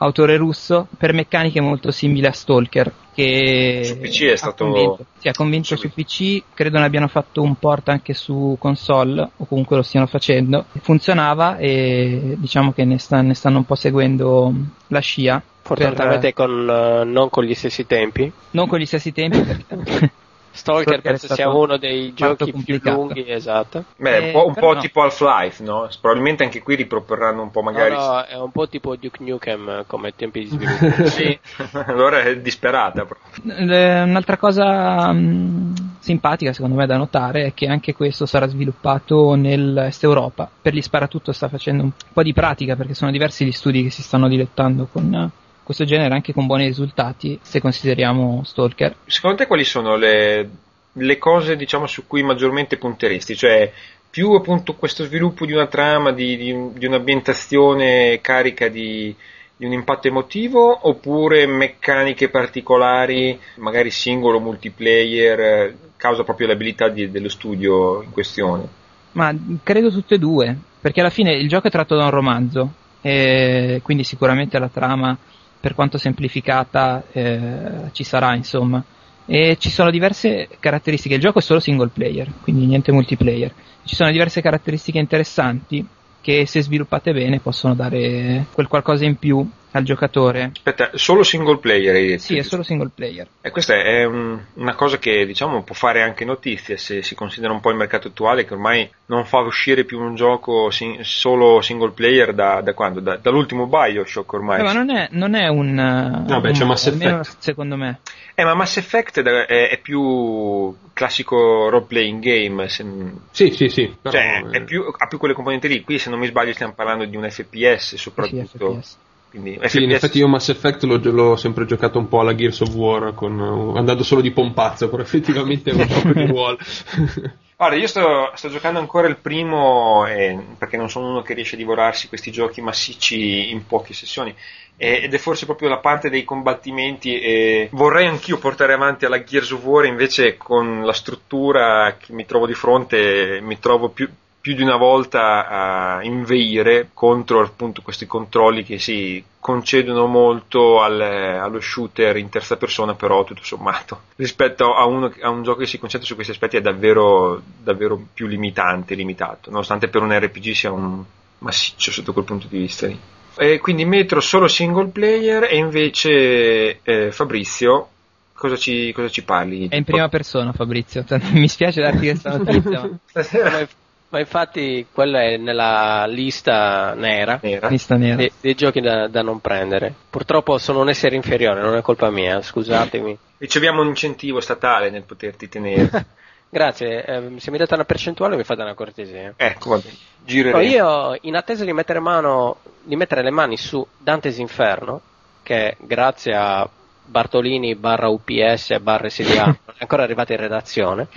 autore russo, per meccaniche molto simili a Stalker. Che su PC è stato. Convinto, sì, ha convinto su PC, credo ne abbiano fatto un port anche su console, o comunque lo stiano facendo. Funzionava e diciamo che ne, sta, ne stanno un po' seguendo la scia. Fortunatamente per... con, uh, non con gli stessi tempi. Non con gli stessi tempi perché Stalker penso sia uno dei giochi complicato. più lunghi, esatto. Beh, un po', un po tipo Half-Life, no? Probabilmente anche qui riproporranno un po' magari. No, no, è un po' tipo Duke Nukem come tempi di sviluppo. sì. allora è disperata. Un'altra cosa mh, simpatica, secondo me, da notare è che anche questo sarà sviluppato nell'Est Europa. Per gli sparatutto sta facendo un po' di pratica perché sono diversi gli studi che si stanno dilettando con questo genere anche con buoni risultati se consideriamo Stalker. Secondo te quali sono le, le cose diciamo, su cui maggiormente punteresti? Cioè più appunto questo sviluppo di una trama, di, di, di un'ambientazione carica di, di, un impatto emotivo oppure meccaniche particolari, magari singolo, multiplayer, causa proprio l'abilità dello studio in questione? Ma credo tutte e due, perché alla fine il gioco è tratto da un romanzo, e quindi sicuramente la trama per quanto semplificata eh, ci sarà insomma. E ci sono diverse caratteristiche. Il gioco è solo single player quindi niente multiplayer. Ci sono diverse caratteristiche interessanti che se sviluppate bene possono dare quel qualcosa in più al giocatore. Aspetta, solo single player hai detto? Sì, è solo single player. E questa è un, una cosa che diciamo può fare anche notizia se si considera un po' il mercato attuale che ormai non fa uscire più un gioco sin, solo single player da, da quando? Da, dall'ultimo Bioshock ormai. No, ma non è, non è un... No, beh, un, c'è Mass Effect. Secondo me. Eh, ma Mass Effect è, è più classico role playing game. Se, sì, sì, sì. Però, cioè, più, ha più quelle componenti lì. Qui, se non mi sbaglio, stiamo parlando di un FPS soprattutto. Sì, FPS. Quindi, sì, in effetti io Mass Effect l'ho, l'ho, sempre giocato un po' alla Gears of War, con, uh, andando solo di pompazzo, però effettivamente è un gioco di ruolo. Guarda, io sto, sto, giocando ancora il primo, eh, perché non sono uno che riesce a divorarsi questi giochi massicci in poche sessioni, eh, ed è forse proprio la parte dei combattimenti e vorrei anch'io portare avanti alla Gears of War, invece con la struttura che mi trovo di fronte mi trovo più, più di una volta a inveire contro appunto questi controlli che si concedono molto al, allo shooter in terza persona, però tutto sommato rispetto a, uno, a, un gioco che si concentra su questi aspetti è davvero, davvero più limitante, limitato, nonostante per un RPG sia un massiccio sotto quel punto di vista lì. E quindi Metro solo single player e invece eh, Fabrizio Cosa ci, cosa ci, parli? È in prima persona Fabrizio, mi spiace darti questa notizia. Ma infatti quella è nella lista nera, nera. Lista nera. Dei, dei, giochi da, da, non prendere. Purtroppo sono un essere inferiore, non è colpa mia, scusatemi. Riceviamo un incentivo statale nel poterti tenere. Grazie, eh, se mi date una percentuale mi fate una cortesia. Ecco, va bene. Girerei. io, in attesa di mettere, mano, di mettere le mani su Dante's Inferno, che grazie a Bartolini barra UPS barra SDA non è ancora arrivato in redazione,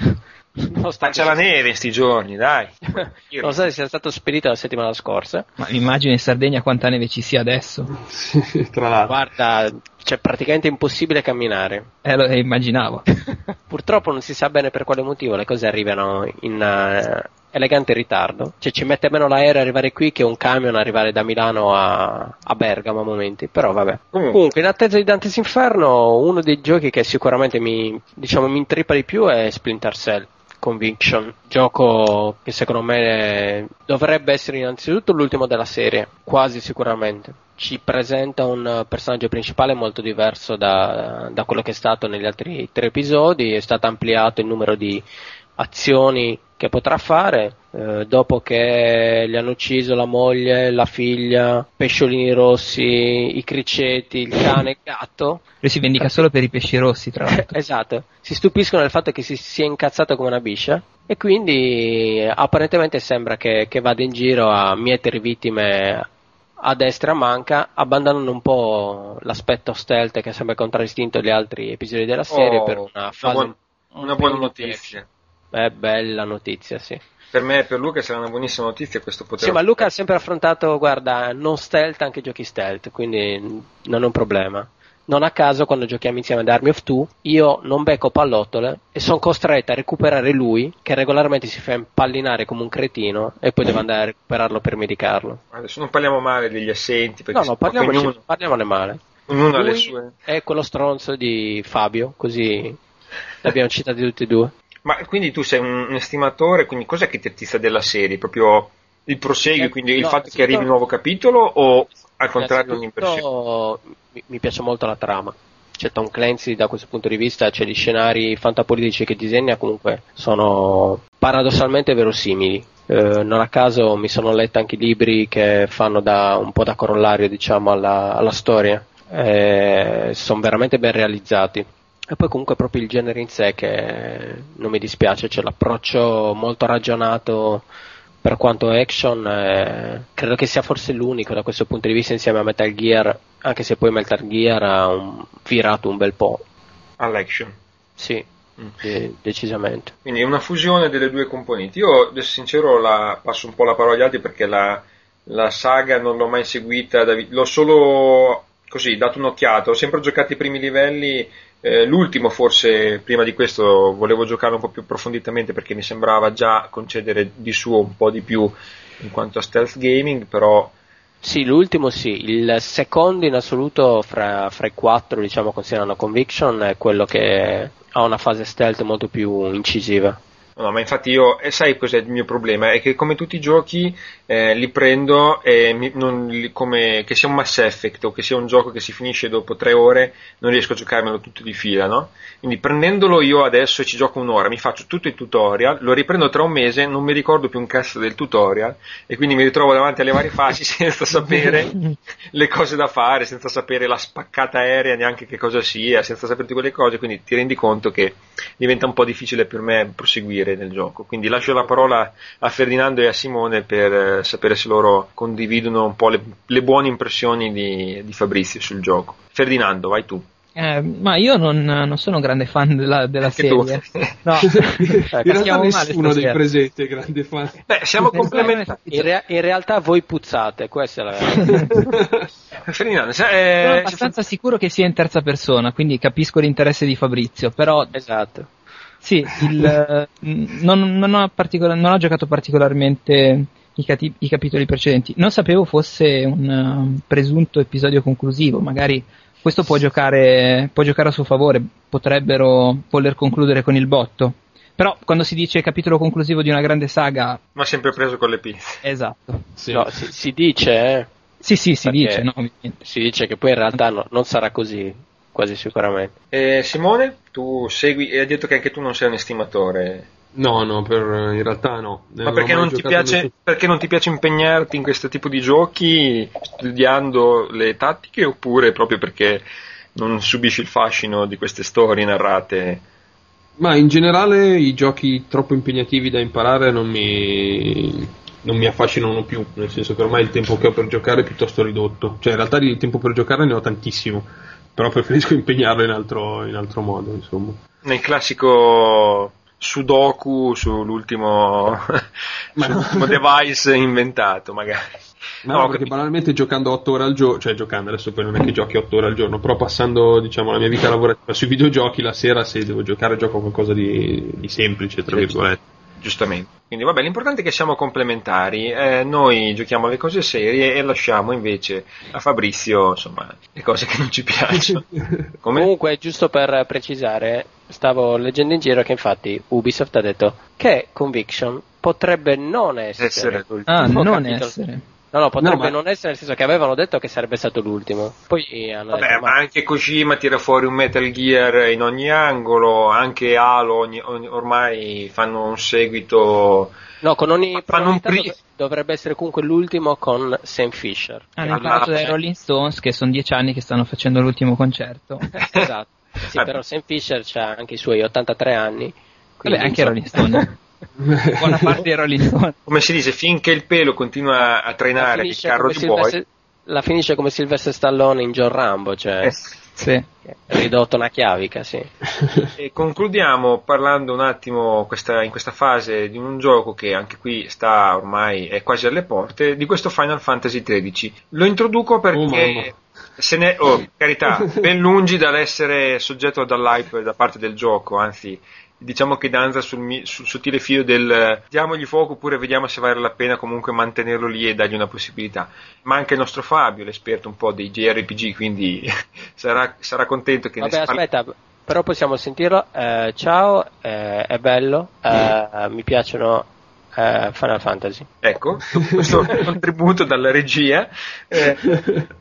Faccia la neve in sti giorni, dai. non so se sia stato spedito la settimana scorsa. Ma immagino in Sardegna quanta neve ci sia adesso. Tra l'altro. Guarda, c'è praticamente impossibile camminare. Eh, lo immaginavo. Purtroppo non si sa bene per quale motivo le cose arrivano in uh, elegante ritardo. Cioè ci mette meno l'aereo arrivare qui che un camion arrivare da Milano a, a Bergamo a momenti. Però vabbè. Mm. Comunque, in attesa di Dante's Inferno, uno dei giochi che sicuramente mi, diciamo, mi intrippa di più è Splinter Cell Conviction, gioco che secondo me dovrebbe essere innanzitutto l'ultimo della serie, quasi sicuramente. Ci presenta un personaggio principale molto diverso da, da quello che è stato negli altri tre episodi, è stato ampliato il numero di azioni che potrà fare eh, dopo che gli hanno ucciso la moglie, la figlia, pesciolini rossi, i criceti, il cane, il gatto. Lui si vendica solo per i pesci rossi, tra l'altro. esatto. Si stupiscono del fatto che si sia incazzato come una biscia e quindi apparentemente sembra che, che vada in giro a mietere vittime a destra a manca, abbandonando un po' l'aspetto stealth che sembra contraddistinto gli altri episodi della serie Oh, per una fase una buona, un una buona notizia. È bella notizia, sì. Per me e per Luca sarà una buonissima notizia questo potere. Sì, ma Luca ha sempre affrontato, guarda, non stealth anche giochi stealth, quindi non è un problema. Non a caso quando giochiamo insieme ad Army of Two, io non becco pallottole e sono costretto a recuperare lui, che regolarmente si fa impallinare come un cretino, e poi devo andare a recuperarlo per medicarlo. Adesso non parliamo male degli assenti, perché No, no, parliamoci, ognuno, parliamone male. ognuno ha le sue. è quello stronzo di Fabio, così l'abbiamo citati tutti e due. Ma quindi tu sei un, un estimatore, quindi cos'è che ti attizza della serie? Proprio il prosegui, Eh, quindi il no, fatto sì, che arrivi un nuovo capitolo o al contrario un'impressione? Mi, mi piace molto la trama. C'è Tom Clancy da questo punto di vista, c'è gli scenari fantapolitici che disegna, comunque sono paradossalmente verosimili. Eh, non a caso mi sono letto anche libri che fanno da, un po' da corollario diciamo, alla, alla storia. Eh, sono veramente ben realizzati. E poi comunque proprio il genere in sé che non mi dispiace, c'è l'approccio molto ragionato per quanto action, eh, credo che sia forse l'unico da questo punto di vista insieme a Metal Gear, anche se poi Metal Gear ha un- virato un bel po'. All'action. Sì, Mm. de- decisamente. Quindi è una fusione delle due componenti. Io, adesso sincero, la, passo un po' la parola agli altri perché la, la saga non l'ho mai seguita, da l'ho solo così dato un'occhiata. Ho sempre giocato i primi livelli. Eh, l'ultimo, forse prima di questo, volevo giocarlo un po' più approfonditamente perché mi sembrava già concedere di suo un po' di più in quanto a stealth gaming, però Sì, l'ultimo sì, il secondo in assoluto fra, fra i quattro, diciamo, considerando Conviction, è quello che ha una fase stealth molto più incisiva. No, ma infatti io, e sai cos'è il mio problema? È che come tutti i giochi eh, li prendo e mi- non li- come che sia un Mass Effect o che sia un gioco che si finisce dopo tre ore, non riesco a giocarmelo tutto di fila, no? Quindi prendendolo io adesso e ci gioco un'ora, mi faccio tutto il tutorial, lo riprendo tra un mese, non mi ricordo più un cazzo del tutorial e quindi mi ritrovo davanti alle varie fasi senza sapere le cose da fare, senza sapere la spaccata aerea neanche che cosa sia, senza sapere tutte quelle cose, quindi ti rendi conto che diventa un po' difficile per me proseguire nel gioco. Quindi lascio la parola a Ferdinando e a Simone per eh, sapere se loro condividono un po' le, le buone impressioni di, di Fabrizio sul gioco. Ferdinando, vai tu. Eh, ma io non, non sono un grande fan della, della tu. serie. No, In realtà caschiamo male nessuno dei presenti è grande fan. Beh, siamo complementari. In, rea- in realtà voi puzzate, questa è la Ferdinando, se- Sono eh, abbastanza sicuro che sia in terza persona, quindi capisco l'interesse di Fabrizio, però Esatto. Sì, il, non, non ho particola- non ho giocato particolarmente i, cati- i capitoli precedenti. Non sapevo fosse un eh, presunto episodio conclusivo, magari questo può giocare, può giocare a suo favore, potrebbero voler concludere con il botto. Però quando si dice capitolo conclusivo di una grande saga, ma sempre preso con le pinze. esatto. Sì. No, si, si dice, eh, Sì, sì, si Perché- dice, no, si dice che poi in realtà no- non sarà così, quasi sicuramente. Eh, Simone, tu segui e hai detto che anche tu non sei un estimatore. No, no, per, in realtà no. Ma perché non, ti piace, perché non ti piace impegnarti in questo tipo di giochi studiando le tattiche oppure proprio perché non subisci il fascino di queste storie narrate? Ma in generale i giochi troppo impegnativi da imparare non mi, non mi affascinano più, nel senso che ormai il tempo che ho per giocare è piuttosto ridotto. Cioè in realtà di tempo per giocare ne ho tantissimo, però preferisco impegnarlo in altro, in altro modo, insomma. Nel classico Sudoku sull'ultimo, sull'ultimo device inventato, magari. No, No, perché banalmente giocando 8 ore al giorno, cioè giocando adesso poi non è che giochi 8 ore al giorno, però passando diciamo la mia vita lavorativa sui videogiochi, la sera se devo giocare gioco qualcosa di, di semplice, tra Sì, virgolette. Giustamente. Quindi vabbè, l'importante è che siamo complementari, eh, noi giochiamo le cose serie e lasciamo invece a Fabrizio, insomma, le cose che non ci piacciono. Come? Comunque, giusto per precisare, stavo leggendo in giro che infatti Ubisoft ha detto che Conviction potrebbe non essere, Essere. l'ultimo Ah, non capitolo. essere. No, no, potrebbe No, ma- non essere, nel senso che avevano detto che sarebbe stato l'ultimo. Poi hanno Vabbè, detto, ma anche Kojima tira fuori un Metal Gear in ogni angolo, anche Halo ogni- ogni- ormai fanno un seguito. No, con ogni Ma fanno un dov- dovrebbe essere comunque l'ultimo con Sam Fisher. Hanno Ah, parlato dai cioè- Rolling Stones che sono dieci anni che stanno facendo l'ultimo concerto. esatto. Sì, Eh. però Sam Fisher ha anche i suoi 83 anni. Vabbè, quindi, anche insomma, Rolling Stone. Buona parte dei Rolling Stone. Come si dice, finché il pelo continua a trainare il carro di buoi. Sylvester, la finisce come Sylvester Stallone in John Rambo, cioè Eh, Sì. ridotto una chiavica, sì. E concludiamo parlando un attimo questa- in questa fase di un gioco che anche qui sta ormai è quasi alle porte, di questo Final Fantasy XIII. Lo introduco Oh, perché mamma. se ne, oh, carità, ben lungi dall'essere soggetto dall'hype da parte del gioco, anzi diciamo che danza sul, sul sottile filo del diamogli fuoco oppure vediamo se vale la pena comunque mantenerlo lì e dargli una possibilità. Ma anche il nostro Fabio, l'esperto un po' dei JRPG, quindi sarà, sarà contento che Vabbè, ne parli. aspetta, però possiamo sentirlo. Eh, ciao, eh, è bello, eh, mi piacciono eh, Final Fantasy. Ecco, questo contributo dalla regia. Eh,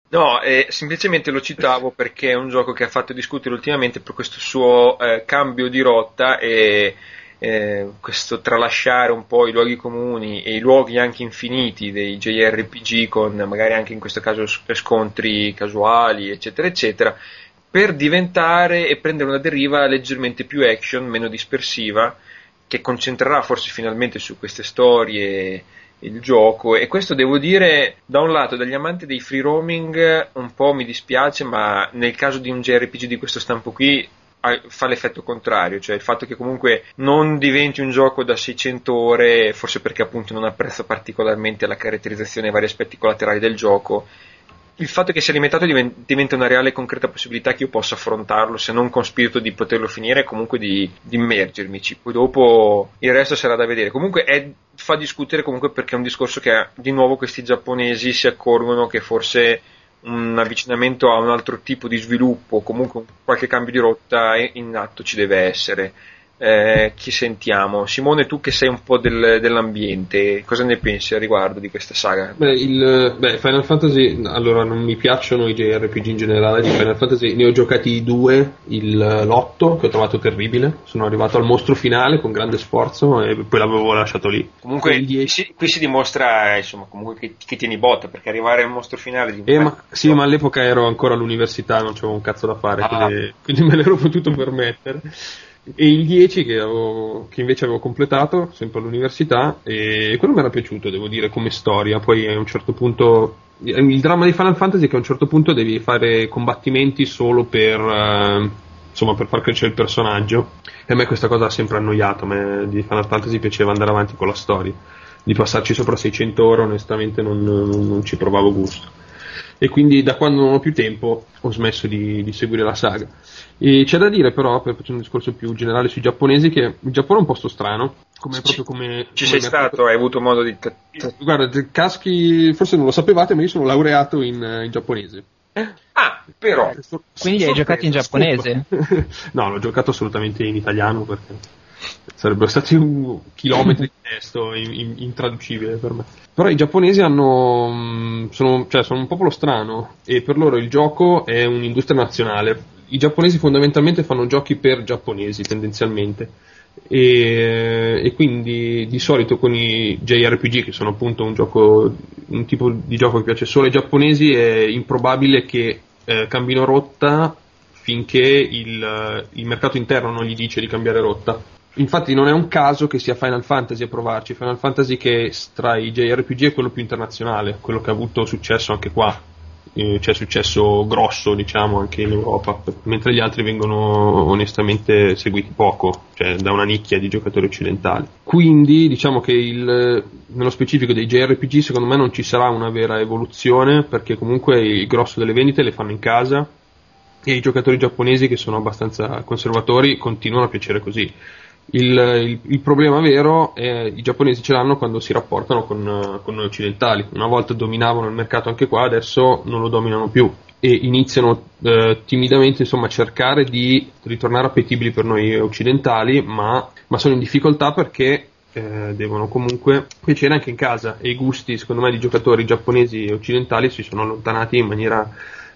no, eh, semplicemente lo citavo perché è un gioco che ha fatto discutere ultimamente per questo suo eh, cambio di rotta e eh, questo tralasciare un po' i luoghi comuni e i luoghi anche infiniti dei JRPG con magari anche in questo caso scontri casuali, eccetera, eccetera, per diventare e prendere una deriva leggermente più action, meno dispersiva, che concentrerà forse finalmente su queste storie il gioco. E questo devo dire da un lato dagli amanti dei free roaming un po' mi dispiace ma nel caso di un JRPG di questo stampo qui fa l'effetto contrario, cioè il fatto che comunque non diventi un gioco da 600 ore, forse perché appunto non apprezzo particolarmente la caratterizzazione e i vari aspetti collaterali del gioco, il fatto che sia limitato diven- diventa una reale e concreta possibilità che io possa affrontarlo, se non con spirito di poterlo finire, comunque di, di immergermici. Poi dopo il resto sarà da vedere. Comunque è- fa discutere comunque perché è un discorso che di nuovo questi giapponesi si accorgono che forse un avvicinamento a un altro tipo di sviluppo, comunque un- qualche cambio di rotta è- in atto ci deve essere. Eh, chi sentiamo? Simone, tu che sei un po' del- dell'ambiente, cosa ne pensi a riguardo di questa saga? Beh, il, beh, Final Fantasy, allora non mi piacciono i JRPG in generale, di Final Fantasy ne ho giocati due, il, l'otto che ho trovato terribile, sono arrivato al mostro finale con grande sforzo e poi l'avevo lasciato lì. Comunque qui si, qui si dimostra insomma, comunque che, che tieni botta perché arrivare al mostro finale di Eh, ma, sì, ma all'epoca ero ancora all'università, non c'avevo un cazzo da fare, Ah. quindi, quindi me l'ero potuto permettere. E il 10 che, avevo- che invece avevo completato, sempre all'università, e quello mi era piaciuto, devo dire, come storia. Poi a un certo punto. Il dramma di Final Fantasy è che a un certo punto devi fare combattimenti solo per. eh, insomma, per far crescere il personaggio. E a me questa cosa ha sempre annoiato. A me di Final Fantasy piaceva andare avanti con la storia. Di passarci sopra 600 ore, onestamente, non- non- non ci provavo gusto e quindi da quando non ho più tempo ho smesso di, di seguire la saga. E c'è da dire però, per facere un discorso più generale sui giapponesi, che il Giappone è un posto strano, come, proprio come... Ci come sei mercato- stato, hai avuto modo di... Guarda, te- caschi, forse non lo sapevate, ma io sono laureato in, in giapponese. Ah, però... Quindi hai giocato in giapponese? no, l'ho giocato assolutamente in italiano perché sarebbero stati chilometri di testo in- in- intraducibile per me. Però i giapponesi hanno mh, sono, cioè, sono un popolo strano e per loro il gioco è un'industria nazionale. I giapponesi fondamentalmente fanno giochi per giapponesi tendenzialmente. E, e quindi di solito con i JRPG che sono appunto un gioco un tipo di gioco che piace solo ai giapponesi è improbabile che eh, cambino rotta finché il, il mercato interno non gli dice di cambiare rotta. Infatti non è un caso che sia Final Fantasy a provarci, Final Fantasy che tra i JRPG è quello più internazionale, quello che ha avuto successo anche qua, eh, c'è successo grosso diciamo anche in Europa, mentre gli altri vengono onestamente seguiti poco, cioè da una nicchia di giocatori occidentali. Quindi diciamo che il, nello specifico dei JRPG secondo me non ci sarà una vera evoluzione perché comunque il grosso delle vendite le fanno in casa e i giocatori giapponesi che sono abbastanza conservatori continuano a piacere così. Il, il- il problema vero è i giapponesi ce l'hanno quando si rapportano con, con noi occidentali. Una volta dominavano il mercato anche qua, adesso non lo dominano più. e iniziano eh, timidamente insomma, a cercare di ritornare appetibili per noi occidentali, ma, ma sono in difficoltà perché eh, devono comunque piacere anche in casa e i gusti secondo me di giocatori giapponesi e occidentali si sono allontanati in maniera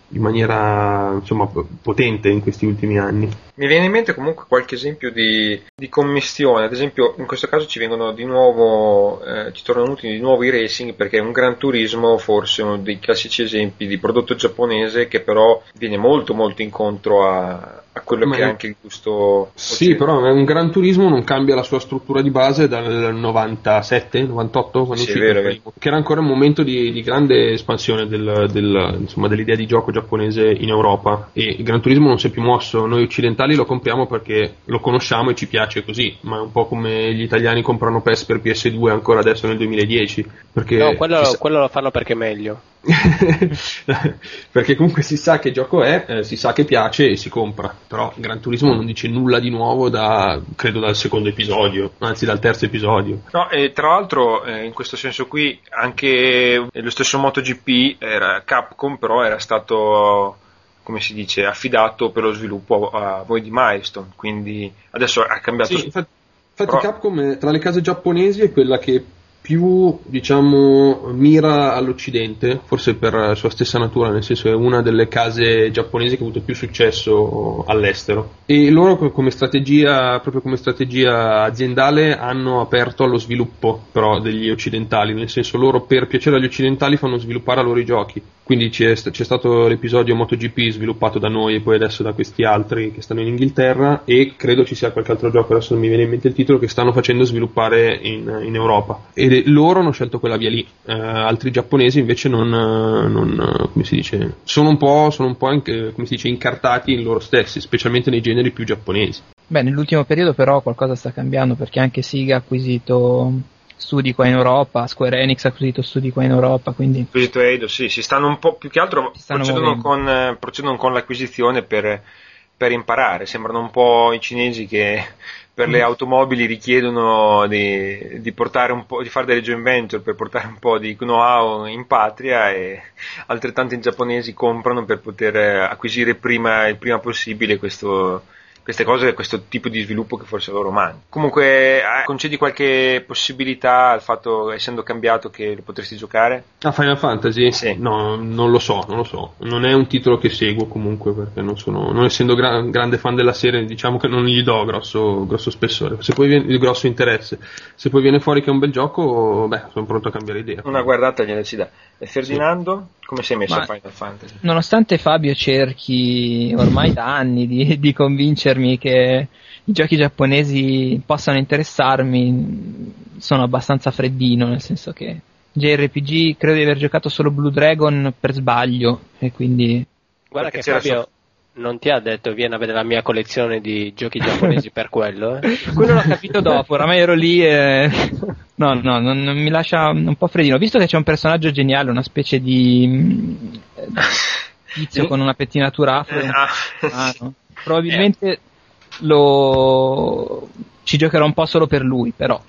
in maniera insomma, potente in questi ultimi anni. Mi viene in mente comunque qualche esempio di, di commistione, ad esempio in questo caso ci vengono di nuovo, eh, ci tornano utili di nuovo i racing perché un Gran Turismo forse è uno dei classici esempi di prodotto giapponese che però viene molto molto incontro a, a quello Ma che è anche il gusto. Sì, però un Gran Turismo non cambia la sua struttura di base dal 97, 98, quando sì, vero, vero. che era ancora un momento di, di grande espansione del, del, insomma, dell'idea di gioco giapponese in Europa e il Gran Turismo non si è più mosso, noi occidentali lo compriamo perché lo conosciamo e ci piace così, ma è un po' come gli italiani comprano PES per PS2 ancora adesso nel 2010. Perché no, quello, quello lo fanno perché è meglio. perché comunque si sa che gioco è, eh, si sa che piace e si compra. Però Gran Turismo non dice nulla di nuovo da credo dal secondo episodio, anzi dal terzo episodio. No, e tra l'altro eh, in questo senso qui anche lo stesso MotoGP era Capcom, però era stato come si dice, affidato per lo sviluppo a, a voi di Milestone, quindi adesso ha cambiato. Sì, infatti, infatti però... Capcom tra le case giapponesi è quella che più diciamo mira all'Occidente, forse per sua stessa natura, nel senso è una delle case giapponesi che ha avuto più successo all'estero. E loro come strategia, proprio come strategia aziendale, hanno aperto allo sviluppo però degli occidentali, nel senso loro per piacere agli occidentali fanno sviluppare a loro i giochi. Quindi c'è, c'è, stato l'episodio MotoGP sviluppato da noi e poi adesso da questi altri che stanno in Inghilterra e credo ci sia qualche altro gioco, adesso non mi viene in mente il titolo, che stanno facendo sviluppare in, in Europa. Loro hanno scelto quella via lì, eh, altri giapponesi invece non, non, come si dice, sono un po', sono un po anche, come si dice, incartati in loro stessi, specialmente nei generi più giapponesi. Beh, nell'ultimo periodo però qualcosa sta cambiando perché anche Siga ha acquisito studi qua in Europa, Square Enix ha acquisito studi qua in Europa, quindi... Acquisito Eido, sì, si stanno un po' più che altro procedono con, eh, procedono con, l'acquisizione per, per, imparare, sembrano un po' i cinesi che per le mm. automobili richiedono di, di, di fare delle joint venture per portare un po' di know-how in patria e altrettanti giapponesi comprano per poter acquisire prima, il prima possibile questo, queste cose, questo tipo di sviluppo che forse loro mancano. Comunque, eh, concedi qualche possibilità al fatto, essendo cambiato, che lo potresti giocare? A Final Fantasy? Sì. No, non lo so, non lo so. Non è un titolo che seguo comunque, perché non sono, non essendo gra- grande fan della serie, diciamo che non gli do grosso, grosso spessore, se poi viene, grosso interesse. Se poi viene fuori che è un bel gioco, beh, sono pronto a cambiare idea. Una guardata gliela ci dà. E Ferdinando, sì. Come sei messo Ma, a Final Fantasy? Nonostante Fabio cerchi ormai da anni di, di convincermi che i giochi giapponesi possano interessarmi, sono abbastanza freddino, nel senso che JRPG credo di aver giocato solo Blue Dragon per sbaglio e quindi... Guarda che Fabio, so non ti ha detto vieni a vedere la mia collezione di giochi giapponesi per quello? Eh? quello l'ho capito dopo, oramai ero lì e... No, no, non, non, mi lascia un po' freddino. Visto che c'è un personaggio geniale, una specie di mm, tizio con una pettinatura afro, ah. ah, no? probabilmente lo... ci giocherò un po' solo per lui, però.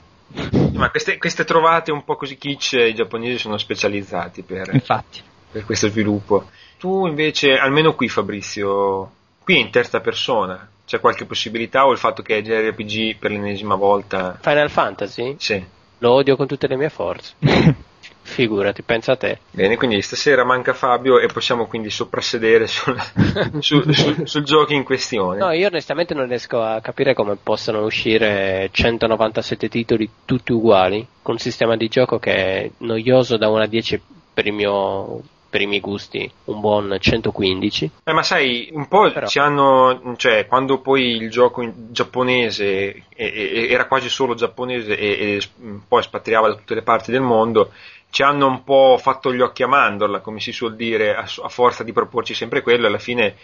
Ma queste, queste trovate un po' così kitsch i giapponesi sono specializzati per, Infatti. per questo sviluppo. Tu invece, almeno qui Fabrizio, qui in terza persona, c'è qualche possibilità o il fatto che è JRPG per l'ennesima volta? Final Fantasy? Sì. Lo odio con tutte le mie forze. Figurati, pensa a te. Bene, quindi stasera manca Fabio e possiamo quindi soprassedere sul, sul, sul, sul, gioco in questione. No, io onestamente non riesco a capire come possano uscire 197 titoli tutti uguali, con un sistema di gioco che è noioso da 1 a 10 per il mio per i miei gusti un buon 115. Eh, ma sai, un po' Però... ci hanno, cioè, quando poi il gioco giapponese era quasi solo giapponese e, e poi spatriava da tutte le parti del mondo, ci hanno un po' fatto gli occhi a mandorla, come si suol dire, a, a forza di proporci sempre quello, alla fine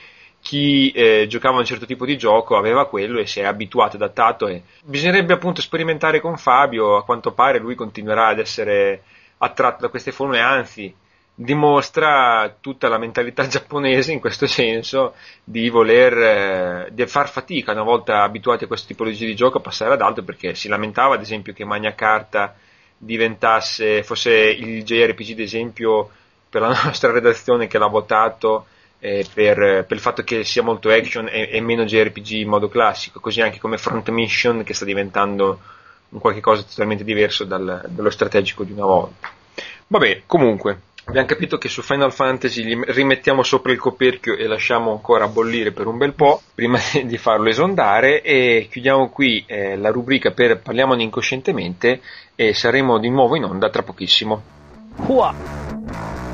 chi eh, giocava un certo tipo di gioco aveva quello e si è abituato, adattato e bisognerebbe appunto sperimentare con Fabio, a quanto pare lui continuerà ad essere attratto da queste formule, anzi dimostra tutta la mentalità giapponese in questo senso di voler eh, di far fatica una volta abituati a questo tipologia di gioco a passare ad altro perché si lamentava ad esempio che Magna Carta diventasse fosse il JRPG ad esempio per la nostra redazione che l'ha votato eh, per, per, il fatto che sia molto action e, e, meno JRPG in modo classico, così anche come Front Mission che sta diventando un qualche cosa totalmente diverso dal, dallo strategico di una volta. Vabbè, comunque, abbiamo capito che su Final Fantasy rimettiamo sopra il coperchio e lasciamo ancora bollire per un bel po' prima di farlo esondare e chiudiamo qui eh, la rubrica per Parliamone incoscientemente e saremo di nuovo in onda tra pochissimo. Hua!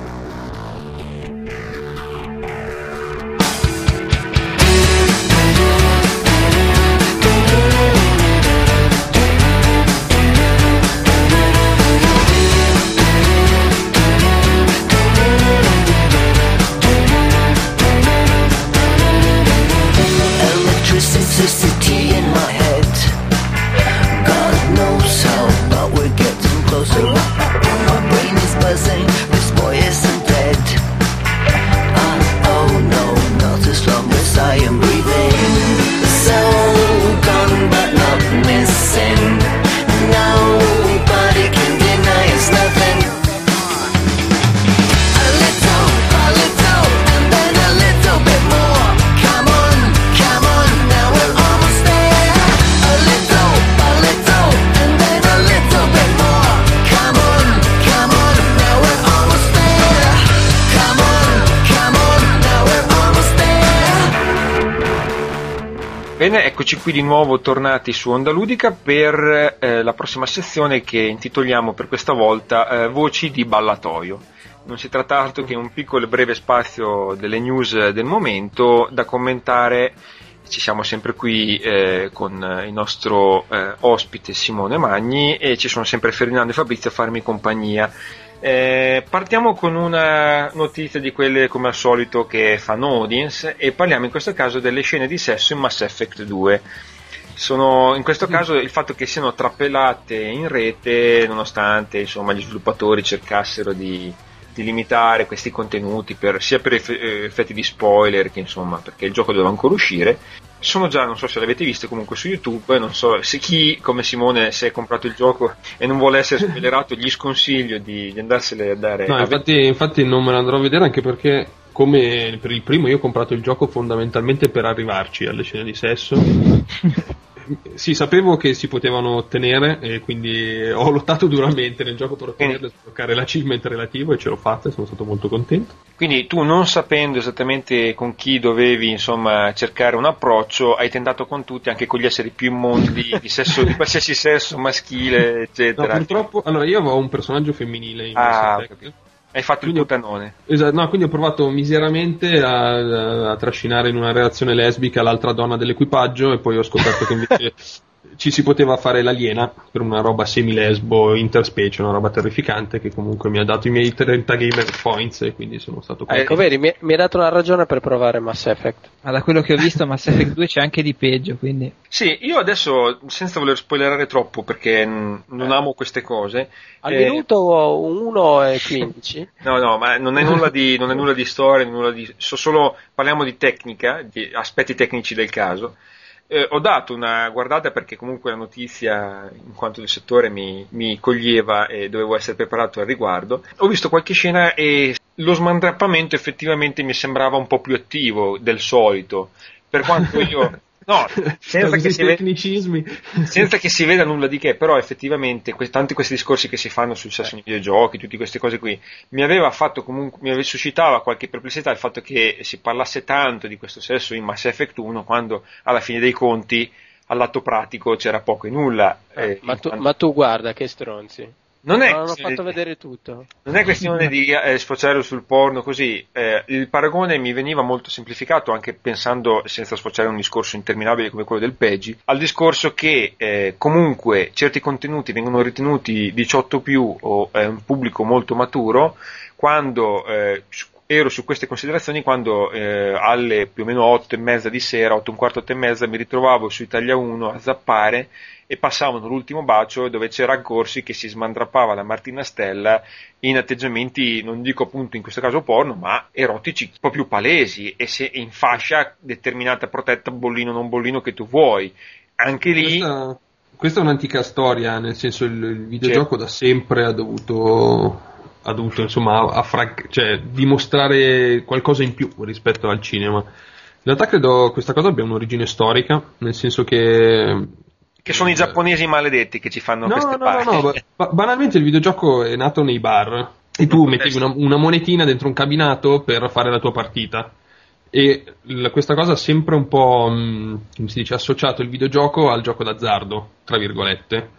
Eccoci qui di nuovo tornati su Onda Ludica per eh, la prossima sezione che intitoliamo per questa volta eh, Voci di ballatoio. Non si tratta altro che un piccolo e breve spazio delle news del momento da commentare. Ci siamo sempre qui eh, con il nostro eh, ospite Simone Magni e ci sono sempre Ferdinando e Fabrizio a farmi compagnia. Eh, partiamo con una notizia di quelle come al solito che fanno audience e parliamo in questo caso delle scene di sesso in Mass Effect 2. Sono, in questo caso il fatto che siano trappelate in rete nonostante insomma, gli sviluppatori cercassero di, di limitare questi contenuti per, sia per effetti di spoiler che insomma perché il gioco doveva ancora uscire sono già, non so se l'avete visto comunque su YouTube, non so se chi come Simone si è comprato il gioco e non vuole essere spoilerato gli sconsiglio di, di andarsene a dare. No, infatti, infatti non me lo andrò a vedere anche perché come per il primo io ho comprato il gioco fondamentalmente per arrivarci alle scene di sesso sì, sapevo che si potevano ottenere e quindi ho lottato duramente nel gioco per ottenerle, per sbloccare l'achievement relativo e ce l'ho fatta e sono stato molto contento. Quindi tu non sapendo esattamente con chi dovevi insomma, cercare un approccio, hai tentato con tutti, anche con gli esseri più immondi di, sesso, di qualsiasi sesso maschile, eccetera. No, purtroppo, allora io avevo un personaggio femminile in ah, hai fatto quindi, il putanone. Esatto, no, quindi ho provato miseramente a, a, trascinare in una relazione lesbica l'altra donna dell'equipaggio e poi ho scoperto che invece ci si poteva fare l'aliena per una roba semi-lesbo interspecie, una roba terrificante che comunque mi ha dato i miei 30 gamer points e quindi sono stato contento. ecco, vedi, mi, mi ha dato una ragione per provare Mass Effect. Ma da quello che ho visto Mass Effect 2 c'è anche di peggio, quindi... Sì, io adesso, senza voler spoilerare troppo perché non eh. amo queste cose... Al eh... minuto 1 e 15? no, no, ma non è nulla di, non è nulla di storia, nulla di... So solo, parliamo di tecnica, di aspetti tecnici del caso. Eh, ho dato una guardata perché comunque la notizia, in quanto del settore, mi, mi, coglieva e dovevo essere preparato al riguardo. Ho visto qualche scena e lo smandrappamento effettivamente mi sembrava un po' più attivo del solito. Per quanto io No, senza che, tecnicismi. Veda, senza che si veda nulla di che, però effettivamente que- tanti questi discorsi che si fanno sul sesso nei videogiochi, tutte queste cose qui, mi aveva fatto comunque, mi aveva suscitava qualche perplessità il fatto che si parlasse tanto di questo sesso in Mass Effect 1 quando alla fine dei conti all'atto pratico c'era poco e nulla. Eh, ma, tu, ma tu guarda che stronzi. Non è, non ho fatto vedere tutto. Non è questione di eh, sfociare sul porno così, eh, il paragone mi veniva molto semplificato anche pensando, senza sfociare un discorso interminabile come quello del Peggi, al discorso che eh, comunque certi contenuti vengono ritenuti 18 più o un pubblico molto maturo quando eh, ero su queste considerazioni quando eh, alle più o meno 8 e mezza di sera, 8 e un quarto, 8 e mezza mi ritrovavo su Italia 1 a zappare e passavano l'ultimo bacio dove c'era Corsi che si smandrappava la Martina Stella in atteggiamenti, non dico appunto in questo caso porno, ma erotici un po' più palesi e se in fascia determinata protetta bollino non bollino che tu vuoi. Anche lì... Questa, questa è un'antica storia, nel senso il, il videogioco certo. da sempre ha dovuto ha dovuto insomma a, a frag- cioè, dimostrare qualcosa in più rispetto al cinema. In realtà credo questa cosa abbia un'origine storica, nel senso che che sono i giapponesi maledetti che ci fanno no, queste no, pagine. no, no, ba- banalmente il videogioco è nato nei bar e tu mettevi una, una monetina dentro un cabinato per fare la tua partita. E l- questa cosa ha sempre un po', mh, come si dice, associato il videogioco al gioco d'azzardo, tra virgolette.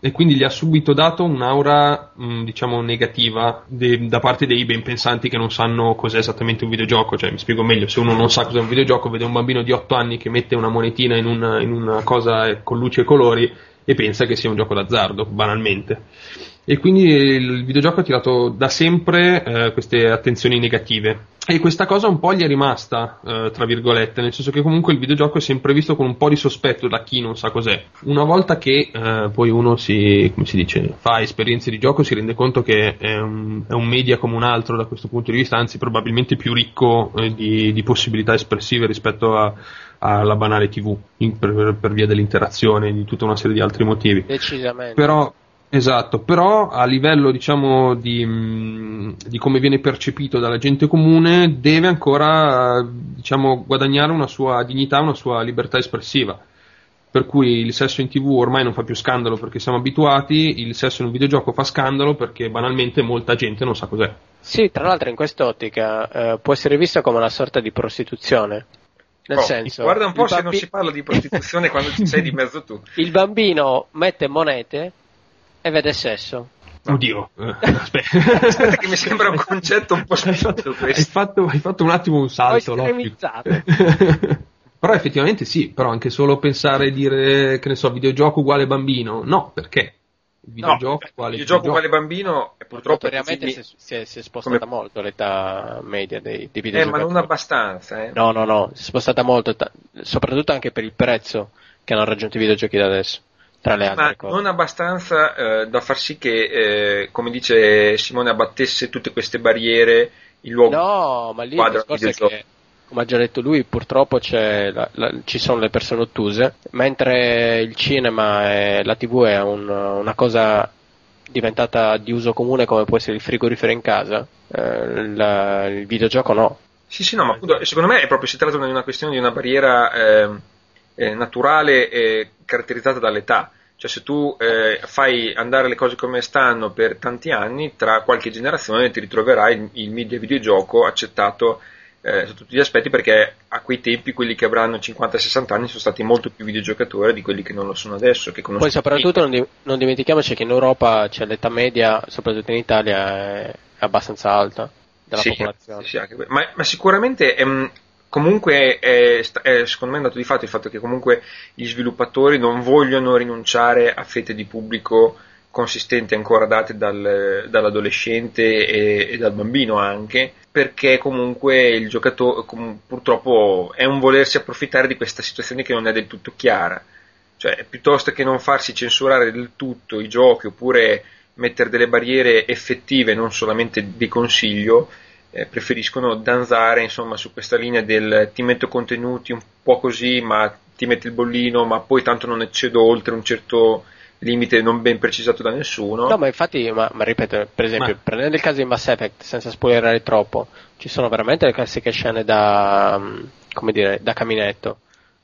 E quindi gli ha subito dato un'aura, mh, diciamo, negativa de- da parte dei ben pensanti che non sanno cos'è esattamente un videogioco. Cioè, mi spiego meglio, se uno non sa cos'è un videogioco, vede un bambino di 8 anni che mette una monetina in una, in una cosa con luci e colori e pensa che sia un gioco d'azzardo, banalmente. E quindi il videogioco ha tirato da sempre eh, queste attenzioni negative. E questa cosa un po' gli è rimasta, eh, tra virgolette, nel senso che comunque il videogioco è sempre visto con un po' di sospetto da chi non sa cos'è. Una volta che eh, poi uno si, come si dice, fa esperienze di gioco, si rende conto che è un, è un media come un altro da questo punto di vista, anzi probabilmente più ricco eh, di, di possibilità espressive rispetto a, alla banale TV, in- per, per via dell'interazione e di tutta una serie di altri motivi. Decisamente. Però, esatto, però a livello diciamo di, mh, di come viene percepito dalla gente comune deve ancora diciamo, guadagnare una sua dignità, una sua libertà espressiva. Per cui il sesso in tv ormai non fa più scandalo perché siamo abituati, il sesso in un videogioco fa scandalo perché banalmente molta gente non sa cos'è. Sì, tra l'altro in quest'ottica eh, può essere visto come una sorta di prostituzione. Nel Oh, senso, guarda un po' se non bambi- si parla di prostituzione quando ci sei di mezzo tu. il bambino mette monete e vede sesso. Oddio, eh, aspetta. Aspetta che mi sembra un concetto un po' hai spinto hai, questo. fatto, hai fatto un attimo un salto. Logico. però effettivamente sì, però anche solo pensare e dire, che ne so, videogioco uguale bambino, no, perché? Il No, videogioco uguale il gioco uguale bambino e purtroppo così- si, è- si è, si è spostata come- molto l'età media dei, dei eh, ma non abbastanza, eh. No, no, no, si è spostata molto, ta- soprattutto anche per il prezzo che hanno raggiunto i videogiochi da adesso, tra le altre ma cose. non abbastanza eh, da far sì che, eh, come dice Simone, abbattesse tutte queste barriere in luogo No, ma lì il discorso è videogioco. che, come ha già detto lui, purtroppo la- la- ci sono le persone ottuse, mentre il cinema e la tv è un- una cosa diventata di uso comune come può essere il frigorifero in casa, eh, la- il videogioco no. Sì, sì, no, ma appunto, secondo me proprio, si tratta di una questione di una barriera ehm, eh, naturale caratterizzata dall'età. Cioè, se tu eh, fai andare le cose come stanno per tanti anni, tra qualche generazione ti ritroverai il, il media videogioco accettato eh, su tutti gli aspetti, perché a quei tempi quelli che avranno 50-60 anni sono stati molto più videogiocatori di quelli che non lo sono adesso. Che Poi soprattutto non, di- non dimentichiamoci che in Europa c'è l'età media, soprattutto in Italia, è abbastanza alta della Sì, popolazione. sì, que- ma, ma sicuramente ehm, comunque è, è, secondo me è dato di fatto il fatto che comunque gli sviluppatori non vogliono rinunciare a fette di pubblico consistenti ancora date dal- dall'adolescente e, e dal bambino anche perché comunque il giocatore com- purtroppo è un volersi approfittare di questa situazione che non è del tutto chiara. Cioè piuttosto che non farsi censurare del tutto i giochi oppure mettere delle barriere effettive, non solamente di consiglio, eh, preferiscono danzare insomma su questa linea del ti metto contenuti un po' così, ma ti metti il bollino, ma poi tanto non eccedo oltre un certo limite non ben precisato da nessuno. No, ma infatti, ma, ma ripeto, per esempio, Ma- prendendo il caso di Mass Effect, senza spoilerare troppo, ci sono veramente le classiche scene da, mm, come dire, da caminetto.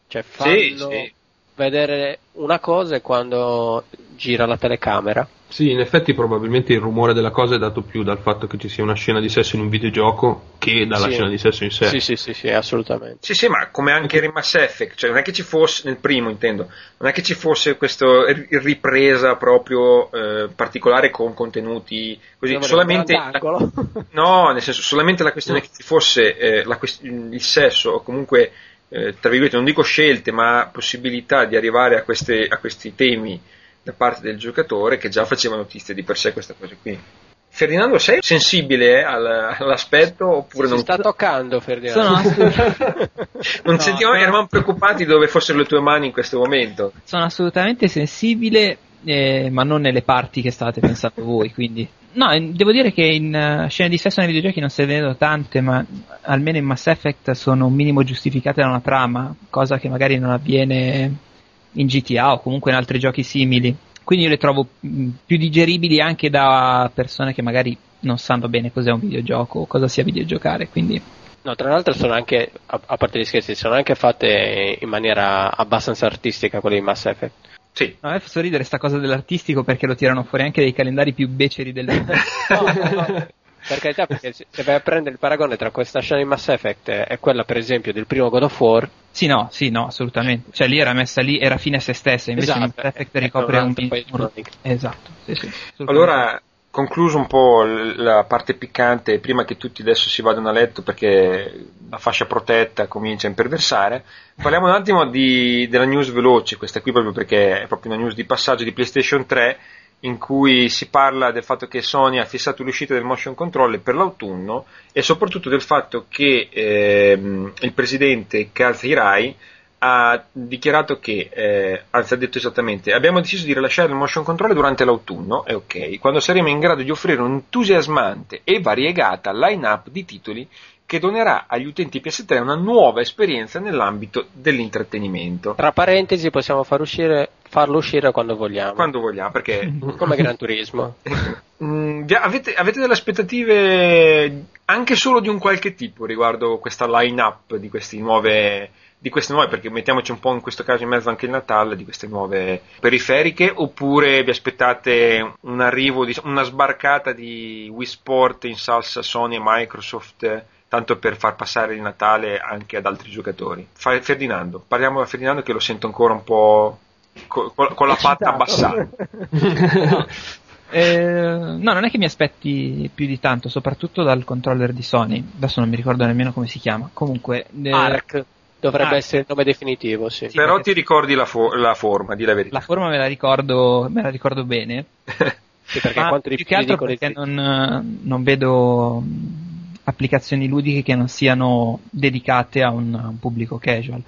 Cioè, fanno Sì, sì. vedere una cosa e quando gira la telecamera. Sì, in effetti probabilmente il rumore della cosa è dato più dal fatto che ci sia una scena di sesso in un videogioco che dalla Sì. scena di sesso in sé. Sì, sì, sì, sì, assolutamente. Sì, sì, ma come anche in Mass Effect, cioè non è che ci fosse, nel primo intendo, non è che ci fosse questa ripresa proprio eh, particolare con contenuti così, solamente angolo. No, nel senso, solamente la questione che ci fosse eh, la quest- il sesso, o comunque, eh, tra virgolette, non dico scelte, ma possibilità di arrivare a, queste- a questi temi da parte del giocatore che già faceva notizia di per sé questa cosa qui. Ferdinando, sei sensibile eh, al- all'aspetto oppure si non, sta toccando, Ferdinando. Sono, non No, sentivamo, sono- eravamo preoccupati dove fossero le tue mani in questo momento? sono assolutamente sensibile, eh, ma non nelle parti che state pensando voi. Quindi, no, devo dire che in eh, scene di sesso nei videogiochi non se ne vedono tante, ma almeno in Mass Effect sono un minimo giustificate da una trama, cosa che magari non avviene in GTA o comunque in altri giochi simili. Quindi io le trovo mh, più digeribili anche da persone che magari non sanno bene cos'è un videogioco o cosa sia videogiocare, quindi No, tra l'altro sono anche, a, a parte gli scherzi, sono anche fatte in maniera abbastanza artistica quelle di Mass Effect. Sì. a me fa sorridere sta cosa dell'artistico perché lo tirano fuori anche dei calendari più beceri del mondo. No, no, no. Per carità, perché se vai a prendere il paragone tra questa scena di Mass Effect e quella, per esempio, del primo God of War, sì, no, sì, no, assolutamente. Cioè lì era messa lì, era fine a se stessa, invece Esatto, Mass Effect è ricopre un un altro paio di un-. Esatto, sì, sì. Allora, concluso un po' la parte piccante, prima che tutti adesso si vadano a letto perché la fascia protetta comincia a imperversare, parliamo un attimo di- della news veloce, questa qui proprio perché è proprio una news di passaggio di PlayStation 3 in cui si parla del fatto che Sony ha fissato l'uscita del motion controller per l'autunno e soprattutto del fatto che ehm, il presidente Kaz Hirai ha dichiarato che, eh, anzi ha detto esattamente, abbiamo deciso di rilasciare il motion controller durante l'autunno, è ok, quando saremo in grado di offrire un'entusiasmante e variegata line-up di titoli che donerà agli utenti PS3 una nuova esperienza nell'ambito dell'intrattenimento. tra parentesi, possiamo far uscire, farlo uscire quando vogliamo. Quando vogliamo, perché Come Gran Turismo. Mm, avete, avete delle aspettative anche solo di un qualche tipo riguardo questa line-up di queste nuove, di queste nuove, perché mettiamoci un po' in questo caso in mezzo anche il Natale, di queste nuove periferiche, oppure vi aspettate un arrivo, di, una sbarcata di Wii Sport in salsa Sony e Microsoft, tanto per far passare il Natale anche ad altri giocatori? Ferdinando, parliamo da Ferdinando che lo sento ancora un po' con, con la patta abbassata. Eh, no, non è che mi aspetti più di tanto, soprattutto dal controller di Sony. Adesso non mi ricordo nemmeno come si chiama. Comunque, eh, Arc dovrebbe Arc. essere il nome definitivo, sì. Sì, Però ti ricordi la, fo- la forma, di la verità. la forma me la ricordo, me la ricordo bene. Sì, perché Ma più che altro perché non, eh, non vedo mh, applicazioni ludiche che non siano dedicate a un, a un pubblico casual.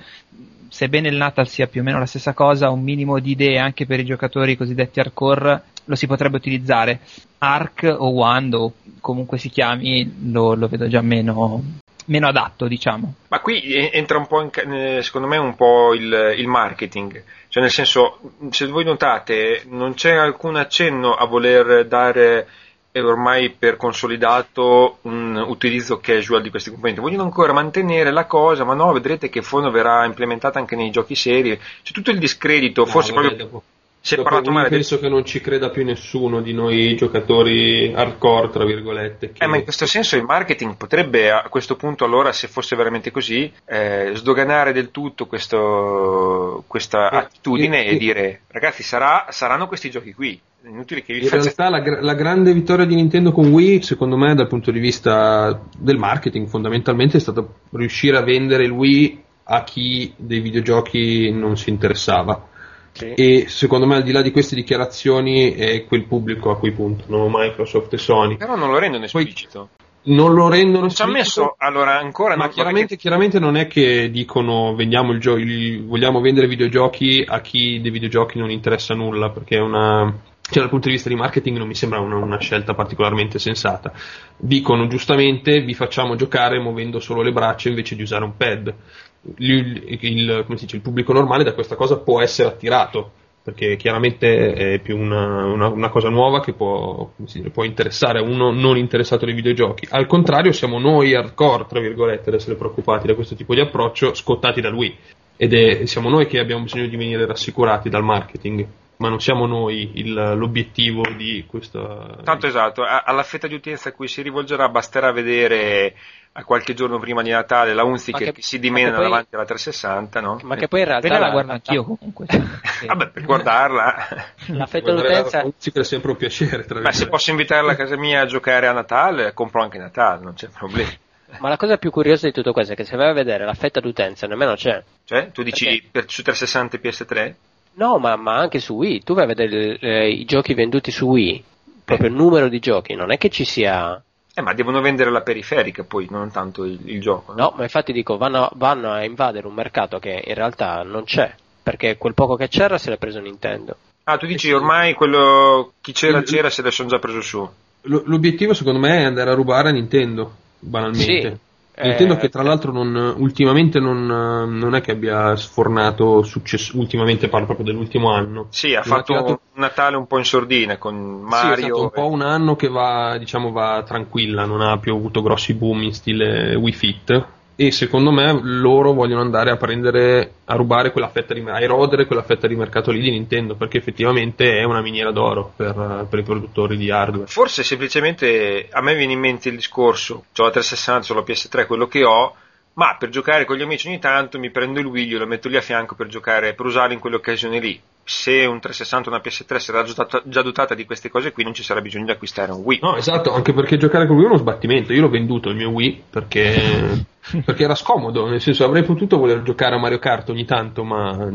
Sebbene il Natal sia più o meno la stessa cosa, un minimo di idee anche per i giocatori cosiddetti hardcore lo si potrebbe utilizzare. Arc o Wand o comunque si chiami lo, lo vedo già meno, meno adatto, diciamo. Ma qui entra un po', in eh, secondo me, un po' il, il marketing. Cioè, nel senso, se voi notate, non c'è alcun accenno a voler dare eh, ormai per consolidato un utilizzo casual di questi componenti. Vogliono ancora mantenere la cosa, ma no, vedrete che in fondo verrà implementata anche nei giochi seri. C'è tutto il discredito, No, forse proprio dopo- si è parlato male del penso che non ci creda più nessuno di noi giocatori hardcore, tra virgolette. Che... Eh, ma in questo senso il marketing potrebbe a questo punto, allora, se fosse veramente così, eh, sdoganare del tutto questo- questa Eh, attitudine e dire, ragazzi, sarà- saranno questi giochi qui. Inutile che vi In realtà la, la grande vittoria di Nintendo con Wii, secondo me, dal punto di vista del marketing, fondamentalmente è stata riuscire a vendere il Wii a chi dei videogiochi non si interessava. Sì. E secondo me, al di là di queste dichiarazioni, è quel pubblico a cui puntano Microsoft e Sony. Però non lo rendono Poi- esplicito. Non lo rendono Non ci ha esplicito, messo, allora, ancora Ma chiaramente, chiaramente non è che dicono vendiamo il gio- il- vogliamo vendere videogiochi a chi dei videogiochi non interessa nulla, perché è una. Cioè, dal punto di vista di marketing non mi sembra una, una scelta particolarmente sensata. Dicono giustamente vi facciamo giocare muovendo solo le braccia invece di usare un pad. Il, il- dice, il pubblico normale da questa cosa può essere attirato, perché chiaramente è più una, una- una cosa nuova che può, dice, può interessare a uno non interessato ai videogiochi. Al contrario, siamo noi hardcore, tra virgolette, ad essere preoccupati da questo tipo di approccio, scottati da lui. Ed è, siamo noi che abbiamo bisogno di venire rassicurati dal marketing, ma non siamo noi il- l'obiettivo di questa. Tanto esatto, alla fetta di utenza a cui si rivolgerà basterà vedere a qualche giorno prima di Natale la Ma che, che- si ma dimena che davanti alla 360, no? Ma che poi in realtà Quella la la, guardo anch'io comunque. Vabbè, per guardarla. la fetta d'utenza Unziker è sempre un piacere. Tra Beh, se posso invitarla a casa mia a giocare a Natale, compro anche Natale, non c'è problema. Ma la cosa più curiosa di tutto questo è che se vai a vedere la fetta d'utenza nemmeno c'è. Cioè, tu dici Perché? per, su 360 e PS3? No, ma, ma anche su Wii. Tu vai a vedere eh, i giochi venduti su Wii, proprio il numero di giochi, non è che ci sia... Eh, ma devono vendere la periferica poi, non tanto il, il gioco. No, ma infatti dico, vanno, vanno a invadere un mercato che in realtà non c'è, perché quel poco che c'era se l'ha preso Nintendo. Ah, tu dici ormai quello chi c'era c'era se sono già preso su. L- l'obiettivo, secondo me, è andare a rubare a Nintendo, banalmente. Sì, Nintendo Eh, che tra l'altro non, ultimamente non, non è che abbia sfornato successo, ultimamente parlo proprio dell'ultimo anno. Sì, ha Non fatto tirato- un Natale un po' in sordina con Sì, è Mario. stato un po' un anno che va, diciamo, va tranquilla, non ha più avuto grossi boom in stile Wii Fit. E secondo me loro vogliono andare a prendere, a rubare quella fetta di a erodere quella fetta di mercato lì di Nintendo, perché effettivamente è una miniera d'oro per, per i produttori di hardware. Forse semplicemente a me viene in mente il discorso, ho la 360, ho la PS3, quello che ho, ma per giocare con gli amici ogni tanto mi prendo il Wii, lo metto lì a fianco per giocare, per usarlo in quelle occasioni lì. Se un 360 o una PS3 sarà già dotata, già dotata di queste cose qui, non ci sarà bisogno di acquistare un Wii. No, esatto, anche perché giocare con Wii è uno sbattimento. Io l'ho venduto il mio Wii perché, perché era scomodo, nel senso avrei potuto voler giocare a Mario Kart ogni tanto, ma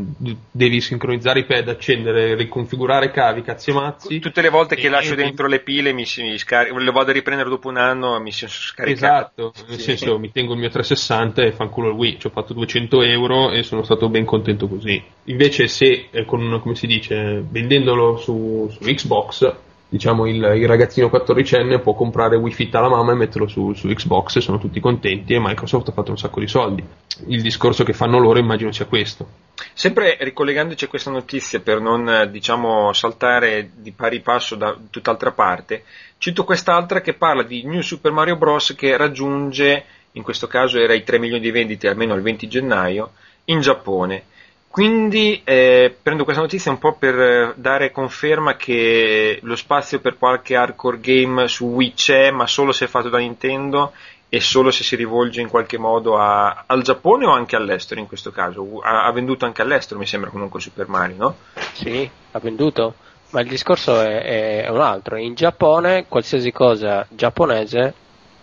devi sincronizzare i pad, accendere, riconfigurare cavi, cazzi e mazzi. Tutte le volte che E- lascio e- dentro le pile mi si scarica, le vado a riprendere dopo un anno mi sono scaricate. Esatto, nel senso mi tengo il mio 360 e fanculo il Wii, ci ho fatto 200 euro e sono stato ben contento così. Invece se, eh, con, come si dice, vendendolo su, su Xbox, diciamo il, il ragazzino 14enne può comprare Wii Fit alla mamma e metterlo su, su Xbox sono tutti contenti e Microsoft ha fatto un sacco di soldi. Il discorso che fanno loro immagino sia questo. Sempre ricollegandoci a questa notizia per non diciamo saltare di pari passo da tutt'altra parte, cito quest'altra che parla di New Super Mario Bros. che raggiunge, in questo caso era i 3 milioni di vendite almeno al 20 gennaio, in Giappone. Quindi eh, prendo questa notizia un po' per eh, dare conferma che lo spazio per qualche hardcore game su Wii c'è, ma solo se è fatto da Nintendo e solo se si rivolge in qualche modo a- al Giappone o anche all'estero in questo caso. Ha, ha venduto anche all'estero, mi sembra comunque Super Mario, no? Sì, ha venduto. Ma il discorso è, è- è un altro. In Giappone qualsiasi cosa giapponese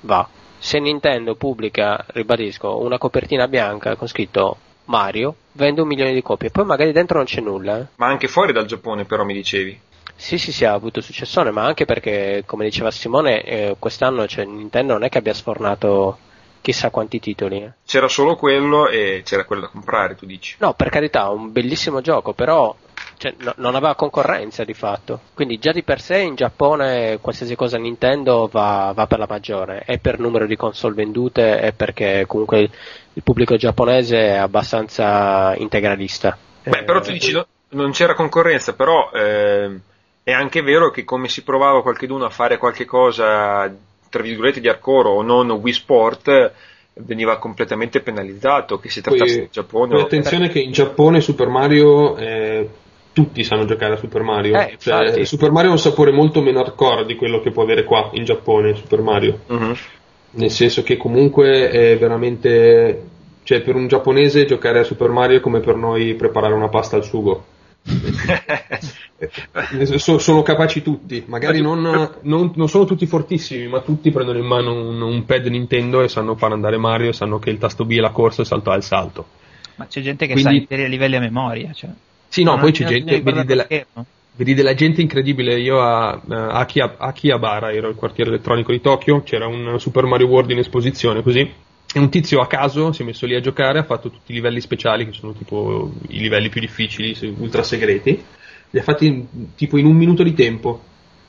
va. Se Nintendo pubblica, ribadisco, una copertina bianca con scritto Mario, vende un milione di copie. Poi magari dentro non c'è nulla. eh. Ma anche fuori dal Giappone, però, mi dicevi. Sì, sì, sì, ha avuto successone, ma anche perché, come diceva Simone, eh, quest'anno cioè, Nintendo non è che abbia sfornato chissà quanti titoli. eh. C'era solo quello e c'era quello da comprare, tu dici. No, per carità, un bellissimo gioco, però cioè, no- non aveva concorrenza di fatto. Quindi già di per sé in Giappone qualsiasi cosa Nintendo va, va per la maggiore, è per numero di console vendute e perché comunque il, il pubblico giapponese è abbastanza integralista. Beh, però tu dici no- non c'era concorrenza, però ehm, è anche vero che come si provava qualcheduno a fare qualche cosa, tra virgolette, di hardcore o non Wii Sport, veniva completamente penalizzato, che si trattasse Poi, di Giappone poi attenzione che in Giappone Super Mario eh, tutti sanno giocare a Super Mario. Eh, Cioè, infatti. Super Mario ha un sapore molto meno hardcore di quello che può avere qua in Giappone Super Mario. Mhm. Nel senso che comunque è veramente. Cioè, per un giapponese giocare a Super Mario è come per noi preparare una pasta al sugo. So- sono capaci tutti, magari non, non- non sono tutti fortissimi, ma tutti prendono in mano un, un pad Nintendo e sanno far andare Mario, sanno che il tasto B è la corsa e il salto A è il salto. Ma c'è gente che Quindi- sa interi livelli a memoria. Cioè. Sì, no, poi c'è gente, di vedi della, vedi della gente incredibile. Io a eh, Aki- Akihabara, ero il quartiere elettronico di Tokyo, c'era un Super Mario World in esposizione così. E un tizio a caso si è messo lì a giocare, ha fatto tutti i livelli speciali, che sono tipo i livelli più difficili, ultra segreti. Li ha fatti in- tipo in un minuto di tempo.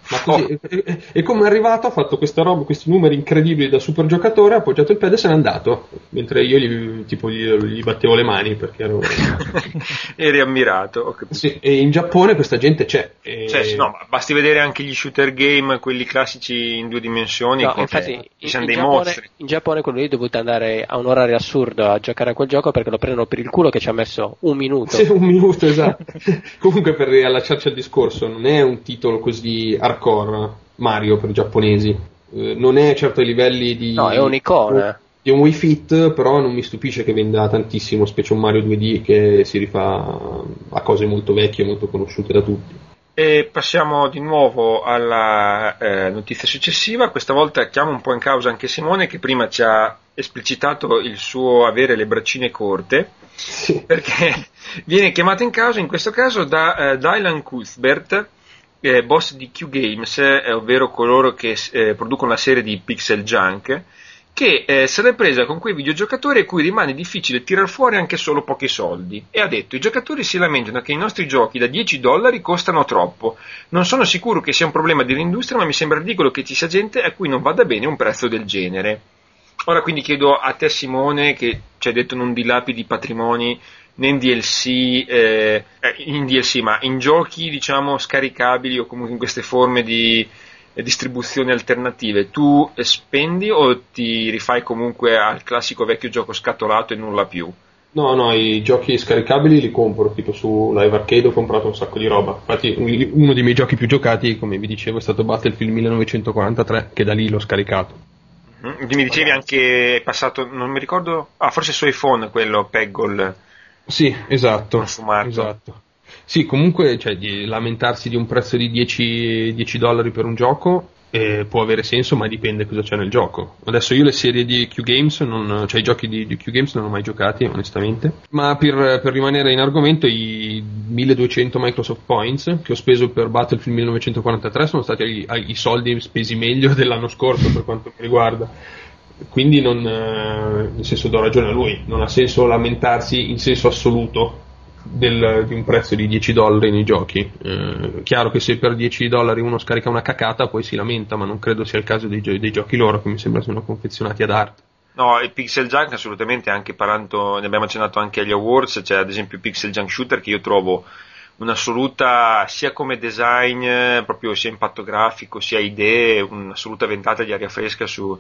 Ma così, e, e- e come è arrivato ha fatto questa roba, questi numeri incredibili da super giocatore, ha appoggiato il pad e se n'è andato. Mentre io gli, tipo, gli, gli battevo le mani perché ero... Eri ammirato. Sì, e in Giappone questa gente c'è. e- Cioè, no, ma basti vedere anche gli shooter game, quelli classici in due dimensioni, No, infatti, ci sono in, dei in Giappone, mostri. in Giappone quello lì è dovuto andare a un orario assurdo a giocare a quel gioco perché lo prendono per il culo che ci ha messo un minuto. Sì, un minuto, esatto. Comunque, per riallacciarci al discorso, non è un titolo così hardcore Mario per i giapponesi. Eh, non è certo ai livelli di. No, è un'icona. Di un Wii Fit, però non mi stupisce che venda tantissimo, specie un Mario 2D che si rifà a cose molto vecchie, molto conosciute da tutti. E passiamo di nuovo alla eh, notizia successiva. Questa volta chiamo un po' in causa anche Simone, che prima ci ha esplicitato il suo avere le braccine corte, Sì. perché viene chiamato in causa in questo caso da eh, Dylan Cuthbert, eh, boss di Q Games, eh, ovvero coloro che eh, producono la serie di Pixel Junk, che eh, se l'è presa con quei videogiocatori a cui rimane difficile tirar fuori anche solo pochi soldi. E ha detto: I giocatori si lamentano che i nostri giochi da 10 dollari costano troppo. Non sono sicuro che sia un problema dell'industria, ma mi sembra ridicolo che ci sia gente a cui non vada bene un prezzo del genere. Ora quindi chiedo a te Simone, che ci hai detto non dilapidi patrimoni né in DLC, eh, eh in DLC, ma in giochi diciamo scaricabili o comunque in queste forme di eh, distribuzioni alternative, tu spendi o ti rifai comunque al classico vecchio gioco scatolato e nulla più? No, no, i giochi scaricabili li compro, tipo su Live Arcade ho comprato un sacco di roba. Infatti uno dei miei giochi più giocati, come vi dicevo, è stato Battlefield 1943, che da lì l'ho scaricato. Mm-hmm. Mi dicevi anche è passato, non mi ricordo, ah forse su iPhone quello Peggle. Sì, esatto. Esatto. Sì, comunque cioè, di lamentarsi di un prezzo di 10, 10 dollari per un gioco eh, può avere senso, ma dipende cosa c'è nel gioco. Adesso io le serie di Q Games, non, cioè i giochi di, di, Q Games non ho mai giocati, onestamente. Ma per, per, rimanere in argomento, i 1200 Microsoft Points che ho speso per Battlefield 1943 sono stati i, i soldi spesi meglio dell'anno scorso per quanto mi riguarda. Quindi non, eh, nel senso do ragione a lui, non ha senso lamentarsi in senso assoluto del, di un prezzo di 10 dollari nei giochi. Eh, chiaro che se per 10 dollari uno scarica una cacata poi si lamenta, ma non credo sia il caso dei, dei giochi loro che mi sembra siano confezionati ad arte. No, il Pixel Junk assolutamente, anche parlando, ne abbiamo accennato anche agli awards, c'è ad esempio il Pixel Junk Shooter che io trovo un'assoluta, sia come design, proprio sia impatto grafico, sia idee, un'assoluta ventata di aria fresca su,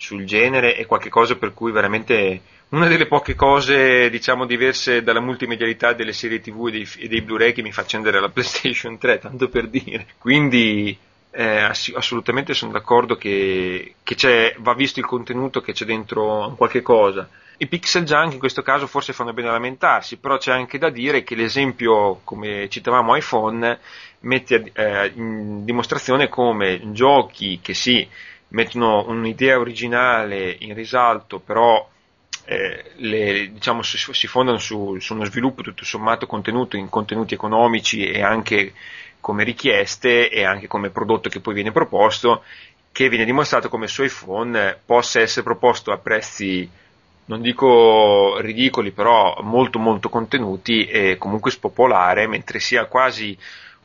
sul genere e qualche cosa per cui veramente una delle poche cose diciamo diverse dalla multimedialità delle serie tv e dei, e dei Blu-ray che mi fa accendere la PlayStation 3, tanto per dire. Quindi eh, ass- assolutamente sono d'accordo che, che va visto il contenuto che c'è dentro qualche cosa. I pixel junk in questo caso forse fanno bene a lamentarsi, però c'è anche da dire che l'esempio, come citavamo iPhone, mette eh, in dimostrazione come giochi che sì, mettono un'idea originale in risalto, però eh, le, diciamo, si, si, fondano su, su, uno sviluppo tutto sommato contenuto in contenuti economici e anche come richieste e anche come prodotto che poi viene proposto, che viene dimostrato come su iPhone possa essere proposto a prezzi non dico ridicoli, però molto molto contenuti e comunque spopolare, mentre sia quasi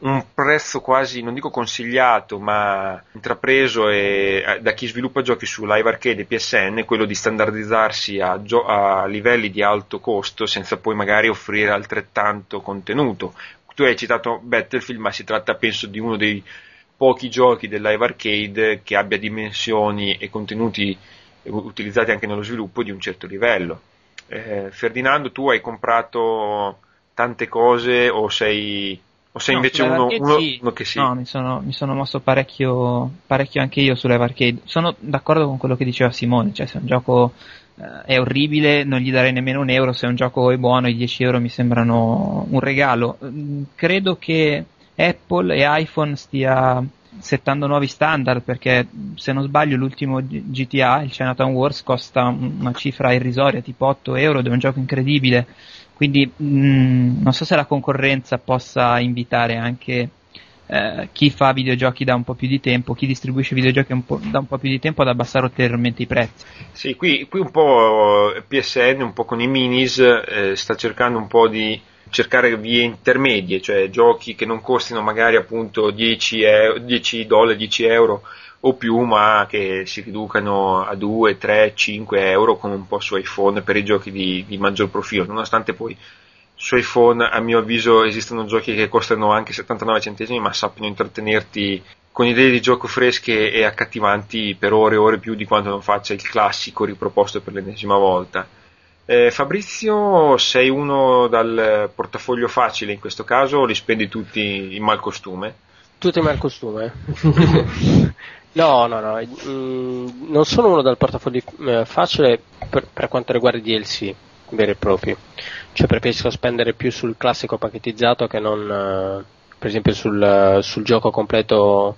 un prezzo quasi, non dico consigliato, ma intrapreso e, eh, da chi sviluppa giochi su Live Arcade e PSN, quello di standardizzarsi a, gio- a livelli di alto costo senza poi magari offrire altrettanto contenuto. Tu hai citato Battlefield, ma si tratta penso di uno dei pochi giochi del Live Arcade che abbia dimensioni e contenuti utilizzati anche nello sviluppo di un certo livello. Eh, Ferdinando, tu hai comprato tante cose o sei o sei no, invece uno, uno, uno, che sì? No, mi sono, mi sono mosso parecchio, parecchio anche io sull'Eve Arcade. Sono d'accordo con quello che diceva Simone, cioè se un gioco eh, è orribile non gli darei nemmeno un euro, se un gioco è buono i 10 euro mi sembrano un regalo. Mm, credo che Apple e iPhone stia settando nuovi standard perché se non sbaglio l'ultimo GTA, il Chinatown Wars, costa una cifra irrisoria tipo 8 euro ed è un gioco incredibile quindi mh, mm, non so se la concorrenza possa invitare anche eh, chi fa videogiochi da un po' più di tempo, chi distribuisce videogiochi un da un po' più di tempo ad abbassare ulteriormente i prezzi. Sì, qui, qui un po' PSN, un po' con i minis, eh, sta cercando un po' di cercare vie intermedie, cioè giochi che non costino magari appunto 10, euro, 10 dollari, 10 euro o più, ma che si riducano a 2, 3, 5 euro come un po' su iPhone per i giochi di, di maggior profilo, nonostante poi su iPhone a mio avviso esistono giochi che costano anche 79 centesimi ma sappiano intrattenerti con idee di gioco fresche e accattivanti per ore e ore più di quanto non faccia il classico riproposto per l'ennesima volta. Eh, Fabrizio, sei uno dal portafoglio facile in questo caso o li spendi tutti in mal costume? Tutti in mal costume? No, no, no, mm, non sono uno dal portafoglio eh, facile per, per, quanto riguarda i DLC veri e propri, cioè preferisco spendere più sul classico pacchettizzato che non eh, per esempio sul, sul, gioco completo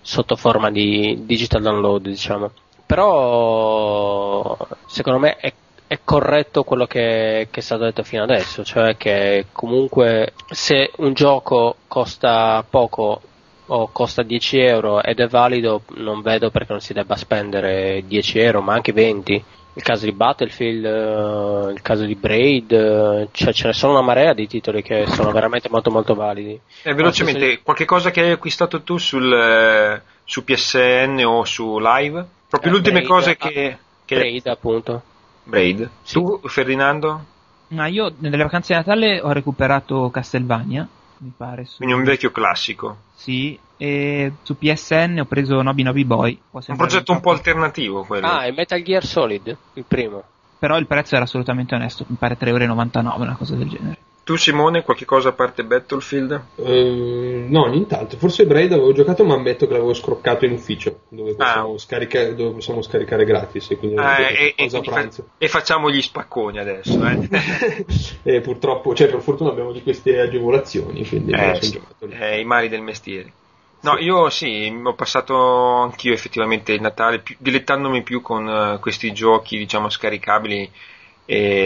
sotto forma di digital download, diciamo. Però secondo me è, è corretto quello che, che è stato detto fino adesso, cioè che comunque se un gioco costa poco o costa 10 euro ed è valido, non vedo perché non si debba spendere 10 euro, ma anche 20. Il caso di Battlefield, uh, il caso di Braid, uh, cioè ce ne sono una marea di titoli che sono veramente molto molto validi. Eh, velocemente, se... qualche cosa che hai acquistato tu sul, su PSN o su Live? Proprio eh, le ultime Braid, cose che... Che... Braid, appunto. Braid. Sì. Tu, Ferdinando? Ma io nelle vacanze di Natale ho recuperato Castlevania, mi pare. Su... Quindi un vecchio classico. Sì, e su PSN ho preso Nobi Nobi Boy. Un progetto un po' alternativo quello. Ah, è Metal Gear Solid, il primo. Però il prezzo era assolutamente onesto, mi pare 3,99€, una cosa del genere. Tu Simone, qualche cosa a parte Battlefield? Uh, no, nient'altro. Forse Braid avevo giocato ma ammetto che l'avevo scroccato in ufficio, dove possiamo, ah. scaricare, dove possiamo scaricare, gratis. E, quindi ah, e, e, fa- e, facciamo gli spacconi adesso. Eh? e purtroppo, cioè per fortuna abbiamo di queste agevolazioni, quindi eh, sì. eh, i mali del mestiere. No, sì. io sì, ho passato anch'io effettivamente il Natale più, dilettandomi più con uh, questi giochi, diciamo, scaricabili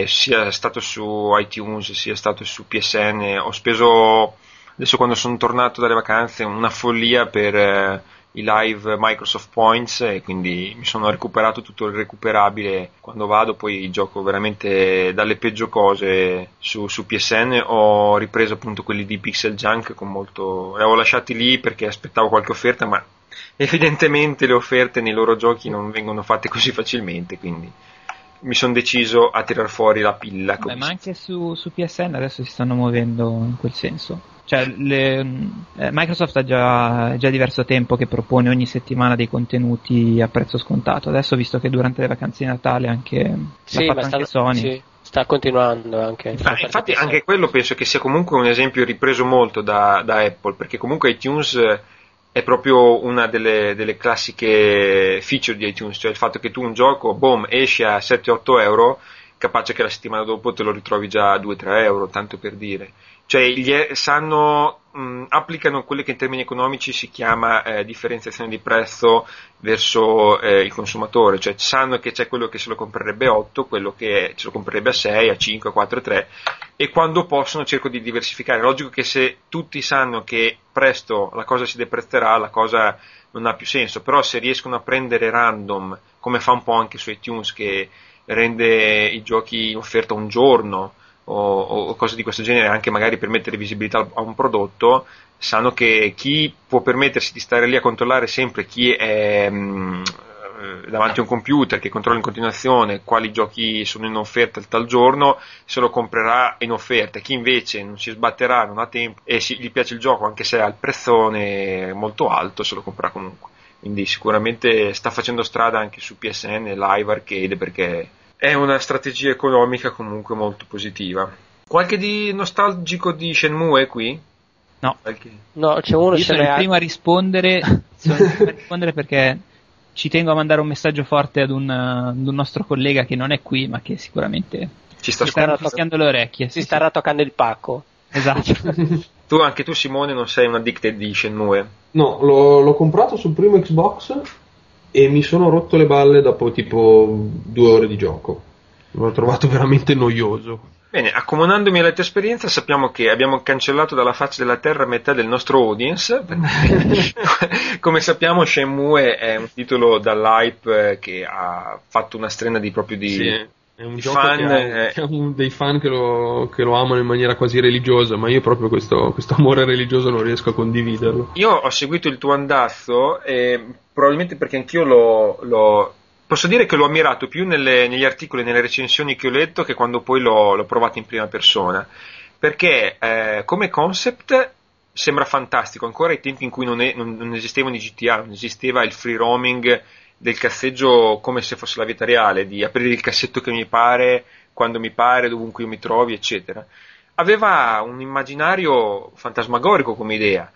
sia stato su iTunes sia stato su PSN ho speso adesso quando sono tornato dalle vacanze una follia per eh, i live Microsoft Points e quindi mi sono recuperato tutto il recuperabile. Quando vado poi gioco veramente dalle peggio cose su, su PSN ho ripreso appunto quelli di Pixel Junk con molto li avevo lasciati lì perché aspettavo qualche offerta ma evidentemente le offerte nei loro giochi non vengono fatte così facilmente quindi mi sono deciso a tirar fuori la pilla. Beh, ma anche su, su, PSN adesso si stanno muovendo in quel senso. Cioè, le, eh, Microsoft ha già, già, diverso tempo che propone ogni settimana dei contenuti a prezzo scontato. Adesso, visto che durante le vacanze di Natale anche, sì, l'ha anche sta, Sony. Sì, sta continuando anche. Ah, infatti, anche quello penso che sia comunque un esempio ripreso molto da, da Apple, perché comunque iTunes è proprio una delle, delle, classiche feature di iTunes, cioè il fatto che tu un gioco, boom, esce a 7-8 euro, capace che la settimana dopo te lo ritrovi già a 2-3 euro, tanto per dire. Cioè, gli sanno mh, applicano quello che in termini economici si chiama eh, differenziazione di prezzo verso eh, il consumatore, cioè sanno che c'è quello che se lo comprerebbe a 8, quello che se lo comprerebbe a 6, a 5, a 4, a 3 e quando possono cerco di diversificare. È logico che se tutti sanno che presto la cosa si deprezzerà, la cosa non ha più senso, però se riescono a prendere random, come fa un po' anche su iTunes che rende i giochi in un giorno, o, o, cose di questo genere, anche magari per mettere visibilità a un prodotto, sanno che chi può permettersi di stare lì a controllare sempre chi è mh, mm, davanti a un computer che controlla in continuazione quali giochi sono in offerta il tal giorno, se lo comprerà in offerta. Chi invece non si sbatterà, non ha tempo e si, gli piace il gioco anche se ha il prezzone molto alto, se lo comprerà comunque. Quindi sicuramente sta facendo strada anche su PSN Live Arcade perché è una strategia economica comunque molto positiva. Qualche di nostalgico di Shenmue qui? No. Qualche... No, c'è uno Io sono il primo a rispondere, sono il primo a rispondere perché ci tengo a mandare un messaggio forte ad un, ad un nostro collega che non è qui, ma che sicuramente ci sta fischiando le orecchie. Si sì, starà sì. toccando il pacco. Esatto. tu, anche tu, Simone, non sei un addicted di Shenmue? No, l'ho, l'ho comprato sul primo Xbox e mi sono rotto le balle dopo tipo due ore di gioco. L'ho trovato veramente noioso. Bene, accomunandomi alla tua esperienza, sappiamo che abbiamo cancellato dalla faccia della terra metà del nostro audience. Come sappiamo, Shenmue è un titolo dall'hype che ha fatto una strena di proprio di. Sì è un gioco fan, che, ha, eh. dei fan che lo, che lo, amano in maniera quasi religiosa, ma io proprio questo, questo, amore religioso non riesco a condividerlo. Io ho seguito il tuo andazzo e probabilmente perché anch'io l'ho, l'ho posso dire che l'ho ammirato più nelle, negli articoli nelle recensioni che ho letto che quando poi l'ho, l'ho provato in prima persona. Perché eh, come concept sembra fantastico, ancora ai tempi in cui non, è, non, non esistevano i GTA, non esisteva il free roaming del casseggio come se fosse la vita reale, di aprire il cassetto che mi pare, quando mi pare, dovunque io mi trovi, eccetera. Aveva un immaginario fantasmagorico come idea.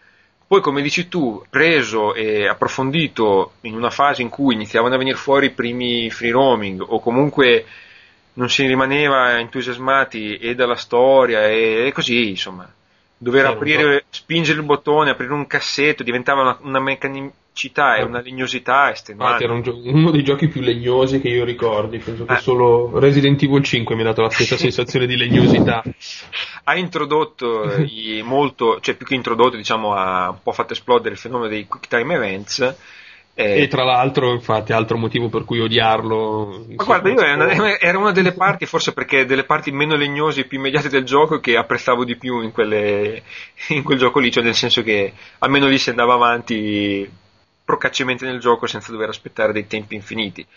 Poi, come dici tu, preso e approfondito in una fase in cui iniziavano a venire fuori i primi free roaming o comunque non si rimaneva entusiasmati e dalla storia e, così, insomma. Dover aprire, spingere il bottone, aprire un cassetto diventava una, una meccanica città e una legnosità estremamente. Ah, era un gio- uno dei giochi più legnosi che io ricordi. Penso che eh. solo Resident Evil 5 mi ha dato la stessa sensazione di legnosità. Ha introdotto molto, cioè più che introdotto, diciamo, ha un po' fatto esplodere il fenomeno dei quick time events. Eh, e tra l'altro, infatti, altro motivo per cui odiarlo. Ma guarda, io era, era una delle parti, forse perché delle parti meno legnose e più immediate del gioco che apprezzavo di più in, quelle, in quel gioco lì, cioè nel senso che almeno lì si andava avanti procacciamente nel gioco senza dover aspettare dei tempi infiniti.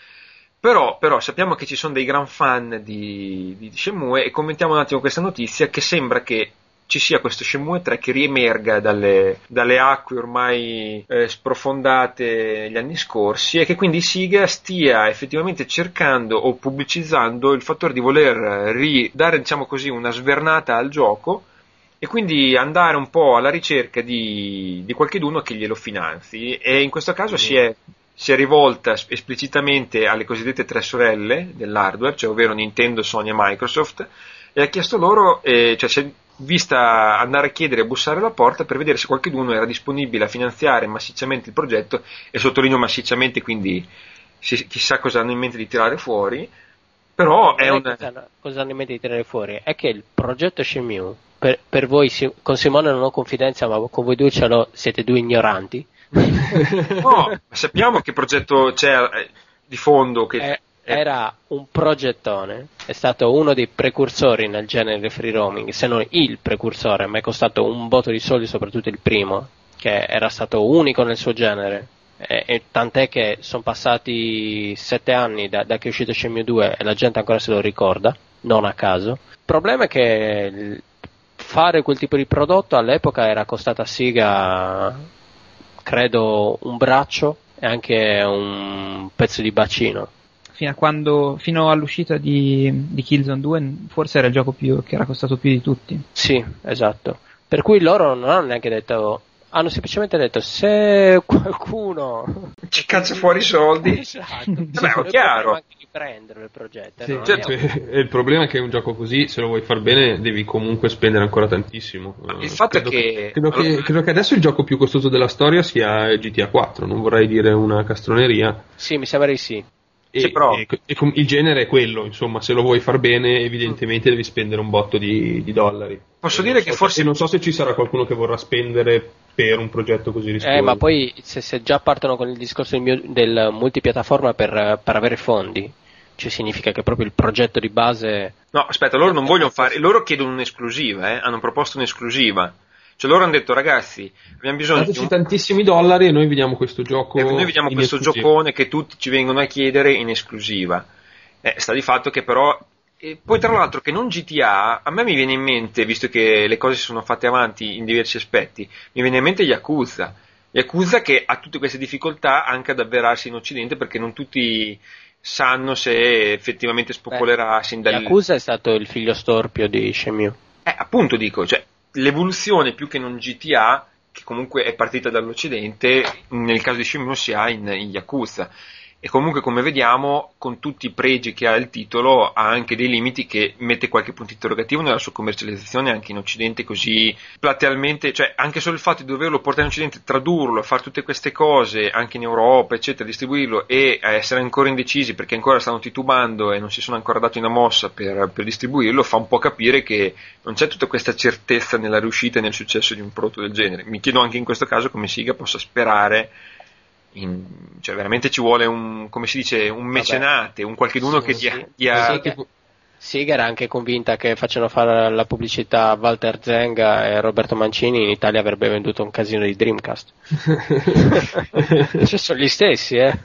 Però, però, sappiamo che ci sono dei gran fan di, di Shenmue e commentiamo un attimo questa notizia che sembra che ci sia questo Shenmue 3 che riemerga dalle, dalle acque ormai eh, sprofondate negli anni scorsi e che quindi Siga stia effettivamente cercando o pubblicizzando il fattore di voler ridare diciamo così, una svernata al gioco e quindi andare un po' alla ricerca di, di qualcheduno che glielo finanzi e in questo caso mm. si, è, si, è, rivolta esplicitamente alle cosiddette tre sorelle dell'hardware, cioè ovvero Nintendo, Sony e Microsoft e ha chiesto loro, eh, cioè si è vista andare a chiedere e bussare alla porta per vedere se qualcuno era disponibile a finanziare massicciamente il progetto e sottolineo massicciamente quindi si, chissà cosa hanno in mente di tirare fuori però è un... Cosa hanno in mente di tirare fuori? È che il progetto Shenmue, per, per voi, con Simone non ho confidenza, ma con voi due ce l'ho, siete due ignoranti. no, sappiamo che progetto c'è eh, di fondo che... È, era un progettone, è stato uno dei precursori nel genere free roaming, se non il precursore, ma è costato un botto di soldi, soprattutto il primo, che era stato unico nel suo genere. E, e tant'è che sono passati sette anni da, da che è uscito Shenmue 2 e la gente ancora se lo ricorda, non a caso. Il problema è che fare quel tipo di prodotto all'epoca era costato a Siga, credo, un braccio e anche un pezzo di bacino fino, quando, fino all'uscita di, di, Killzone 2 forse era il gioco più, che era costato più di tutti. Sì, esatto. Per cui loro non hanno neanche detto hanno semplicemente detto se qualcuno ci cazza fuori i soldi esatto. Beh, è chiaro anche di prendere il progetto sì, certo. il problema è che un gioco così se lo vuoi far bene devi comunque spendere ancora tantissimo il fatto credo è che credo, che credo, che adesso il gioco più costoso della storia sia GTA 4 non vorrei dire una castroneria sì mi sembra di sì e, sì, però... e, e, il genere è quello, insomma, se lo vuoi far bene, evidentemente devi spendere un botto di, di dollari. Posso dire che so forse. Se, non so se ci sarà qualcuno che vorrà spendere per un progetto così rischioso. Eh, ma poi se, se già partono con il discorso del, mio, del multipiattaforma per, per avere fondi, cioè significa che proprio il progetto di base. No, aspetta, loro non vogliono fare. Loro chiedono un'esclusiva, eh? hanno proposto un'esclusiva. Cioè loro hanno detto ragazzi, abbiamo bisogno di un... tantissimi dollari e noi vediamo questo gioco. E noi vediamo questo esclusiva. giocone che tutti ci vengono a chiedere in esclusiva. Eh, sta di fatto che però e poi tra l'altro che non GTA, a me mi viene in mente, visto che le cose si sono fatte avanti in diversi aspetti, mi viene in mente Yakuza. Yakuza che ha tutte queste difficoltà anche ad avverarsi in Occidente perché non tutti sanno se effettivamente spopolerà Beh, sin dal... Yakuza è stato il figlio storpio di Shenmue. Eh, appunto dico, cioè, l'evoluzione più che non GTA, che comunque è partita dall'Occidente, nel caso di Shenmue si ha in, in Yakuza e comunque come vediamo con tutti i pregi che ha il titolo ha anche dei limiti che mette qualche punto interrogativo nella sua commercializzazione anche in Occidente così platealmente, cioè anche solo il fatto di doverlo portare in Occidente, tradurlo, fare tutte queste cose anche in Europa eccetera, distribuirlo e essere ancora indecisi perché ancora stanno titubando e non si sono ancora dati una mossa per, per distribuirlo fa un po' capire che non c'è tutta questa certezza nella riuscita e nel successo di un prodotto del genere. Mi chiedo anche in questo caso come Siga possa sperare in, cioè veramente ci vuole un, come si dice, un mecenate, un qualcheduno sì, che dia, sì. dia... Sì, Siga era anche convinta che facciano fare la pubblicità a Walter Zenga e Roberto Mancini in Italia avrebbe venduto un casino di Dreamcast. cioè, sono gli stessi, eh.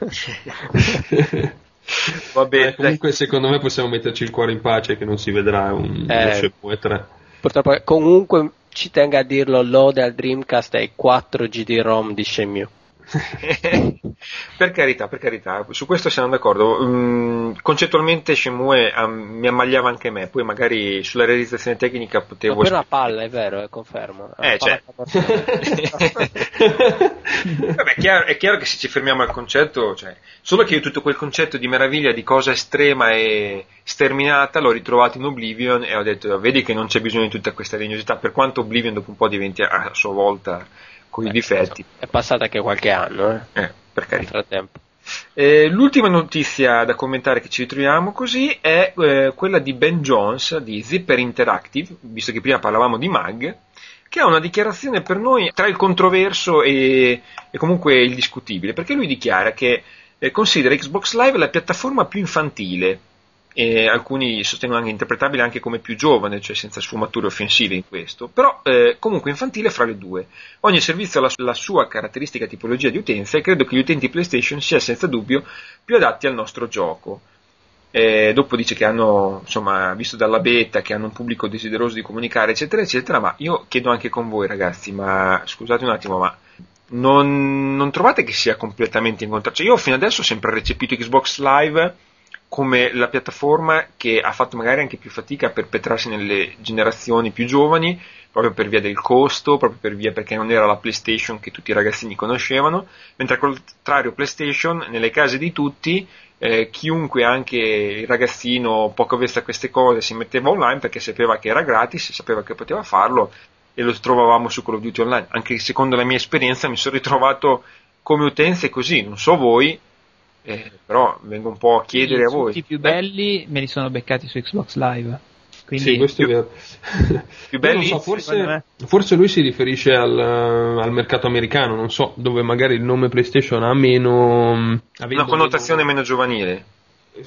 Vabbè, comunque dai. secondo me possiamo metterci il cuore in pace che non si vedrà un eh, 3. Purtroppo comunque ci tenga a dirlo lode al Dreamcast e ai 4 GD-ROM di Shenmue. per carità, per carità, su questo siamo d'accordo. Mm, concettualmente Shenmue mi ammagliava anche me, poi magari sulla realizzazione tecnica potevo... Ma per una palla, è vero, eh, confermo. Eh, cioè... Vabbè, è chiaro, è chiaro, che se ci fermiamo al concetto, cioè, solo che io tutto quel concetto di meraviglia, di cosa estrema e sterminata, l'ho ritrovato in Oblivion e ho detto, vedi che non c'è bisogno di tutta questa legnosità, per quanto Oblivion dopo un po' diventi a sua volta con i difetti. È passata anche qualche anno, eh? eh per carità. Eh, l'ultima notizia da commentare che ci ritroviamo così è eh, quella di Ben Jones di Zipper Interactive, visto che prima parlavamo di Mag, che ha una dichiarazione per noi tra il controverso e, e comunque il discutibile, perché lui dichiara che eh, considera Xbox Live la piattaforma più infantile e alcuni sostengono anche interpretabile anche come più giovane, cioè senza sfumature offensive in questo, però eh, comunque infantile fra le due. Ogni servizio ha la, la, sua caratteristica tipologia di utenza e credo che gli utenti PlayStation sia senza dubbio più adatti al nostro gioco. Eh, dopo dice che hanno, insomma, visto dalla beta che hanno un pubblico desideroso di comunicare, eccetera, eccetera, ma io chiedo anche con voi ragazzi, ma scusate un attimo, ma non, non trovate che sia completamente incontrato? Cioè, io fino adesso ho sempre recepito Xbox Live come la piattaforma che ha fatto magari anche più fatica a perpetrarsi nelle generazioni più giovani, proprio per via del costo, proprio per via perché non era la PlayStation che tutti i ragazzini conoscevano, mentre al contrario PlayStation nelle case di tutti eh, chiunque, anche il ragazzino poco avesse a queste cose, si metteva online perché sapeva che era gratis, sapeva che poteva farlo e lo trovavamo su Call of Duty Online. Anche secondo la mia esperienza mi sono ritrovato come utenze così, non so voi, eh, però vengo un po' a chiedere a voi. I più belli me li sono beccati su Xbox Live. Quindi sì, questo è vero. più belli, so, forse, forse, lui si riferisce al, al, mercato americano, non so, dove magari il nome PlayStation ha meno. Una connotazione meno, meno giovanile.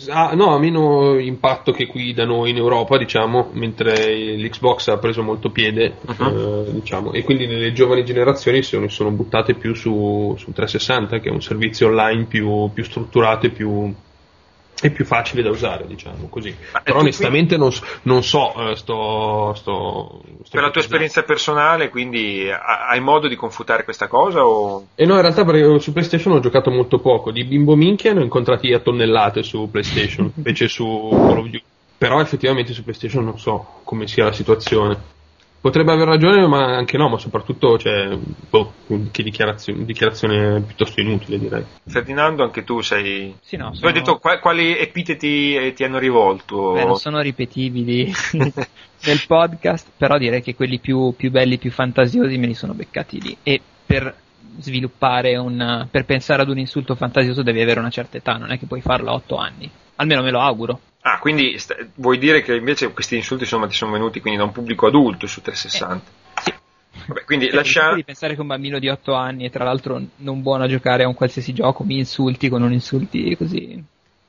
Ah, no, ha meno impatto che qui da noi in Europa, diciamo, mentre l'Xbox ha preso molto piede, uh-huh. eh, diciamo, e quindi nelle giovani generazioni sono, sono buttate più su, su, 360, che è un servizio online più, più strutturato e più, è più facile da usare, diciamo così. Ma Però onestamente qui... non, non, so, eh, sto, sto, sto Per la tua esperienza personale, quindi hai modo di confutare questa cosa? O... E no, in realtà su PlayStation ho giocato molto poco. Di bimbo minchia ne ho incontrati a tonnellate su PlayStation, invece su Call of Duty. Però effettivamente su PlayStation non so come sia la situazione. Potrebbe aver ragione, ma anche no, ma soprattutto cioè, boh, che dichiarazione, dichiarazione, piuttosto inutile direi. Ferdinando, anche tu sei... Sì, no, sono... Tu hai detto quali, quali epiteti ti hanno rivolto? Beh, non sono ripetibili nel podcast, però direi che quelli più, più belli, più fantasiosi me li sono beccati lì. E per sviluppare un... per pensare ad un insulto fantasioso devi avere una certa età, non è che puoi farlo a 8 anni. Almeno me lo auguro. Ah, quindi st- vuoi dire che invece questi insulti insomma, ti sono venuti quindi da un pubblico adulto su 360? Eh, sì. Vabbè, quindi lascia... Devi pensare che un bambino di 8 anni è tra l'altro non buono a giocare a un qualsiasi gioco, mi insulti con non insulti così.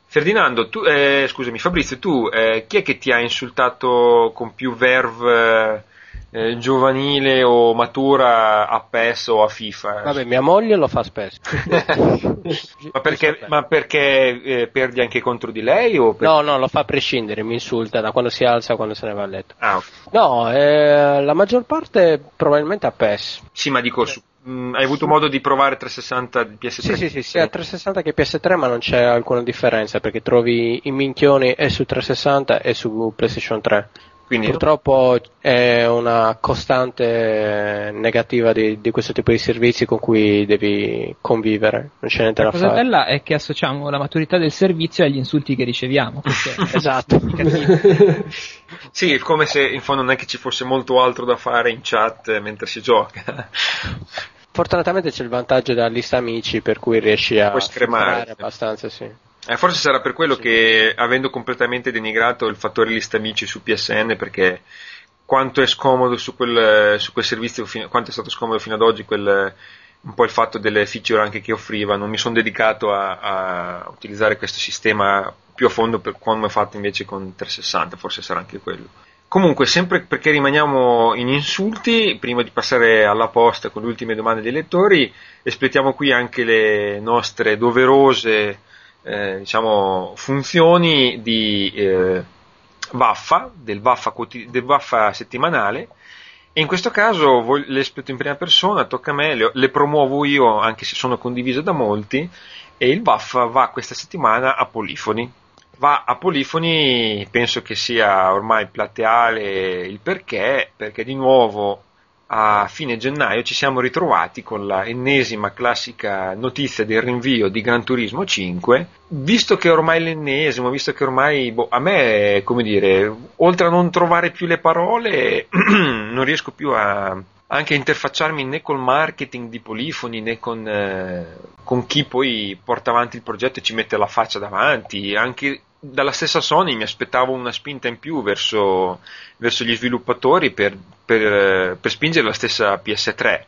Ferdinando, tu, eh, scusami Fabrizio, tu eh, chi è che ti ha insultato con più verve eh, giovanile o matura a PES o a FIFA. Vabbè, mia moglie lo fa spesso. ma perché, ma perché eh, perdi anche contro di lei? O per... No, no, lo fa a prescindere, mi insulta da quando si alza a quando se ne va a letto. Ah, okay. No, eh, la maggior parte probabilmente a PES. Sì, ma dico, su, mm, hai avuto modo di provare 360 PS3? Sì, sì, sì, sia 360 che PS3, ma non c'è alcuna differenza perché trovi i minchioni e su 360 e su PlayStation 3. Quindi purtroppo è una costante negativa di, di, questo tipo di servizi con cui devi convivere, non c'è niente la da fare. La cosa bella è che associamo la maturità del servizio agli insulti che riceviamo. esatto. sì, come se in fondo non è che ci fosse molto altro da fare in chat mentre si gioca. Fortunatamente c'è il vantaggio della lista amici per cui riesci a scremare abbastanza, sì. Eh, forse sarà per quello sì. che, avendo completamente denigrato il fattore lista amici su PSN, perché quanto è scomodo su quel, su quel servizio, quanto è stato scomodo fino ad oggi quel, un po' il fatto delle feature anche che offriva, non mi sono dedicato a, a, utilizzare questo sistema più a fondo per come ho fatto invece con 360, forse sarà anche quello. Comunque, sempre perché rimaniamo in insulti, prima di passare alla posta con le ultime domande dei lettori, espletiamo qui anche le nostre doverose eh, diciamo, funzioni di eh, Vaffa, del Vaffa, del Vaffa settimanale e in questo caso voi, le in prima persona, tocca a me, le, le, promuovo io anche se sono condivise da molti e il Vaffa va questa settimana a Polifoni. Va a Polifoni, penso che sia ormai plateale il perché, perché di nuovo a fine gennaio ci siamo ritrovati con la ennesima classica notizia del rinvio di Gran Turismo 5, visto che ormai l'ennesimo, visto che ormai boh, a me, come dire, oltre a non trovare più le parole, non riesco più a anche a interfacciarmi né col marketing di Polifoni né con, eh, con chi poi porta avanti il progetto e ci mette la faccia davanti, anche dalla stessa Sony mi aspettavo una spinta in più verso, verso gli sviluppatori per, per, per, spingere la stessa PS3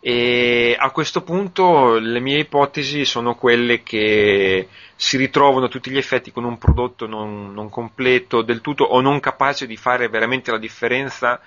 e a questo punto le mie ipotesi sono quelle che si ritrovano a tutti gli effetti con un prodotto non, non completo del tutto o non capace di fare veramente la differenza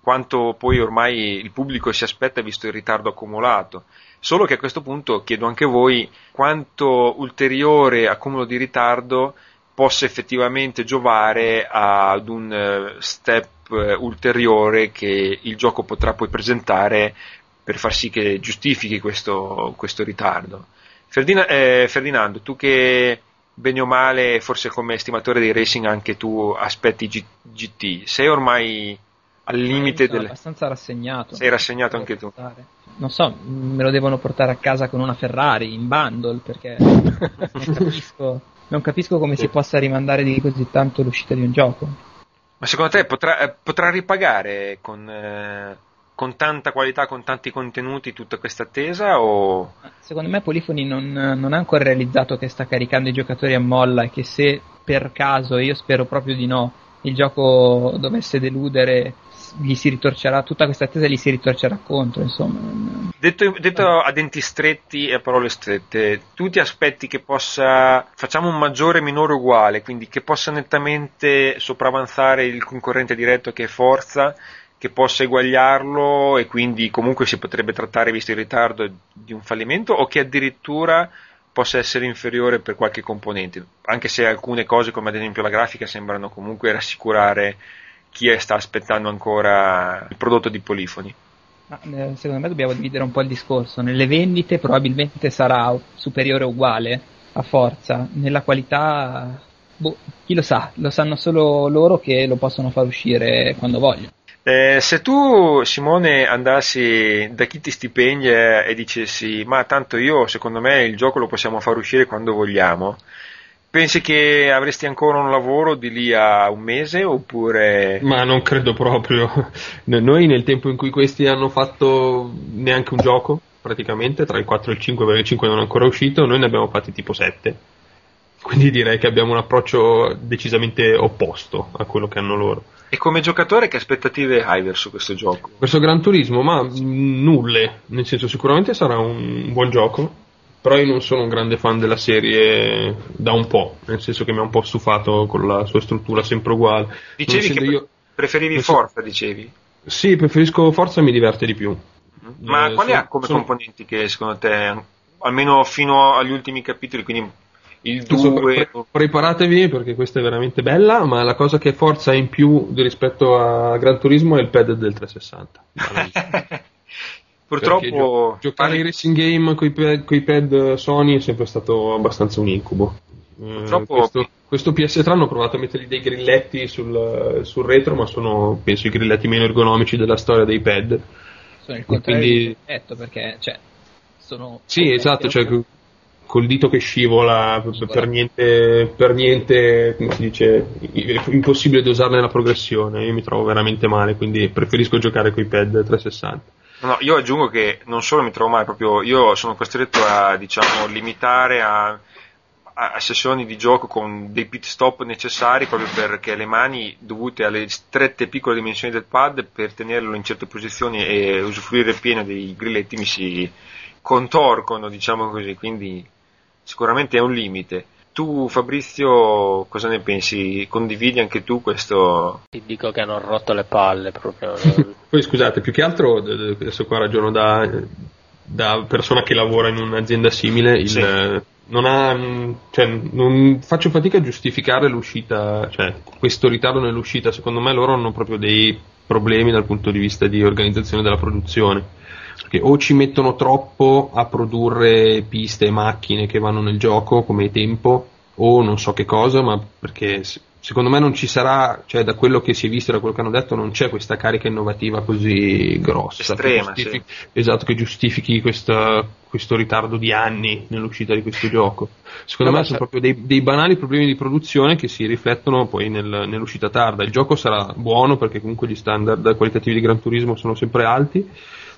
quanto poi ormai il pubblico si aspetta visto il ritardo accumulato. Solo che a questo punto chiedo anche voi quanto ulteriore accumulo di ritardo possa effettivamente giovare ad un eh, step eh, ulteriore che il gioco potrà poi presentare per far sì che giustifichi questo, questo ritardo. Ferdina, eh, Ferdinando, tu che bene o male, forse come estimatore dei racing anche tu aspetti G- GT, sei ormai al limite sono del... abbastanza rassegnato. Sei rassegnato anche tu. Non so, me lo devono portare a casa con una Ferrari in bundle perché non capisco, non capisco come si possa rimandare di così tanto l'uscita di un gioco. Ma secondo te potrà, eh, potrà ripagare con, eh, con tanta qualità, con tanti contenuti tutta questa attesa o... Secondo me Polifoni non, non ha ancora realizzato che sta caricando i giocatori a molla e che se per caso, io spero proprio di no, il gioco dovesse deludere gli si ritorcerà, tutta questa attesa gli si ritorcerà contro, insomma. Detto, detto a denti stretti e a parole strette, tu ti aspetti che possa, facciamo un maggiore minore uguale, quindi che possa nettamente sopravanzare il concorrente diretto che è Forza, che possa eguagliarlo e quindi comunque si potrebbe trattare, visto il ritardo, di un fallimento o che addirittura possa essere inferiore per qualche componente, anche se alcune cose come ad esempio la grafica sembrano comunque rassicurare chi è- sta aspettando ancora il prodotto di Polifoni. Ma, eh, secondo me dobbiamo dividere un po' il discorso. Nelle vendite probabilmente sarà superiore o uguale a forza, nella qualità, boh, chi lo sa, lo sanno solo loro che lo possono far uscire quando vogliono. Eh, se tu, Simone, andassi da chi ti stipendia e dicessi, ma tanto io, secondo me, il gioco lo possiamo far uscire quando vogliamo, pensi che avresti ancora un lavoro di lì a un mese oppure... Ma non credo proprio. Noi nel tempo in cui questi hanno fatto neanche un gioco, praticamente, tra il 4 e il 5, perché il 5 non è ancora uscito, noi ne abbiamo fatti tipo 7. Quindi direi che abbiamo un approccio decisamente opposto a quello che hanno loro. E come giocatore che aspettative hai verso questo gioco? Verso Gran Turismo, ma nulle, nel senso sicuramente sarà un buon gioco, però io non sono un grande fan della serie da un po', nel senso che mi ha un po' stufato con la sua struttura sempre uguale. Dicevi che io- preferivi so- Forza, dicevi? Sì, preferisco Forza, mi diverte di più. Ma Eh, quali sono- ha come sono- componenti che secondo te, almeno fino agli ultimi capitoli, quindi il Adesso 2... pre- pre- preparatevi perché questa è veramente bella, ma la cosa che Forza ha in più rispetto a Gran Turismo è il pad del 360. Purtroppo... gio- giocare i racing game con i pad Sony è sempre stato abbastanza un incubo. Eh, Purtroppo- questo, questo PS3 hanno provato a mettergli dei grilletti sul, sul retro, ma sono penso i grilletti meno ergonomici della storia dei pad. Sono il contrario quindi- perché, cioè, sono... Sì, esatto, cioè co- col dito che scivola per, per niente, per niente, come si dice, impossibile dosarne la progressione. Io mi trovo veramente male, quindi preferisco giocare con i pad 360. No, io aggiungo che non solo mi trovo male, proprio io sono costretto a, diciamo, limitare a, a- sessioni di gioco con dei pit stop necessari proprio perché le mani dovute alle strette piccole dimensioni del pad per tenerlo in certe posizioni e usufruire pieno dei grilletti mi si contorcono, diciamo così, quindi sicuramente è un limite. Tu Fabrizio cosa ne pensi? Condividi anche tu questo? Ti dico che hanno rotto le palle proprio. Poi scusate, più che altro, adesso qua ragiono da, da persona che lavora in un'azienda simile, il, Sì. non ha, cioè, non faccio fatica a giustificare l'uscita, cioè questo ritardo nell'uscita, secondo me loro hanno proprio dei problemi dal punto di vista di organizzazione della produzione. Perché o ci mettono troppo a produrre piste e macchine che vanno nel gioco come tempo, o non so che cosa, ma perché secondo me non ci sarà, cioè da quello che si è visto e da quello che hanno detto, non c'è questa carica innovativa così grossa. Estrema, che giustifichi, Esatto, che giustifichi questa- questo ritardo di anni nell'uscita di questo gioco. Secondo No, me sono proprio dei, dei banali problemi di produzione che si riflettono poi nel- nell'uscita tarda. Il gioco sarà buono perché comunque gli standard qualitativi di Gran Turismo sono sempre alti,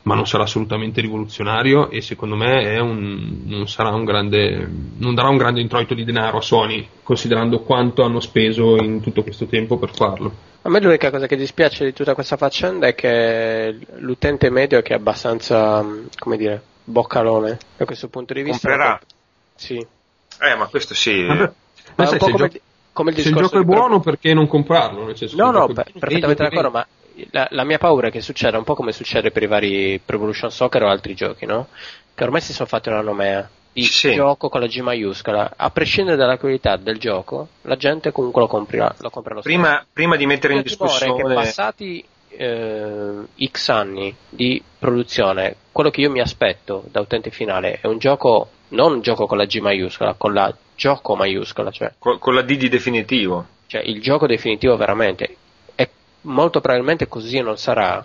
ma non sarà assolutamente rivoluzionario e secondo me è un- non sarà un grande non darà un grande introito di denaro a Sony considerando quanto hanno speso in tutto questo tempo per farlo A me l'unica cosa che dispiace di tutta questa faccenda è che l'utente medio che è abbastanza, come dire, boccalone da questo punto di vista. Comprerà. Sì. Eh, ma questo sì. Vabbè. Ma Ma un sai, po' il come, gioco, come il se il gioco è di- buono, perché non comprarlo? Nel senso No, che no, per- perfettamente d'accordo, ma la, la mia paura è che succeda un po' come succede per i vari Pro Evolution Soccer o altri giochi, no? Che ormai si sono fatti una nomea di Sì. gioco con la G maiuscola. A prescindere dalla qualità del gioco, la gente comunque lo comprerà, lo compra lo. Prima, prima di mettere in Il è che discussione. passati eh, X anni di produzione, quello che io mi aspetto da utente finale è un gioco, non un gioco con la G maiuscola, con la gioco maiuscola, cioè Con, con la D di definitivo. cioè il gioco definitivo veramente molto probabilmente così non sarà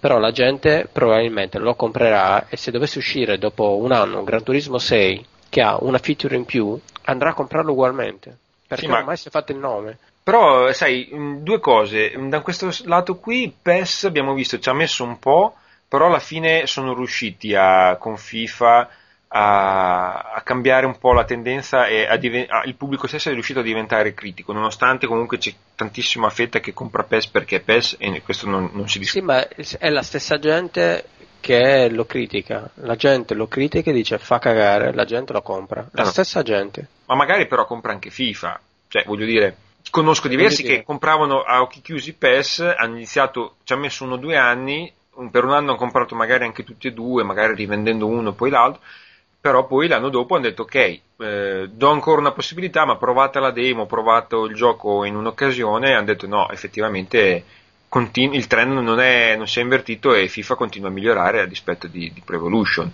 però la gente probabilmente lo comprerà e se dovesse uscire dopo un anno un Gran Turismo 6 che ha una feature in più andrà a comprarlo ugualmente perché Sì, ma- ormai si è fatto il nome Però, sai, mh, due cose. Mh, Da questo lato qui, PES abbiamo visto, ci ha messo un po', però alla fine sono riusciti a, con FIFA a, a cambiare un po' la tendenza e a diven- a- il pubblico stesso è riuscito a diventare critico, nonostante comunque c'è tantissima fetta che compra PES perché è PES e questo non, non si discute. sì ma è la stessa gente che lo critica la gente lo critica e dice fa cagare la gente lo compra la Ah. stessa gente Ma magari però compra anche FIFA, cioè voglio dire, conosco diversi che compravano a occhi chiusi PES, hanno iniziato, ci ha messo uno o due anni, per un anno hanno comprato magari anche tutti e due, magari rivendendo uno e poi l'altro, però poi l'anno dopo hanno detto ok, eh, do ancora una possibilità, ma provate la demo, provato il gioco in un'occasione e hanno detto no, effettivamente continu- il trend non, è, non si è invertito e FIFA continua a migliorare a dispetto di, di Pro Evolution.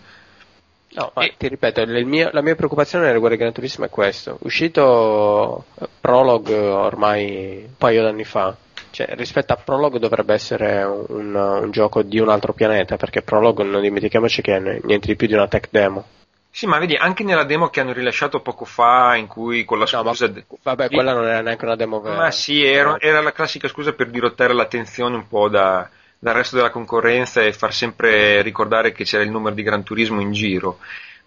No, ma E- ti ripeto, mio- la mia preoccupazione riguardo Gran Turismo è questo. Uscito eh, Prologue ormai un paio d'anni fa, cioè rispetto a Prologue dovrebbe essere un, un gioco di un altro pianeta, perché Prologue non dimentichiamoci che è niente di più di una tech demo. Sì, ma vedi, anche nella demo che hanno rilasciato poco fa, in cui con la No, ma- scusa... Vabbè, quella non era neanche una demo vera. Ma sì, era, era la classica scusa per dirottare l'attenzione un po' da- dal resto della concorrenza e far sempre ricordare che c'era il numero di Gran Turismo in giro.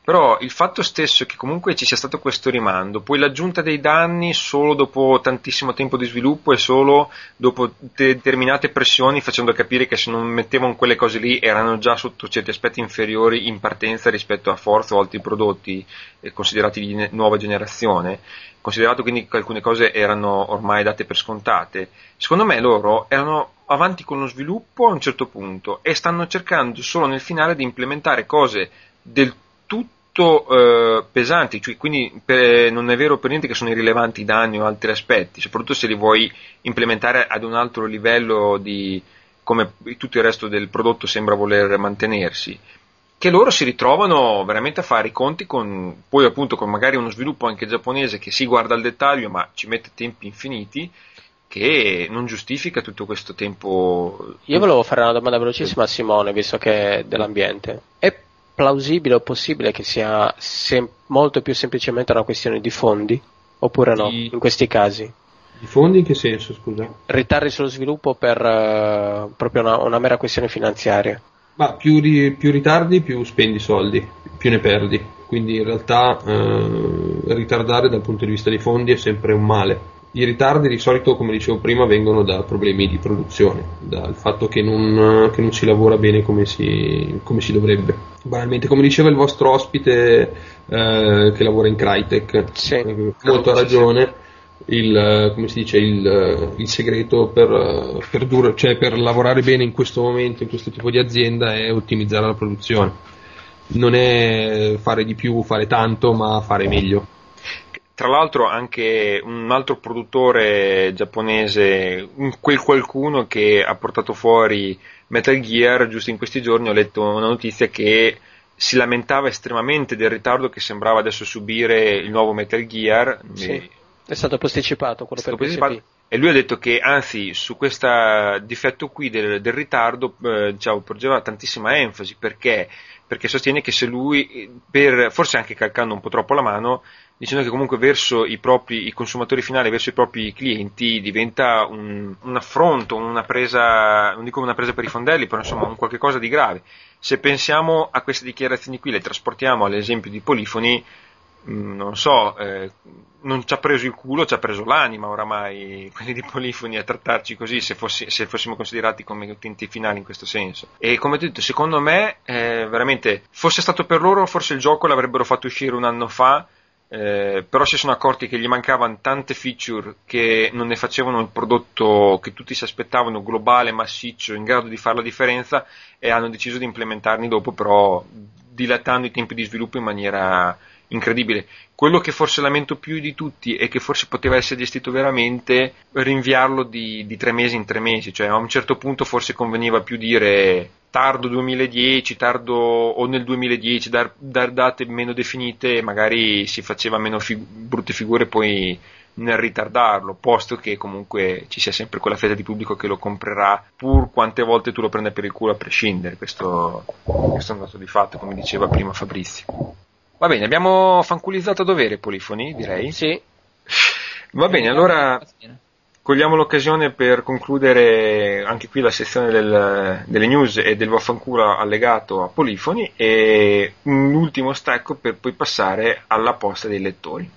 Però il fatto stesso che comunque ci sia stato questo rimando, poi l'aggiunta dei danni solo dopo tantissimo tempo di sviluppo e solo dopo determinate pressioni facendo capire che se non mettevano quelle cose lì erano già sotto certi aspetti inferiori in partenza rispetto a Forza o altri prodotti eh, considerati di nuova generazione, considerato quindi che alcune cose erano ormai date per scontate, secondo me loro erano avanti con lo sviluppo a un certo punto e stanno cercando solo nel finale di implementare cose del tutto eh, pesanti, cioè, quindi per- non è vero per niente che sono irrilevanti i danni o altri aspetti, soprattutto se li vuoi implementare ad un altro livello di come tutto il resto del prodotto sembra voler mantenersi che loro si ritrovano veramente a fare i conti con poi appunto con magari uno sviluppo anche giapponese che si guarda al dettaglio ma ci mette tempi infiniti che non giustifica tutto questo tempo Io volevo fare una domanda velocissima a Simone, visto che è dell'ambiente. È plausibile o possibile che sia sem- molto più semplicemente una questione di fondi? Oppure no, Di- in questi casi? I fondi in che senso, scusa? Ritardi sullo sviluppo per eh, proprio una, una mera questione finanziaria. Ma più, ri- più ritardi, più spendi soldi, più ne perdi. Quindi in realtà eh, ritardare dal punto di vista dei fondi è sempre un male. I ritardi di solito, come dicevo prima, vengono da problemi di produzione, dal fatto che non, che non si lavora bene come si, come si dovrebbe. Banalmente, come diceva il vostro ospite eh, che lavora in Crytek, Sì. eh, molto ha ragione. Il, eh, come si dice, il, eh, il segreto per, per, dur- cioè per lavorare bene in questo momento, in questo tipo di azienda, è ottimizzare la produzione. Non è fare di più, fare tanto, ma fare meglio. Tra l'altro anche un altro produttore giapponese, quel qualcuno che ha portato fuori Metal Gear, giusto in questi giorni ho letto una notizia che si lamentava estremamente del ritardo che sembrava adesso subire il nuovo Metal Gear. Sì. È stato posticipato quello stato per PSP. partecipato. E lui ha detto che anzi su questo difetto qui del, del ritardo eh, diciamo, porgeva tantissima enfasi perché? perché sostiene che se lui, per, forse anche calcando un po' troppo la mano, dicendo che comunque verso i propri i consumatori finali, verso i propri clienti diventa un, un affronto, una presa, non dico una presa per i fondelli, però insomma un qualche cosa di grave. Se pensiamo a queste dichiarazioni qui, le trasportiamo all'esempio di Polifoni, mm, non so, eh, non ci ha preso il culo, ci ha preso l'anima oramai, quelli di Polifoni, a trattarci così se, fossi, se fossimo considerati come utenti finali in questo senso. E come ho detto, secondo me, eh, veramente, fosse stato per loro, forse il gioco l'avrebbero fatto uscire un anno fa, eh, però si sono accorti che gli mancavano tante feature che non ne facevano il prodotto che tutti si aspettavano globale, massiccio, in grado di fare la differenza e hanno deciso di implementarli dopo, però dilatando i tempi di sviluppo in maniera incredibile. Quello che forse lamento più di tutti e che forse poteva essere gestito veramente, rinviarlo di, di tre mesi in tre mesi, cioè a un certo punto forse conveniva più dire tardo 2010, tardo o nel 2010, dar, dar date meno definite, magari si faceva meno fig- brutte figure poi nel ritardarlo, posto che comunque ci sia sempre quella fetta di pubblico che lo comprerà pur quante volte tu lo prenda per il culo a prescindere, questo, questo è un dato di fatto, come diceva prima Fabrizio. Va bene, abbiamo fanculizzato a dovere Polifoni, direi. Sì. Va bene, allora cogliamo l'occasione per concludere anche qui la sezione del, delle news e del vaffanculo allegato a Polifoni e un ultimo stacco per poi passare alla posta dei lettori.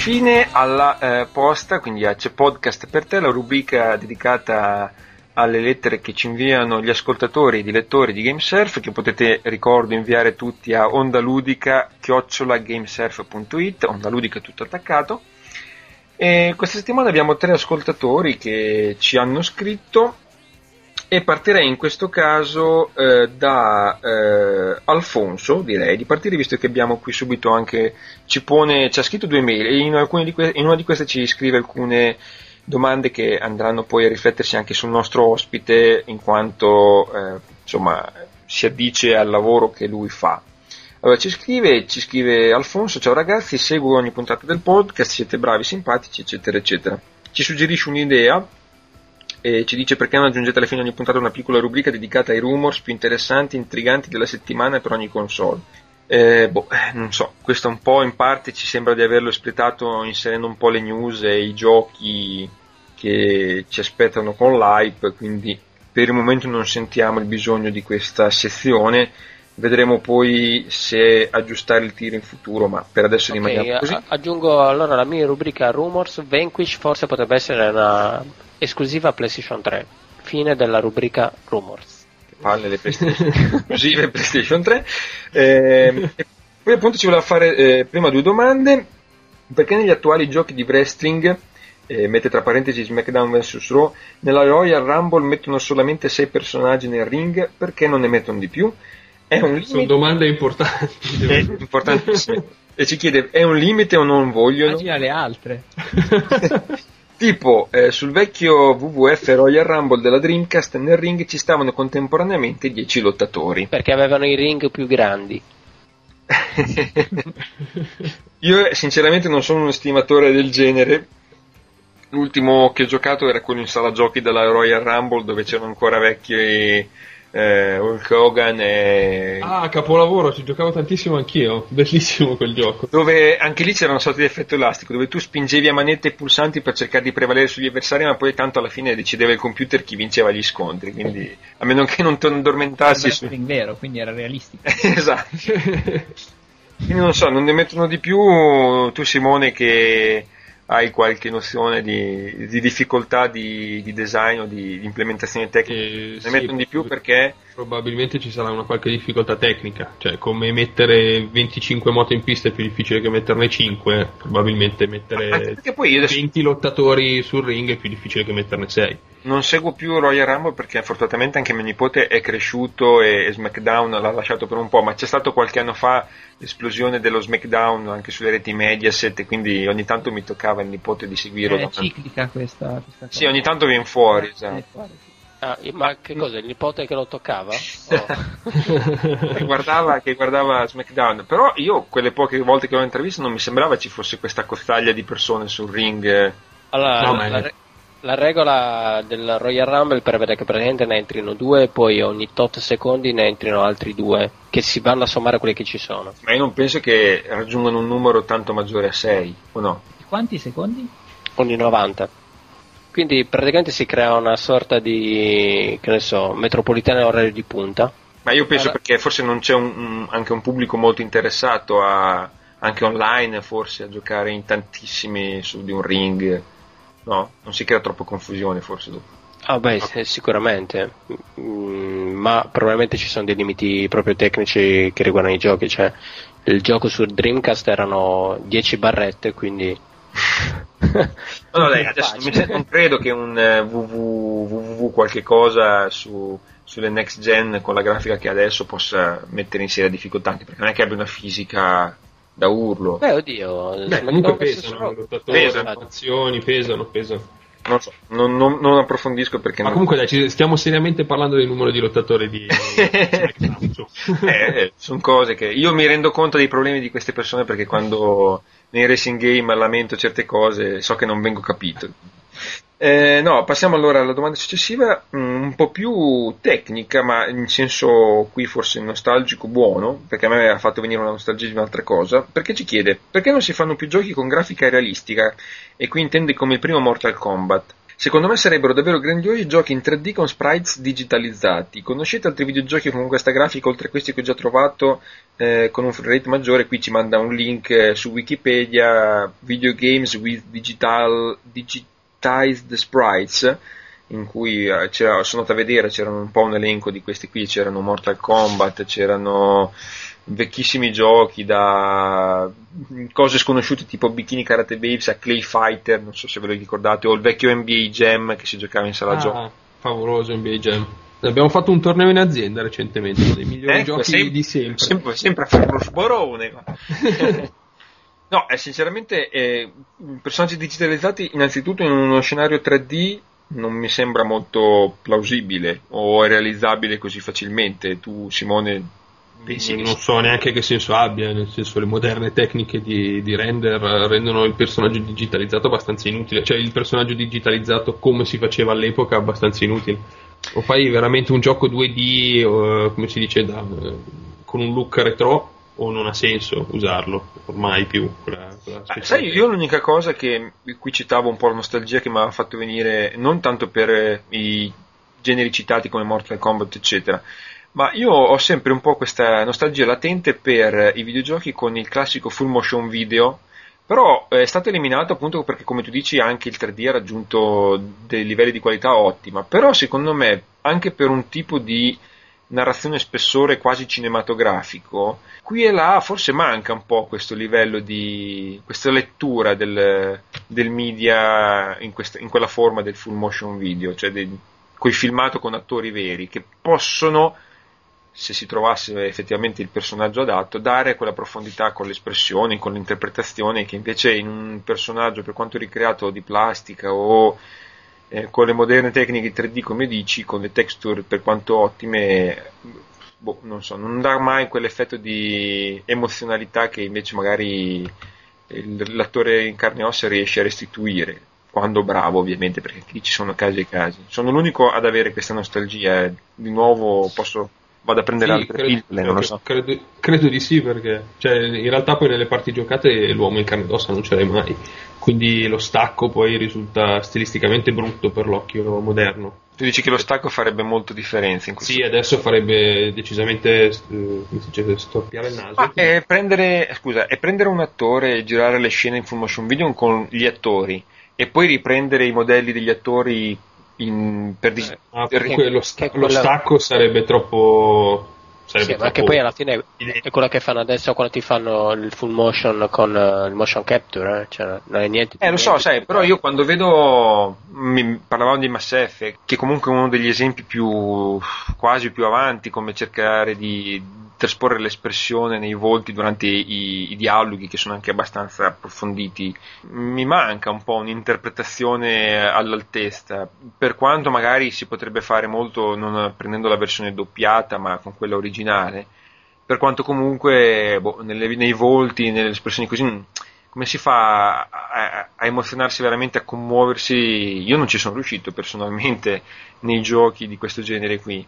Infine alla eh, posta, quindi a C'è Podcast per te, la rubrica dedicata alle lettere che ci inviano gli ascoltatori i lettori di Gamesurf, che potete, ricordo, inviare tutti a ondaludica-gamesurf.it, ondaludica tutto attaccato. E questa settimana abbiamo tre ascoltatori che ci hanno scritto e partirei in questo caso eh, da eh, Alfonso, direi di partire visto che abbiamo qui subito anche, ci pone, ci ha scritto due mail e in, que- in una di queste ci scrive alcune domande che andranno poi a riflettersi anche sul nostro ospite in quanto eh, insomma si addice al lavoro che lui fa. Allora ci scrive, ci scrive Alfonso, ciao ragazzi, seguo ogni puntata del podcast, siete bravi, simpatici, eccetera, eccetera. Ci suggerisce un'idea e ci dice perché non aggiungete alla fine ogni puntata una piccola rubrica dedicata ai rumors più interessanti e intriganti della settimana per ogni console. Boh, eh, non so, questo un po' in parte ci sembra di averlo espletato inserendo un po' le news e i giochi che ci aspettano con l'hype, quindi per il momento non sentiamo il bisogno di questa sezione. Vedremo poi se aggiustare il tiro in futuro, ma per adesso okay, rimaniamo così. Aggiungo allora la mia rubrica Rumors. Vanquish forse potrebbe essere una esclusiva PlayStation 3. Fine della rubrica Rumors. Che palle le PlayStation esclusive PlayStation 3. Eh, poi appunto ci voleva fare eh, prima due domande. Perché negli attuali giochi di wrestling, eh, mette tra parentesi SmackDown vs Raw, nella Royal Rumble mettono solamente 6 personaggi nel ring, perché non ne mettono di più? È un Sono domande importanti. È importantissime. e ci chiede, è un limite o non vogliono? Immagina le altre. Tipo, eh, sul vecchio WWF Royal Rumble della Dreamcast nel ring ci stavano contemporaneamente 10 lottatori. Perché avevano i ring più grandi. Io sinceramente non sono un estimatore del genere. L'ultimo che ho giocato era quello in sala giochi della Royal Rumble dove c'erano ancora vecchi eh, Hulk Hogan e... Ah, capolavoro, ci giocavo tantissimo anch'io, bellissimo quel gioco. Dove anche lì c'era una sorta di effetto elastico, dove tu spingevi a manette i pulsanti per cercare di prevalere sugli avversari, ma poi tanto alla fine decideva il computer chi vinceva gli scontri, quindi a meno che non ti addormentassi... Era su... vero, quindi era realistico. esatto. quindi non so, non ne mettono di più, tu Simone che hai qualche nozione di, di difficoltà di, di, design o di, di implementazione tecnica. Eh, ne sì, mettono di più perché probabilmente ci sarà una qualche difficoltà tecnica, cioè come mettere 25 moto in pista è più difficile che metterne 5, probabilmente mettere adesso... 20 lottatori sul ring è più difficile che metterne 6. Non seguo più Royal Rumble perché fortunatamente anche mio nipote è cresciuto e, e SmackDown l'ha lasciato per un po', ma c'è stato qualche anno fa l'esplosione dello SmackDown anche sulle reti Mediaset e quindi ogni tanto mi toccava il nipote di seguirlo. È ciclica questa, questa Sì, ogni tanto viene fuori, esatto. Fuori, sì. Ah, ma che cosa? Il nipote che lo toccava? Oh. che, guardava, che, guardava, SmackDown. Però io, quelle poche volte che l'ho intervistato, non mi sembrava ci fosse questa costaglia di persone sul ring. Allora, no, la, la, la, regola del Royal Rumble prevede che praticamente ne entrino due e poi ogni tot secondi ne entrino altri due, che si vanno a sommare quelli che ci sono. Ma io non penso che raggiungano un numero tanto maggiore a 6, o no? Quanti secondi? Ogni 90. Quindi praticamente si crea una sorta di, che ne so, metropolitana orario di punta. Ma io penso allora... perché forse non c'è un, un, anche un pubblico molto interessato a, anche online forse a giocare in tantissimi su di un ring. No, non si crea troppa confusione forse dopo. Ah beh, okay. sicuramente, mm, ma probabilmente ci sono dei limiti proprio tecnici che riguardano i giochi, cioè il gioco su Dreamcast erano 10 barrette, quindi no, dai, adesso non credo che un www, eh, www qualche cosa su, sulle next gen con la grafica che adesso possa mettere in seria difficoltà, anche perché non è che abbia una fisica da urlo. Beh, oddio, Beh, comunque pesano, pesano, azioni, pesano, pesano. Non so, non, non, non approfondisco perché... Ma non... comunque dai, stiamo seriamente parlando del numero di lottatori di... eh, sono cose che... Io mi rendo conto dei problemi di queste persone perché quando nei racing game lamento certe cose, so che non vengo capito. Eh, no, passiamo allora alla domanda successiva, mm, un po' più tecnica, ma in senso qui forse nostalgico buono, perché a me ha fatto venire una nostalgia di un'altra cosa, perché ci chiede perché non si fanno più giochi con grafica realistica, e qui intende come il primo Mortal Kombat. Secondo me sarebbero davvero grandiosi giochi in 3D con sprites digitalizzati. Conoscete altri videogiochi con questa grafica oltre a questi che ho già trovato eh, con un frame rate maggiore? Qui ci manda un link eh, su Wikipedia, Videogames with digital, Digitized Sprites, in cui eh, sono andato a vedere, c'erano un po' un elenco di questi qui, c'erano Mortal Kombat, c'erano vecchissimi giochi da cose sconosciute tipo Bikini Karate Babes a Clay Fighter, non so se ve lo ricordate, o il vecchio NBA Jam che si giocava in sala ah, gioco. Favoloso NBA Jam. Abbiamo fatto un torneo in azienda recentemente, uno dei migliori ecco, giochi sem- di sempre. Sempre, sempre a fare lo sborone. no, eh, sinceramente, eh, personaggi digitalizzati innanzitutto in uno scenario 3D non mi sembra molto plausibile o realizzabile così facilmente. Tu, Simone, Pensi non so neanche che senso abbia, nel senso le moderne tecniche di, di, render rendono il personaggio digitalizzato abbastanza inutile, cioè il personaggio digitalizzato come si faceva all'epoca abbastanza inutile. O fai veramente un gioco 2D, o, come si dice, da, con un look retro, o non ha senso usarlo ormai più. Quella, quella ah, sai, io l'unica cosa che qui citavo un po' la nostalgia che mi ha fatto venire, non tanto per i generi citati come Mortal Kombat, eccetera ma io ho sempre un po' questa nostalgia latente per i videogiochi con il classico full motion video, però è stato eliminato appunto perché come tu dici anche il 3D ha raggiunto dei livelli di qualità ottima, però secondo me anche per un tipo di narrazione spessore quasi cinematografico, qui e là forse manca un po' questo livello di questa lettura del, del media in, questa, in, quella forma del full motion video, cioè quei filmato con attori veri che possono se si trovasse effettivamente il personaggio adatto, dare quella profondità con le espressioni, con l'interpretazione che invece in un personaggio per quanto ricreato di plastica o eh, con le moderne tecniche 3D come dici, con le texture per quanto ottime, boh, non so, non dà mai quell'effetto di emozionalità che invece magari il, l'attore in carne e ossa riesce a restituire quando bravo ovviamente perché qui ci sono casi e casi sono l'unico ad avere questa nostalgia eh. di nuovo posso vado a prendere sì, altre credo, pillole, non lo so. Credo, credo, di sì, perché cioè, in realtà poi nelle parti giocate l'uomo in carne ed ossa non ce l'hai mai, quindi lo stacco poi risulta stilisticamente brutto per l'occhio moderno. Tu dici che lo stacco farebbe molto differenza in questo Sì, adesso farebbe decisamente eh, come si dice, storpiare il naso. Ma è prendere, scusa, è prendere un attore e girare le scene in full motion video con gli attori e poi riprendere i modelli degli attori in, per dis- Ah, per- comunque lo, sta- lo stacco sarebbe troppo. Sarebbe Sì, ma che troppo- poi alla fine è quello che fanno adesso quando ti fanno il full motion con eh, il motion capture, eh? cioè non è niente. Eh, lo so, sai, però io quando vedo, mi parlavamo di Mass Effect, che comunque è uno degli esempi più, quasi più avanti, come cercare di trasporre l'espressione nei volti durante i, i dialoghi, che sono anche abbastanza approfonditi, mi manca un po' un'interpretazione all'altezza, per quanto magari si potrebbe fare molto non prendendo la versione doppiata, ma con quella originale, per quanto comunque boh, nelle- nei volti, nelle espressioni così, mh, come si fa a- a emozionarsi veramente, a commuoversi? Io non ci sono riuscito personalmente nei giochi di questo genere qui.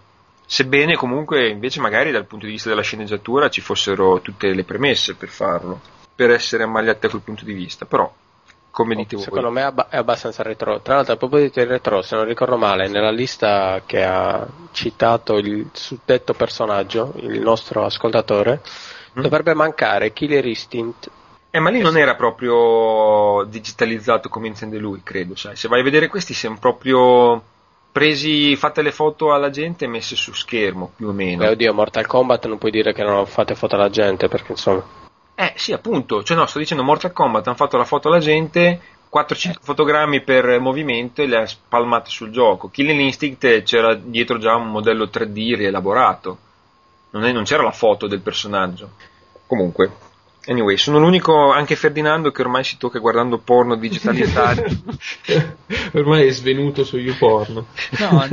Sebbene comunque invece magari dal punto di vista della sceneggiatura ci fossero tutte le premesse per farlo, per essere ammagliati da quel punto di vista, però come dite voi. Secondo me è abba- è abbastanza retro. Tra l'altro, a proposito di retro, se non ricordo male, nella lista che ha citato il suddetto personaggio, il nostro ascoltatore, Mm. dovrebbe mancare Killer Instinct. Eh, ma lì non era proprio digitalizzato come intende lui, credo, sai. Se vai a vedere questi siamo proprio presi, fatte le foto alla gente e messe su schermo, più o meno. Beh, oddio, Mortal Kombat non puoi dire che non fate foto alla gente, perché insomma. Eh, sì, appunto. Cioè, no, sto dicendo Mortal Kombat, hanno fatto la foto alla gente, 4-5 fotogrammi per movimento e le ha spalmate sul gioco. Killing Instinct c'era dietro già un modello 3D rielaborato. Non, è- non c'era la foto del personaggio. Comunque. Anyway, sono l'unico, anche Ferdinando, che ormai si tocca guardando porno digitalizzati. Ormai è svenuto su YouPorn. No,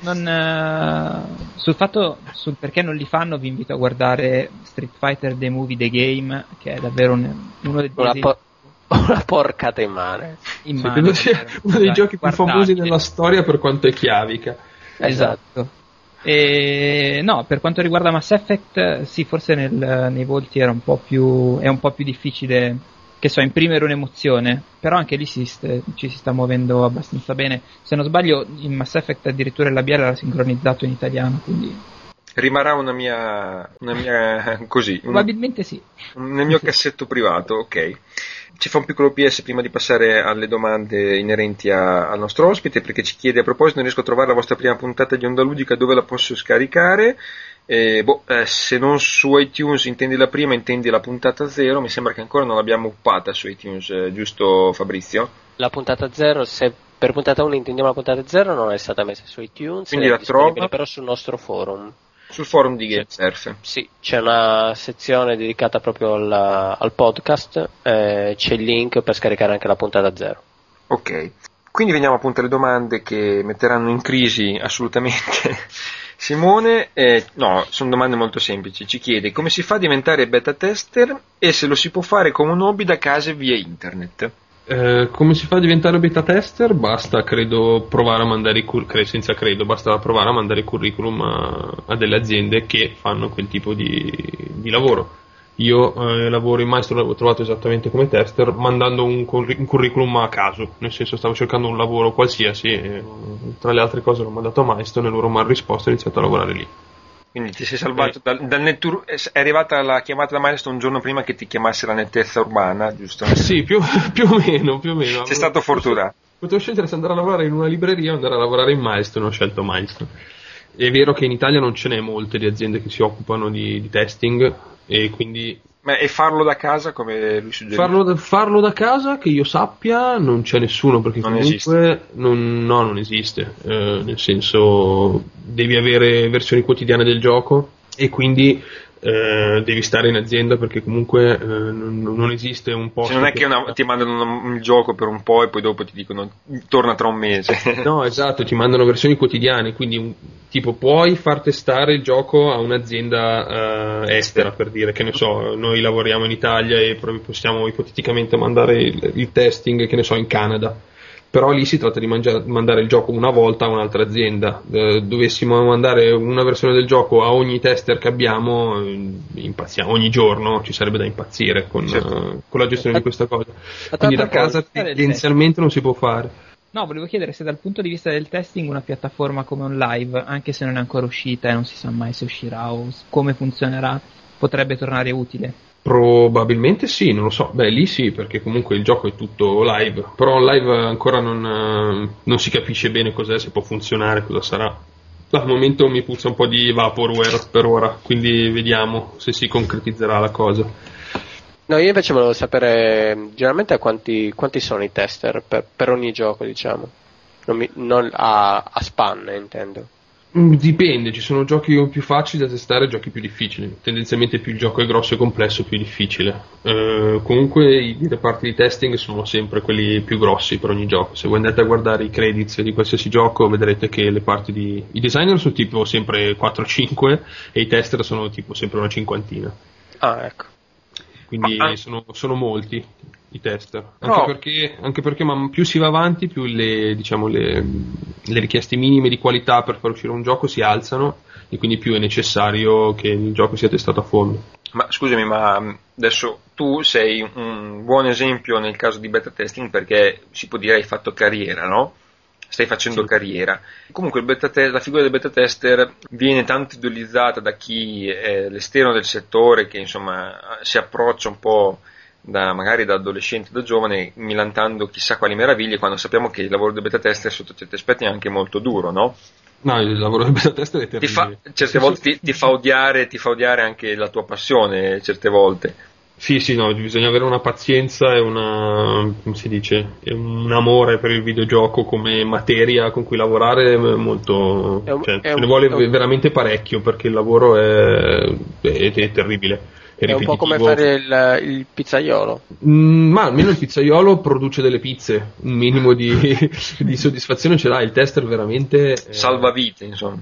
non, eh, sul fatto sul perché non li fanno vi invito a guardare Street Fighter The Movie The Game che è davvero un- uno degli Una, po- una porcata in mano. in Sì, credo sia davvero, uno dei giochi più famosi della storia per quanto è chiavica. Esatto. E, no, per quanto riguarda Mass Effect, sì, forse nel- nei volti un più, è un po' più difficile, che so, imprimere un'emozione, però anche lì si ci si sta muovendo abbastanza bene. Se non sbaglio, in Mass Effect addirittura il labiale era sincronizzato in italiano, quindi Rimarrà una mia, una mia così, un- probabilmente sì. nel mio cassetto privato, ok. Ci fa un piccolo PS prima di passare alle domande inerenti a- al nostro ospite, perché ci chiede a proposito, non riesco a trovare la vostra prima puntata di Onda Ludica, dove la posso scaricare? Eh, boh, eh, se non su iTunes intendi la prima, intendi la puntata zero, mi sembra che ancora non l'abbiamo uppata su iTunes, eh, giusto Fabrizio? La puntata 0, se per puntata 1 intendiamo la puntata 0, non è stata messa su iTunes, Quindi è la trova? però sul nostro forum. Sul forum di GameSurf. Sì, c'è una sezione dedicata proprio alla- al podcast, eh, c'è il link per scaricare anche la puntata 0. Ok, quindi veniamo appunto alle domande che metteranno in crisi assolutamente Simone. Eh, no, sono domande molto semplici. Ci chiede come si fa a diventare beta tester e se lo si può fare come un hobby da casa via internet. Eh, come si fa a diventare beta tester? Basta, credo, provare a mandare i cur- senza credo, basta provare a mandare curriculum a, a delle aziende che fanno quel tipo di, di lavoro. Io eh, lavoro in Maestro, l'avevo trovato esattamente come tester, mandando un, curri- un curriculum a caso, nel senso stavo cercando un lavoro qualsiasi, e, tra le altre cose l'ho mandato a Maestro, e loro mi hanno risposto e ho iniziato a lavorare lì. Quindi ti sei salvato dal, dal nettur- è arrivata la chiamata da Milestone un giorno prima che ti chiamasse la nettezza urbana, giusto? Sì, più, più o meno, più o meno. Sei stato fortunato. Potevo scegliere se andare a lavorare in una libreria o andare a lavorare in Milestone, ho scelto Milestone. È vero che in Italia non ce n'è molte di aziende che si occupano di, di testing e quindi Ma, e farlo da casa come lui suggerisce? farlo da, farlo da casa, che io sappia, non c'è nessuno perché Non comunque non, no, non esiste. Eh, nel senso, devi avere versioni quotidiane del gioco e quindi eh, devi stare in azienda perché comunque eh, non, non esiste un posto. Cioè, non è che una- ti mandano un, un gioco per un po' e poi dopo ti dicono torna tra un mese. No, esatto, ti mandano versioni quotidiane, quindi un- tipo puoi far testare il gioco a un'azienda eh, estera, per dire che ne so, noi lavoriamo in Italia e possiamo ipoteticamente mandare il, il testing, che ne so, in Canada. Però lì si tratta di mangia- mandare il gioco una volta a un'altra azienda. Eh, dovessimo mandare una versione del gioco a ogni tester che abbiamo, eh, impazziamo. ogni giorno ci sarebbe da impazzire con, Certo. eh, con la gestione di questa cosa. Quindi da casa tendenzialmente non si può fare. No, volevo chiedere se dal punto di vista del testing una piattaforma come un live, anche se non è ancora uscita e non si sa mai se uscirà o come funzionerà, potrebbe tornare utile. Probabilmente sì, non lo so. Beh, lì sì, perché comunque il gioco è tutto live. Però live ancora non, eh, non si capisce bene cos'è, se può funzionare, cosa sarà. Al momento mi puzza un po' di vaporware per ora, quindi vediamo se si concretizzerà la cosa. No, io invece volevo sapere generalmente quanti, quanti sono i tester per, per ogni gioco, diciamo. Non, mi, non a, a span, intendo. Mm, Dipende, ci sono giochi più facili da testare e giochi più difficili. Tendenzialmente più il gioco è grosso e complesso, più è difficile. Eh, comunque i reparti di testing sono sempre quelli più grossi per ogni gioco. Se voi andate a guardare i credits di qualsiasi gioco, vedrete che le parti di. I designer sono tipo sempre 4-5 e i tester sono tipo sempre una cinquantina. Ah, ecco. Quindi Ma- sono, sono molti i tester. Anche, No. perché, anche perché più si va avanti, più le, diciamo, le, le richieste minime di qualità per far uscire un gioco si alzano e quindi più è necessario che il gioco sia testato a fondo. Ma scusami, ma mh, adesso tu sei un buon esempio nel caso di beta testing perché si può dire hai fatto carriera, no? Stai facendo Sì. carriera. Comunque il beta te- la figura del beta tester viene tanto idolizzata da chi è l'esterno del settore che insomma si approccia un po' da, magari da adolescente, da giovane, milantando chissà quali meraviglie, quando sappiamo che il lavoro del beta tester sotto certi aspetti è anche molto duro, no? No, il lavoro del beta tester è Ti terribile. fa, certe volte ti, ti fa odiare, ti fa odiare anche la tua passione, certe volte. Sì, sì, no, bisogna avere una pazienza e una, come si dice, e un amore per il videogioco come materia con cui lavorare è molto, È un- cioè, è ce un- ne vuole un- veramente parecchio perché il lavoro è, è- è terribile. È, un po' come fare il, il pizzaiolo. Mm, ma almeno il pizzaiolo produce delle pizze, un minimo di, di soddisfazione ce l'ha, il tester veramente... eh, Salva vite, insomma.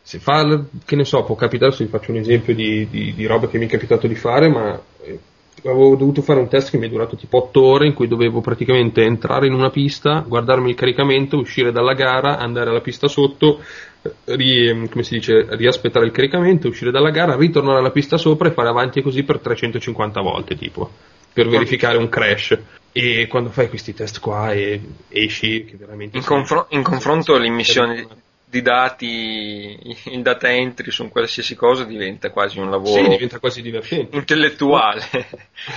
se fa, che ne so, può capitare, se vi faccio un esempio di, di, di roba che mi è capitato di fare, ma eh, avevo dovuto fare un test che mi è durato tipo 8 ore in cui dovevo praticamente entrare in una pista, guardarmi il caricamento, uscire dalla gara, andare alla pista sotto, ri- come si dice, riaspettare il caricamento, uscire dalla gara, ritornare alla pista sopra e fare avanti così per 350 volte tipo, per verificare un crash. E quando fai questi test qua e esci che veramente... In, confro- in confronto l'immissione di dati, il data entry su qualsiasi cosa diventa quasi un Sì, lavoro diventa quasi divertente. intellettuale.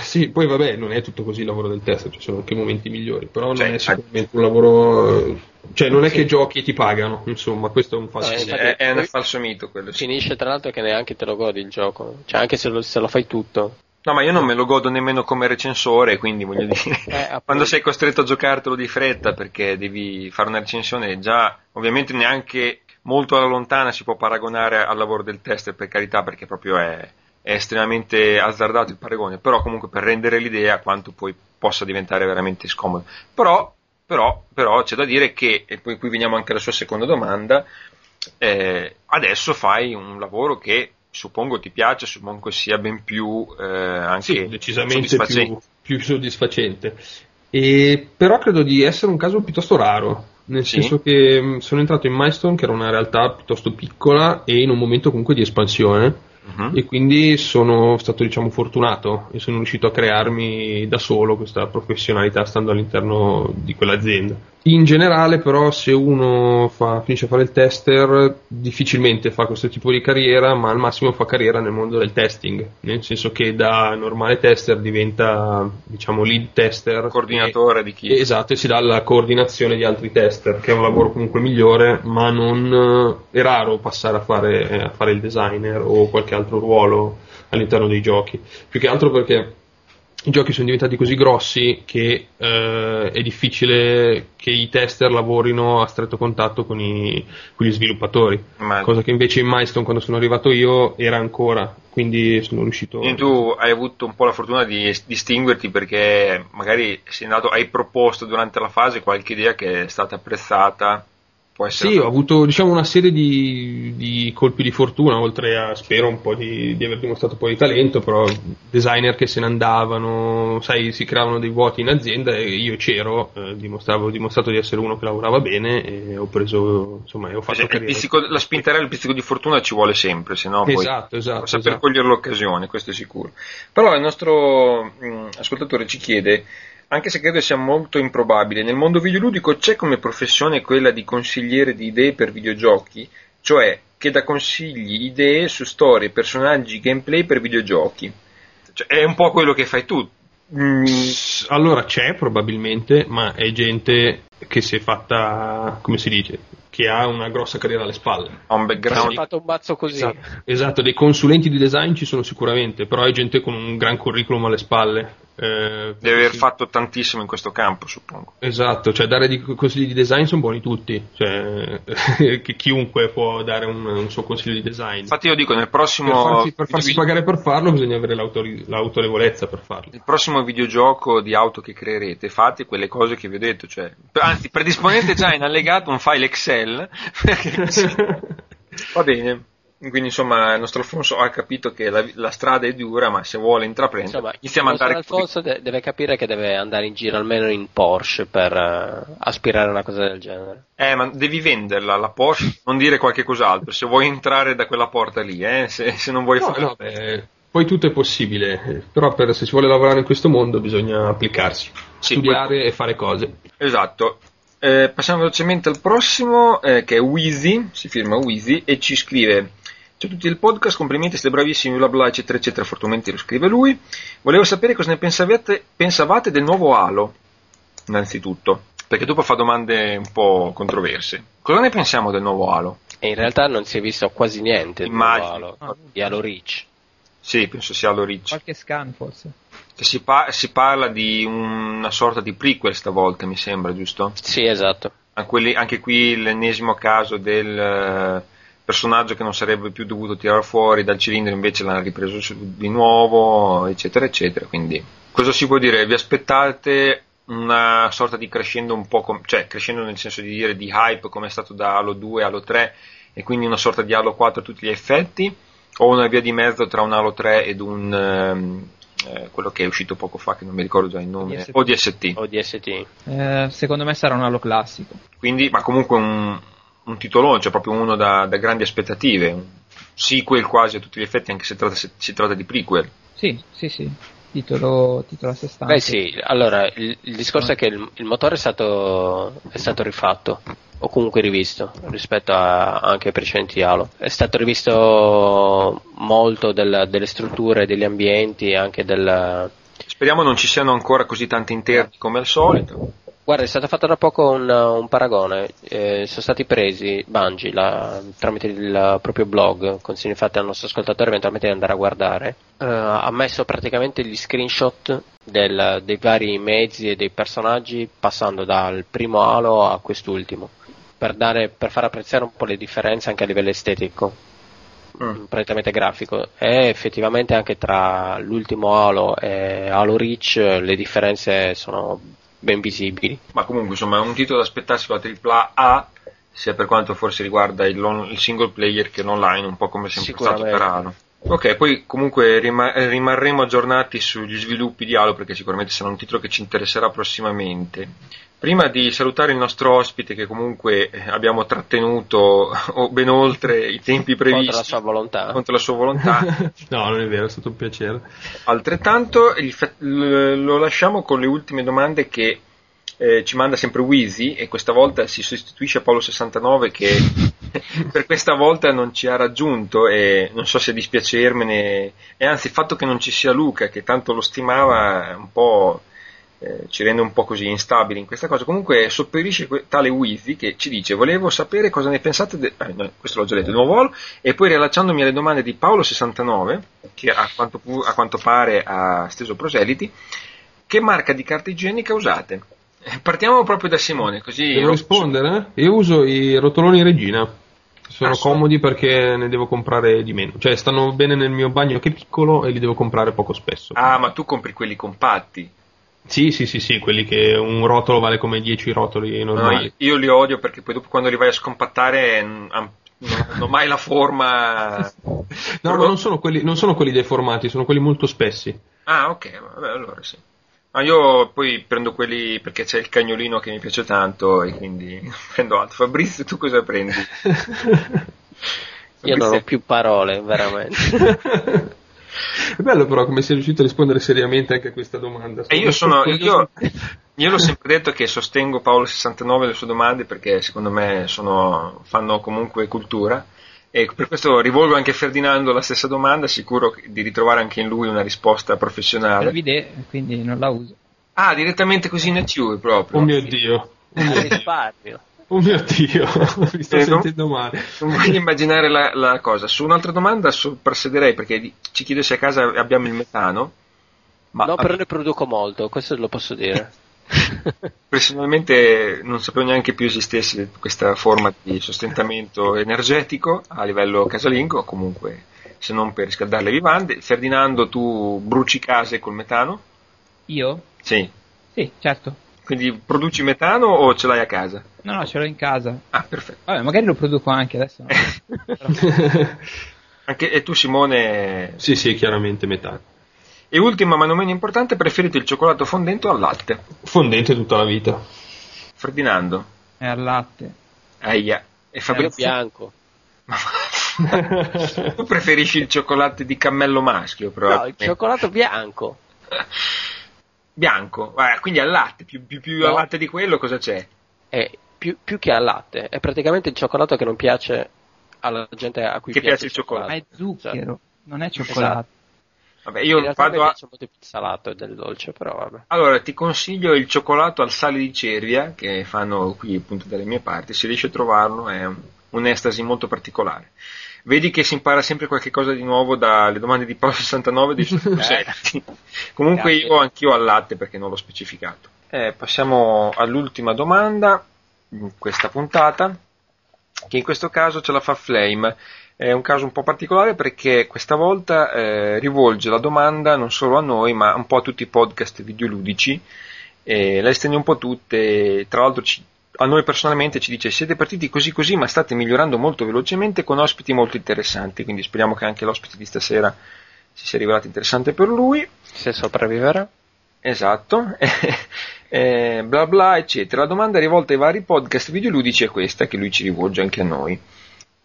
Sì, poi vabbè, non è tutto così il lavoro del test, ci sono anche momenti migliori, però Cioè, non è sicuramente un lavoro... Cioè, non è che giochi e ti pagano, insomma, questo è un falso... Sì, infatti, è, è un falso mito quello. sì. Finisce tra l'altro che neanche te lo godi il gioco. Cioè, anche se lo, se lo fai tutto. No, ma io non me lo godo nemmeno come recensore, quindi voglio dire, Eh, quando sei costretto a giocartelo di fretta perché devi fare una recensione, già ovviamente neanche molto alla lontana si può paragonare al lavoro del tester, per carità, perché proprio è, è estremamente azzardato il paragone, però comunque per rendere l'idea quanto poi possa diventare veramente scomodo. Però, però, però c'è da dire che, e poi qui veniamo anche alla sua seconda domanda, eh, adesso fai un lavoro che suppongo ti piace, suppongo sia ben più eh, anche Sì, decisamente soddisfacente. più, più soddisfacente. E, però credo di essere un caso piuttosto raro, nel Sì. senso che mh, sono entrato in Milestone, che era una realtà piuttosto piccola e in un momento comunque di espansione. Mhm. e quindi sono stato diciamo fortunato e sono riuscito a crearmi da solo questa professionalità stando all'interno di quell'azienda. In generale però se uno fa- finisce a fare il tester difficilmente fa questo tipo di carriera ma al massimo fa carriera nel mondo del testing, nel senso che da normale tester diventa diciamo lead tester coordinatore di e- chi Esatto, e si dà la coordinazione di altri tester, che è un lavoro comunque migliore, ma non eh, è raro passare a fare, eh, a fare il designer o qualche altro ruolo all'interno dei giochi. Più che altro perché i giochi sono diventati così grossi che eh, è difficile che i tester lavorino a stretto contatto con, i- con gli sviluppatori, Ma- cosa che invece in Milestone quando sono arrivato io era ancora, quindi sono riuscito... Quindi tu hai avuto un po' la fortuna di distinguerti perché magari sei andato, hai proposto durante la fase qualche idea che è stata apprezzata, può essere Sì, ho avuto diciamo una serie di, di colpi di fortuna, oltre a spero un po' di, di aver dimostrato un po' di talento, però designer che se ne andavano, sai, si creavano dei vuoti in azienda e io c'ero, eh, ho dimostrato di essere uno che lavorava bene e ho preso, insomma, ho fatto carriera. pizzico- la spintarella, il pizzico di fortuna ci vuole sempre, se no Esatto, esatto, saper esatto. cogliere l'occasione, questo è sicuro. Però il nostro mh, ascoltatore ci chiede anche se credo sia molto improbabile, nel mondo videoludico c'è come professione quella di consigliere di idee per videogiochi, cioè che dà consigli, idee su storie, personaggi, gameplay per videogiochi. Cioè, è un po' quello che fai tu. Mm. Allora c'è probabilmente, ma è gente che si è fatta, come si dice, che ha una grossa carriera alle spalle. Ha un background. Ha fatto un bazzo così. Esatto, esatto, dei consulenti di design ci sono sicuramente, però è gente con un gran curriculum alle spalle. Eh, Deve aver fatto tantissimo in questo campo, suppongo. Esatto, cioè dare di, consigli di design sono buoni tutti, cioè, chiunque può dare un, un, suo consiglio di design. Infatti io dico, nel prossimo... Per farsi, per farsi pagare per farlo bisogna avere l'autorevolezza per farlo. Il prossimo videogioco di auto che creerete, fate quelle cose che vi ho detto, cioè, anzi, predisponete già in allegato un file Excel, perché... Va bene. Quindi insomma il nostro Alfonso ha capito che la, la strada è dura, ma se vuole intraprendere, insomma, iniziamo a andare. Alfonso de- deve capire che deve andare in giro almeno in Porsche per uh, aspirare a una cosa del genere. Eh, ma devi venderla la Porsche, non dire qualche cos'altro. Se vuoi entrare da quella porta lì, eh, se, se non vuoi no, fare. No, beh, poi tutto è possibile, però per, se si vuole lavorare in questo mondo bisogna applicarsi, sì, studiare poi... e fare cose. Esatto. Eh, passiamo velocemente al prossimo, eh, che è Wheezy, si firma Wheezy, e ci scrive Ciao a tutti del podcast, complimenti, siete bravissimi, bla bla, eccetera, eccetera, fortunatamente lo scrive lui. Volevo sapere cosa ne pensavate, pensavate del nuovo Halo, innanzitutto, perché dopo fa domande un po' controverse. Cosa ne pensiamo del nuovo Halo? E in realtà non si è visto quasi niente del nuovo Halo, ah, di Halo Reach. Sì, penso sia Halo Reach. Qualche scan forse. Si, pa- si, parla di una sorta di prequel stavolta, mi sembra, giusto? Sì, esatto. Anche qui l'ennesimo caso del personaggio che non sarebbe più dovuto tirare fuori dal cilindro invece l'hanno ripreso di nuovo, eccetera, eccetera. Quindi, cosa si può dire? Vi aspettate una sorta di crescendo un po', com- cioè crescendo nel senso di dire di hype come è stato da Halo 2 a Halo 3 e quindi una sorta di Halo 4 a tutti gli effetti o una via di mezzo tra un Halo 3 ed un ehm, eh, quello che è uscito poco fa che non mi ricordo già il nome ODST, ODST. ODST. Eh, secondo me sarà un Halo classico quindi ma comunque un, un titolone, cioè proprio uno da, da, grandi aspettative, un sequel quasi a tutti gli effetti, anche se tratta, se, si tratta di prequel. Sì, sì, sì. Titolo, titolo a sé stante. Beh sì, allora il, il discorso è che il, il motore è stato, è stato, rifatto o comunque rivisto rispetto a, anche ai precedenti Halo. È stato rivisto molto del, delle strutture, degli ambienti, anche del... Speriamo non ci siano ancora così tanti interni come al solito. Guarda, è stato fatto da poco un, un paragone, eh, sono stati presi Bungie la, tramite il proprio blog, consigli fatti al nostro ascoltatore eventualmente di andare a guardare, eh, ha messo praticamente gli screenshot del, dei vari mezzi e dei personaggi passando dal primo Halo a quest'ultimo, per, dare, per far apprezzare un po' le differenze anche a livello estetico, mm. prettamente grafico, e effettivamente anche tra l'ultimo Halo e Halo Reach le differenze sono ben visibili. Ma comunque insomma è un titolo da aspettarsi con la AAA sia per quanto forse riguarda il, il, single player che l'online, un po' come sempre stato per Halo. Ok, poi comunque rima- rimarremo aggiornati sugli sviluppi di Halo perché sicuramente sarà un titolo che ci interesserà prossimamente. Prima di salutare il nostro ospite che comunque eh, abbiamo trattenuto ben oltre i tempi previsti contro la sua volontà, contro la sua volontà. no, non è vero, è stato un piacere. Altrettanto lo lasciamo con le ultime domande che eh, ci manda sempre Wheezy e questa volta si sostituisce a Paolo 69 che per questa volta non ci ha raggiunto e non so se dispiacermene e anzi il fatto che non ci sia Luca che tanto lo stimava un po' eh, ci rende un po' così instabili in questa cosa. Comunque sopperisce tale Wizzy che ci dice volevo sapere cosa ne pensate, de- eh, no, questo l'ho già detto, del nuovo Halo, e poi riallacciandomi alle domande di Paolo69, che a quanto, pu- a quanto pare ha steso proseliti, che marca di carta igienica usate? Eh, partiamo proprio da Simone, così... Devo rispondere? Io uso i rotoloni Regina sono ah, comodi perché ne devo comprare di meno. Cioè, stanno bene nel mio bagno che è piccolo e li devo comprare poco spesso. Ah, ma tu compri quelli compatti. Sì, sì, sì, sì, quelli che un rotolo vale come 10 rotoli normali. No, io li odio perché poi dopo quando li vai a scompattare non hanno mai la forma. no, ma non sono, quelli, non sono quelli deformati, sono quelli molto spessi. Ah, ok, vabbè, allora sì. Ma io poi prendo quelli perché c'è il cagnolino che mi piace tanto e quindi prendo altro. Fabrizio, tu cosa prendi? Io non ho più parole, veramente. È bello però come sei riuscito a rispondere seriamente anche a questa domanda. E io sono, io, io l'ho sempre detto che sostengo Paolo 69 le sue domande perché secondo me sono, fanno comunque cultura e per questo rivolgo anche a Ferdinando la stessa domanda, sicuro di ritrovare anche in lui una risposta professionale. Servide, quindi non la uso. Ah, direttamente così in nature proprio. Oh mio Dio. Oh mio Dio. Oh mio Dio, mi sto Eh, no? sentendo male. Non voglio immaginare la, la cosa. Su un'altra domanda soprassederei perché ci chiede se a casa abbiamo il metano. Ma no, però ne produco molto, questo lo posso dire. personalmente non sapevo neanche più esistesse questa forma di sostentamento energetico a livello casalingo, comunque se non per riscaldare le vivande. Ferdinando, tu bruci case col metano? Io? Sì. Sì, certo. Quindi produci metano o ce l'hai a casa? No, no, ce l'ho in casa. Ah, perfetto. Vabbè, magari lo produco anche adesso. No? Anche, e tu Simone sì, sì, chiaramente metà. E ultima ma non meno importante, preferite il cioccolato fondente o al latte? Fondente tutta la vita. Ferdinando. È al latte. Aia. E Io Fabrizio? bianco. tu preferisci il cioccolato di cammello maschio, No, il probabilmente. cioccolato bianco. Bianco, eh, quindi al latte, più, più, più No. al latte di quello cosa c'è? È più, più che al latte, è praticamente il cioccolato che non piace alla gente a cui Che piace, piace il cioccolato. Ma è zucchero, Esatto. non è cioccolato. Vabbè, In io me vado a... piace molto più il salato e del dolce, però vabbè. Allora, ti consiglio il cioccolato al sale di cervia, che fanno qui appunto dalle mie parti, se riesci a trovarlo è un- un'estasi molto particolare. Vedi che si impara sempre qualche cosa di nuovo dalle domande di Paolo 69 dei suoi concetti. Comunque Grazie. io anch'io al latte perché non l'ho specificato. Eh, passiamo all'ultima domanda in questa puntata, che in questo caso ce la fa Flame. È un caso un po' particolare perché questa volta eh, rivolge la domanda non solo a noi, ma un po' a tutti i podcast videoludici. E la estende un po' tutte. Tra l'altro, ci- a noi personalmente ci dice: Siete partiti così così, ma state migliorando molto velocemente con ospiti molto interessanti. Quindi speriamo che anche l'ospite di stasera si sia rivelato interessante per lui. Se sopravviverà. Esatto, Eh, bla bla eccetera. La domanda rivolta ai vari podcast videoludici è questa, che lui ci rivolge anche a noi.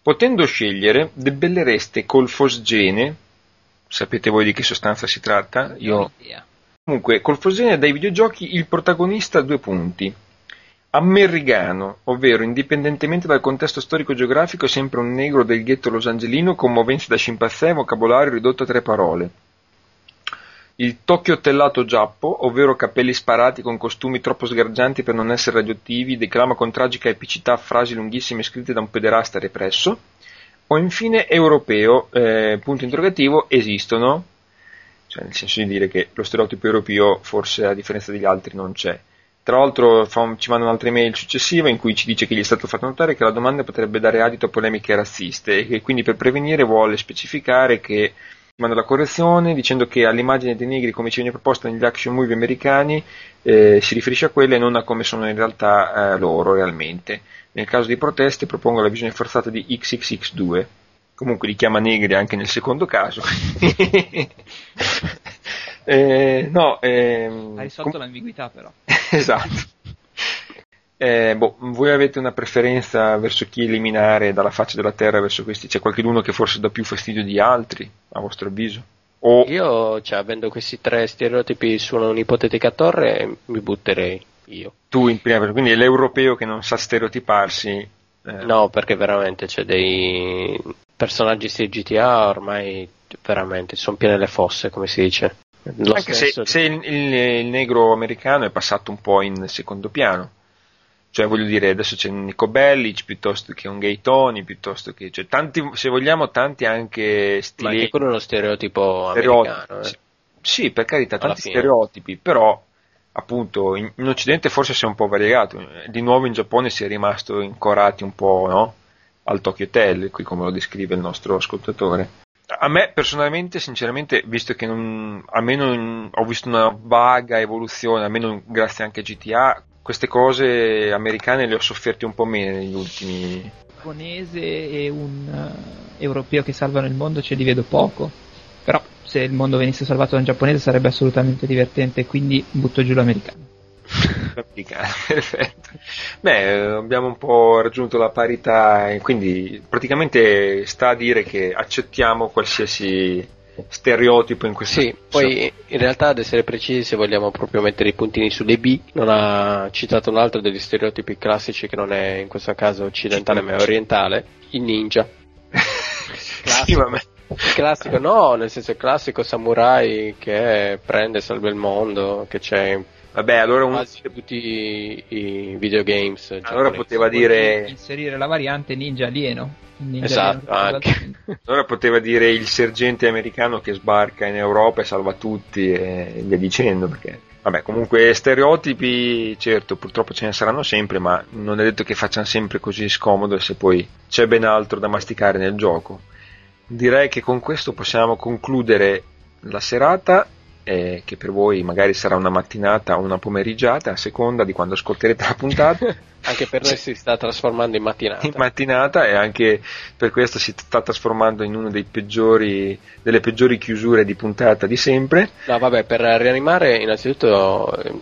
Potendo scegliere, debellereste col fosgene, sapete voi di che sostanza si tratta? Io. Comunque, col fosgene dai videogiochi il protagonista ha due punti. Americano, ovvero indipendentemente dal contesto storico-geografico, è sempre un negro del ghetto losangelino commovensi da scimpanzé e vocabolario ridotto a tre parole. Il Tokyo tellato giappo, ovvero capelli sparati con costumi troppo sgargianti per non essere radioattivi, declama con tragica epicità frasi lunghissime scritte da un pederasta represso. O infine europeo, eh, punto interrogativo, esistono, cioè nel senso di dire che lo stereotipo europeo forse a differenza degli altri non c'è. Tra l'altro un- ci manda un'altra email successiva in cui ci dice che gli è stato fatto notare che la domanda potrebbe dare adito a polemiche razziste e che quindi per prevenire vuole specificare che manda la correzione dicendo che all'immagine dei negri come ci viene proposta negli action movie americani eh, si riferisce a quelle e non a come sono in realtà eh, loro realmente. Nel caso di proteste propongo la visione forzata di XXX2. Comunque li chiama negri anche nel secondo caso. Eh, no, ehm, Ha risolto com- l'ambiguità però. esatto. Eh, boh, voi avete una preferenza verso chi eliminare dalla faccia della terra verso questi? C'è qualcuno che forse dà più fastidio di altri, a vostro avviso? O Io, cioè, avendo questi tre stereotipi su un'ipotetica torre, mi butterei io. tu in prima persona, quindi è l'europeo che non sa stereotiparsi. eh, No, perché veramente c'è dei personaggi di GTA ormai veramente sono piene le fosse, come si dice. Lo Anche se, se il, il- il negro americano è passato un po' in secondo piano. Cioè, voglio dire, adesso c'è un Nico Bellic piuttosto che un Gay Tony, piuttosto che. Cioè, tanti, se vogliamo, tanti anche Ma stili. anche quello è uno stereotipo stereotipi. americano. eh. Sì, Sì, per carità, Alla tanti fine. stereotipi, però appunto in, in Occidente forse si è un po' variegato. Di nuovo in Giappone si è rimasto incorati un po', no? Al Tokyo Hotel, qui come lo descrive il nostro ascoltatore. A me personalmente, sinceramente, visto che non, almeno in- ho visto una vaga evoluzione, almeno grazie anche a GTA, queste cose americane le ho sofferte un po' meno negli ultimi. Giapponese e un eh, europeo che salvano il mondo ce li vedo poco. Però se il mondo venisse salvato da un giapponese sarebbe assolutamente divertente, quindi butto giù l'americano. Perfetto. Beh, eh, abbiamo un po' raggiunto la parità, e quindi praticamente sta a dire che accettiamo qualsiasi stereotipo in questo Sì, poi in realtà ad essere precisi, se vogliamo proprio mettere i puntini sulle B, non ha citato un altro degli stereotipi classici che non è in questo caso occidentale ma è orientale, il ninja. sì, vabbè. Il classico no, nel senso il classico samurai che prende e salva il mondo, che c'è Vabbè, allora un... quasi tutti i, i videogames. Allora giapponesi. poteva dire inserire la variante ninja alieno. Ninja Esatto, alieno. anche. allora poteva dire il sergente americano che sbarca in Europa e salva tutti e via dicendo perché vabbè, comunque stereotipi, certo, purtroppo ce ne saranno sempre, ma non è detto che facciano sempre così scomodo se poi c'è ben altro da masticare nel gioco. Direi che con questo possiamo concludere la serata eh, che per voi magari sarà una mattinata o una pomerigiata a seconda di quando ascolterete la puntata Anche per noi si sta trasformando in mattinata. in mattinata e anche per questo si sta trasformando in una peggiori, delle peggiori chiusure di puntata di sempre. No, vabbè, per rianimare, innanzitutto ehm,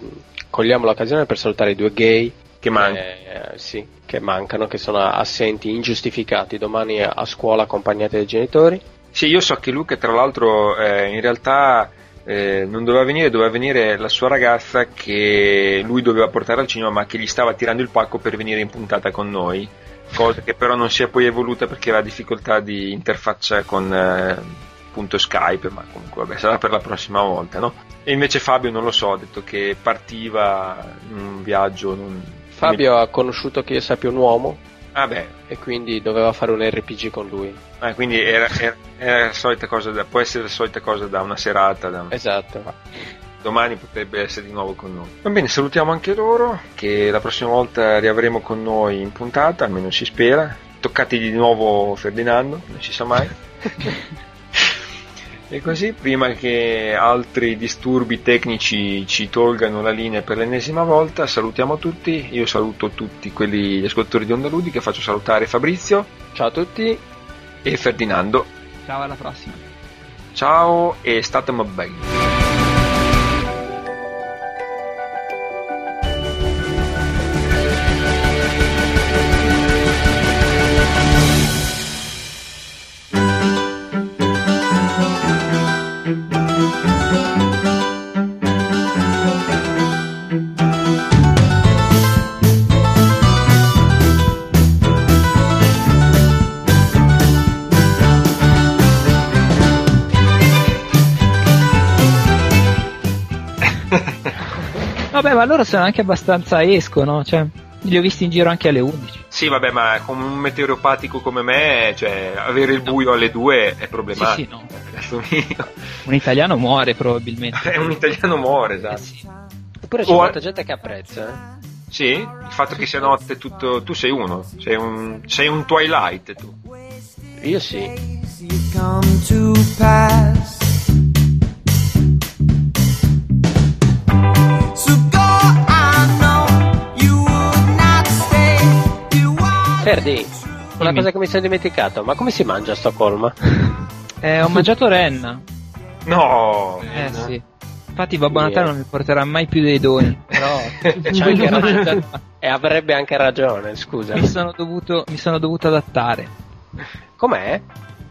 cogliamo l'occasione per salutare i due gay Che manca. eh, sì, che mancano, che sono assenti, ingiustificati, domani a scuola accompagnati dai genitori. Sì, io so che Luca, tra l'altro, eh, in realtà eh, non doveva venire, doveva venire la sua ragazza che lui doveva portare al cinema, ma che gli stava tirando il pacco per venire in puntata con noi. Cosa che però non si è poi evoluta perché aveva difficoltà di interfaccia con eh, appunto Skype, ma comunque vabbè, sarà per la prossima volta, no? E invece Fabio non lo so, ha detto che partiva in un viaggio. Non... Fabio ha conosciuto che io sappia un uomo Ah beh, e quindi doveva fare un RPG con lui. ah, quindi era, era- era la solita cosa da, può essere la solita cosa da una serata, da Esatto. domani potrebbe essere di nuovo con noi. Va bene, salutiamo anche loro, che la prossima volta riavremo con noi in puntata, almeno si spera. Toccati di nuovo Ferdinando, non si sa mai. e così, prima che altri disturbi tecnici ci tolgano la linea per l'ennesima volta, salutiamo tutti. Io saluto tutti quelli, gli ascoltatori di Onda Ludica, faccio salutare Fabrizio Ciao a tutti. e Ferdinando. Ciao, alla prossima. Ciao e state bene. Vabbè, ma loro sono anche abbastanza esco, no? Cioè, li ho visti in giro anche alle 11. Sì, vabbè, ma con un meteoropatico come me, cioè, avere il buio alle due è Sì, problematico. sì, no. Cazzo mio. Un italiano muore probabilmente. È un italiano muore, Eh esatto. sì. Eppure c'è O- molta gente che apprezza. eh. Sì? Il fatto che sia notte tutto. Tu sei uno, sei un, sei un Twilight tu. Io sì. you Ferdi, una Dimmi. cosa che mi sono dimenticato, ma come si mangia a Stoccolma? Eh, ho mangiato renna. No! Eh sì. Infatti Babbo Natale non mi porterà mai più dei doni. Però C'è anche ragione. E avrebbe anche ragione, scusa. mi sono dovuto, mi sono dovuto adattare. Com'è?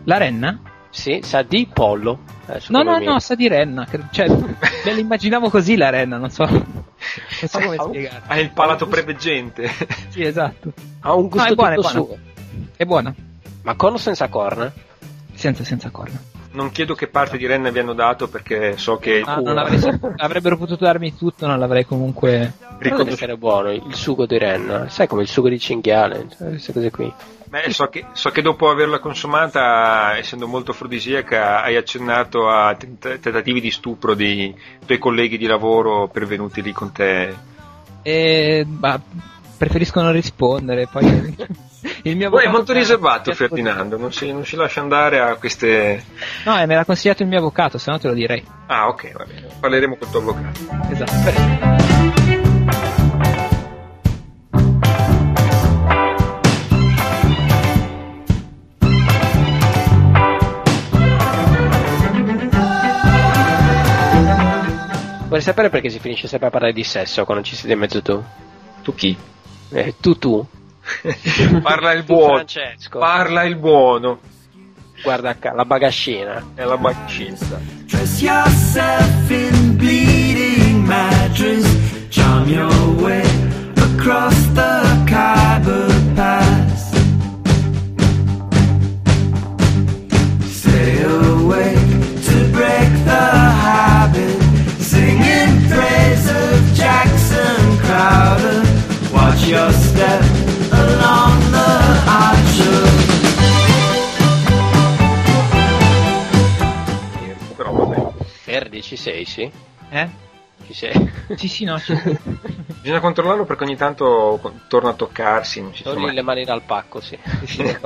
La renna? Sì, sa di pollo. Adesso No, no, no, sa di renna. Cioè, me l'immaginavo così la renna, non so. Non so come spiegare. Hai il palato preveggente. Sì, esatto. Ha un gusto No, è buona, è buona. suo. È buona. Ma con o senza corna? Senza, senza corna. Non chiedo che parte di Renna vi hanno dato perché so che. Ah, non avrei avrebbero potuto darmi tutto, non l'avrei comunque. Ricon- deve essere buono, il sugo di renna. Sai come il sugo di cinghiale? cioè, Queste cose qui. Beh, so, che, so che dopo averla consumata, essendo molto afrodisiaca, hai accennato a tent- tentativi di stupro di tuoi colleghi di lavoro pervenuti lì con te. E, bah, preferisco non rispondere. Poi il mio Poi è molto riservato Ferdinando, non si, non si lascia andare a queste... No, eh, me l'ha consigliato il mio avvocato, se no te lo direi. Ah ok, va bene, parleremo col tuo avvocato. Esatto. Vorrei sapere perché si finisce sempre a parlare di sesso quando ci siete in mezzo tu. Tu chi? Eh, tu tu. Parla il Tu, buono. Francesco. Parla il buono. Guarda qua, la bagascina. È la bagascina. Dress yourself in bleeding mattress. Charm your way across the Khyber your step along the arch of Però vabbè. Ferdi ci sei, sì? Eh? Ci sei? Sì, sì, no. ci- Bisogna controllarlo perché ogni tanto torna a toccarsi. Non ci mai- le mani dal pacco, sì. sì, sì.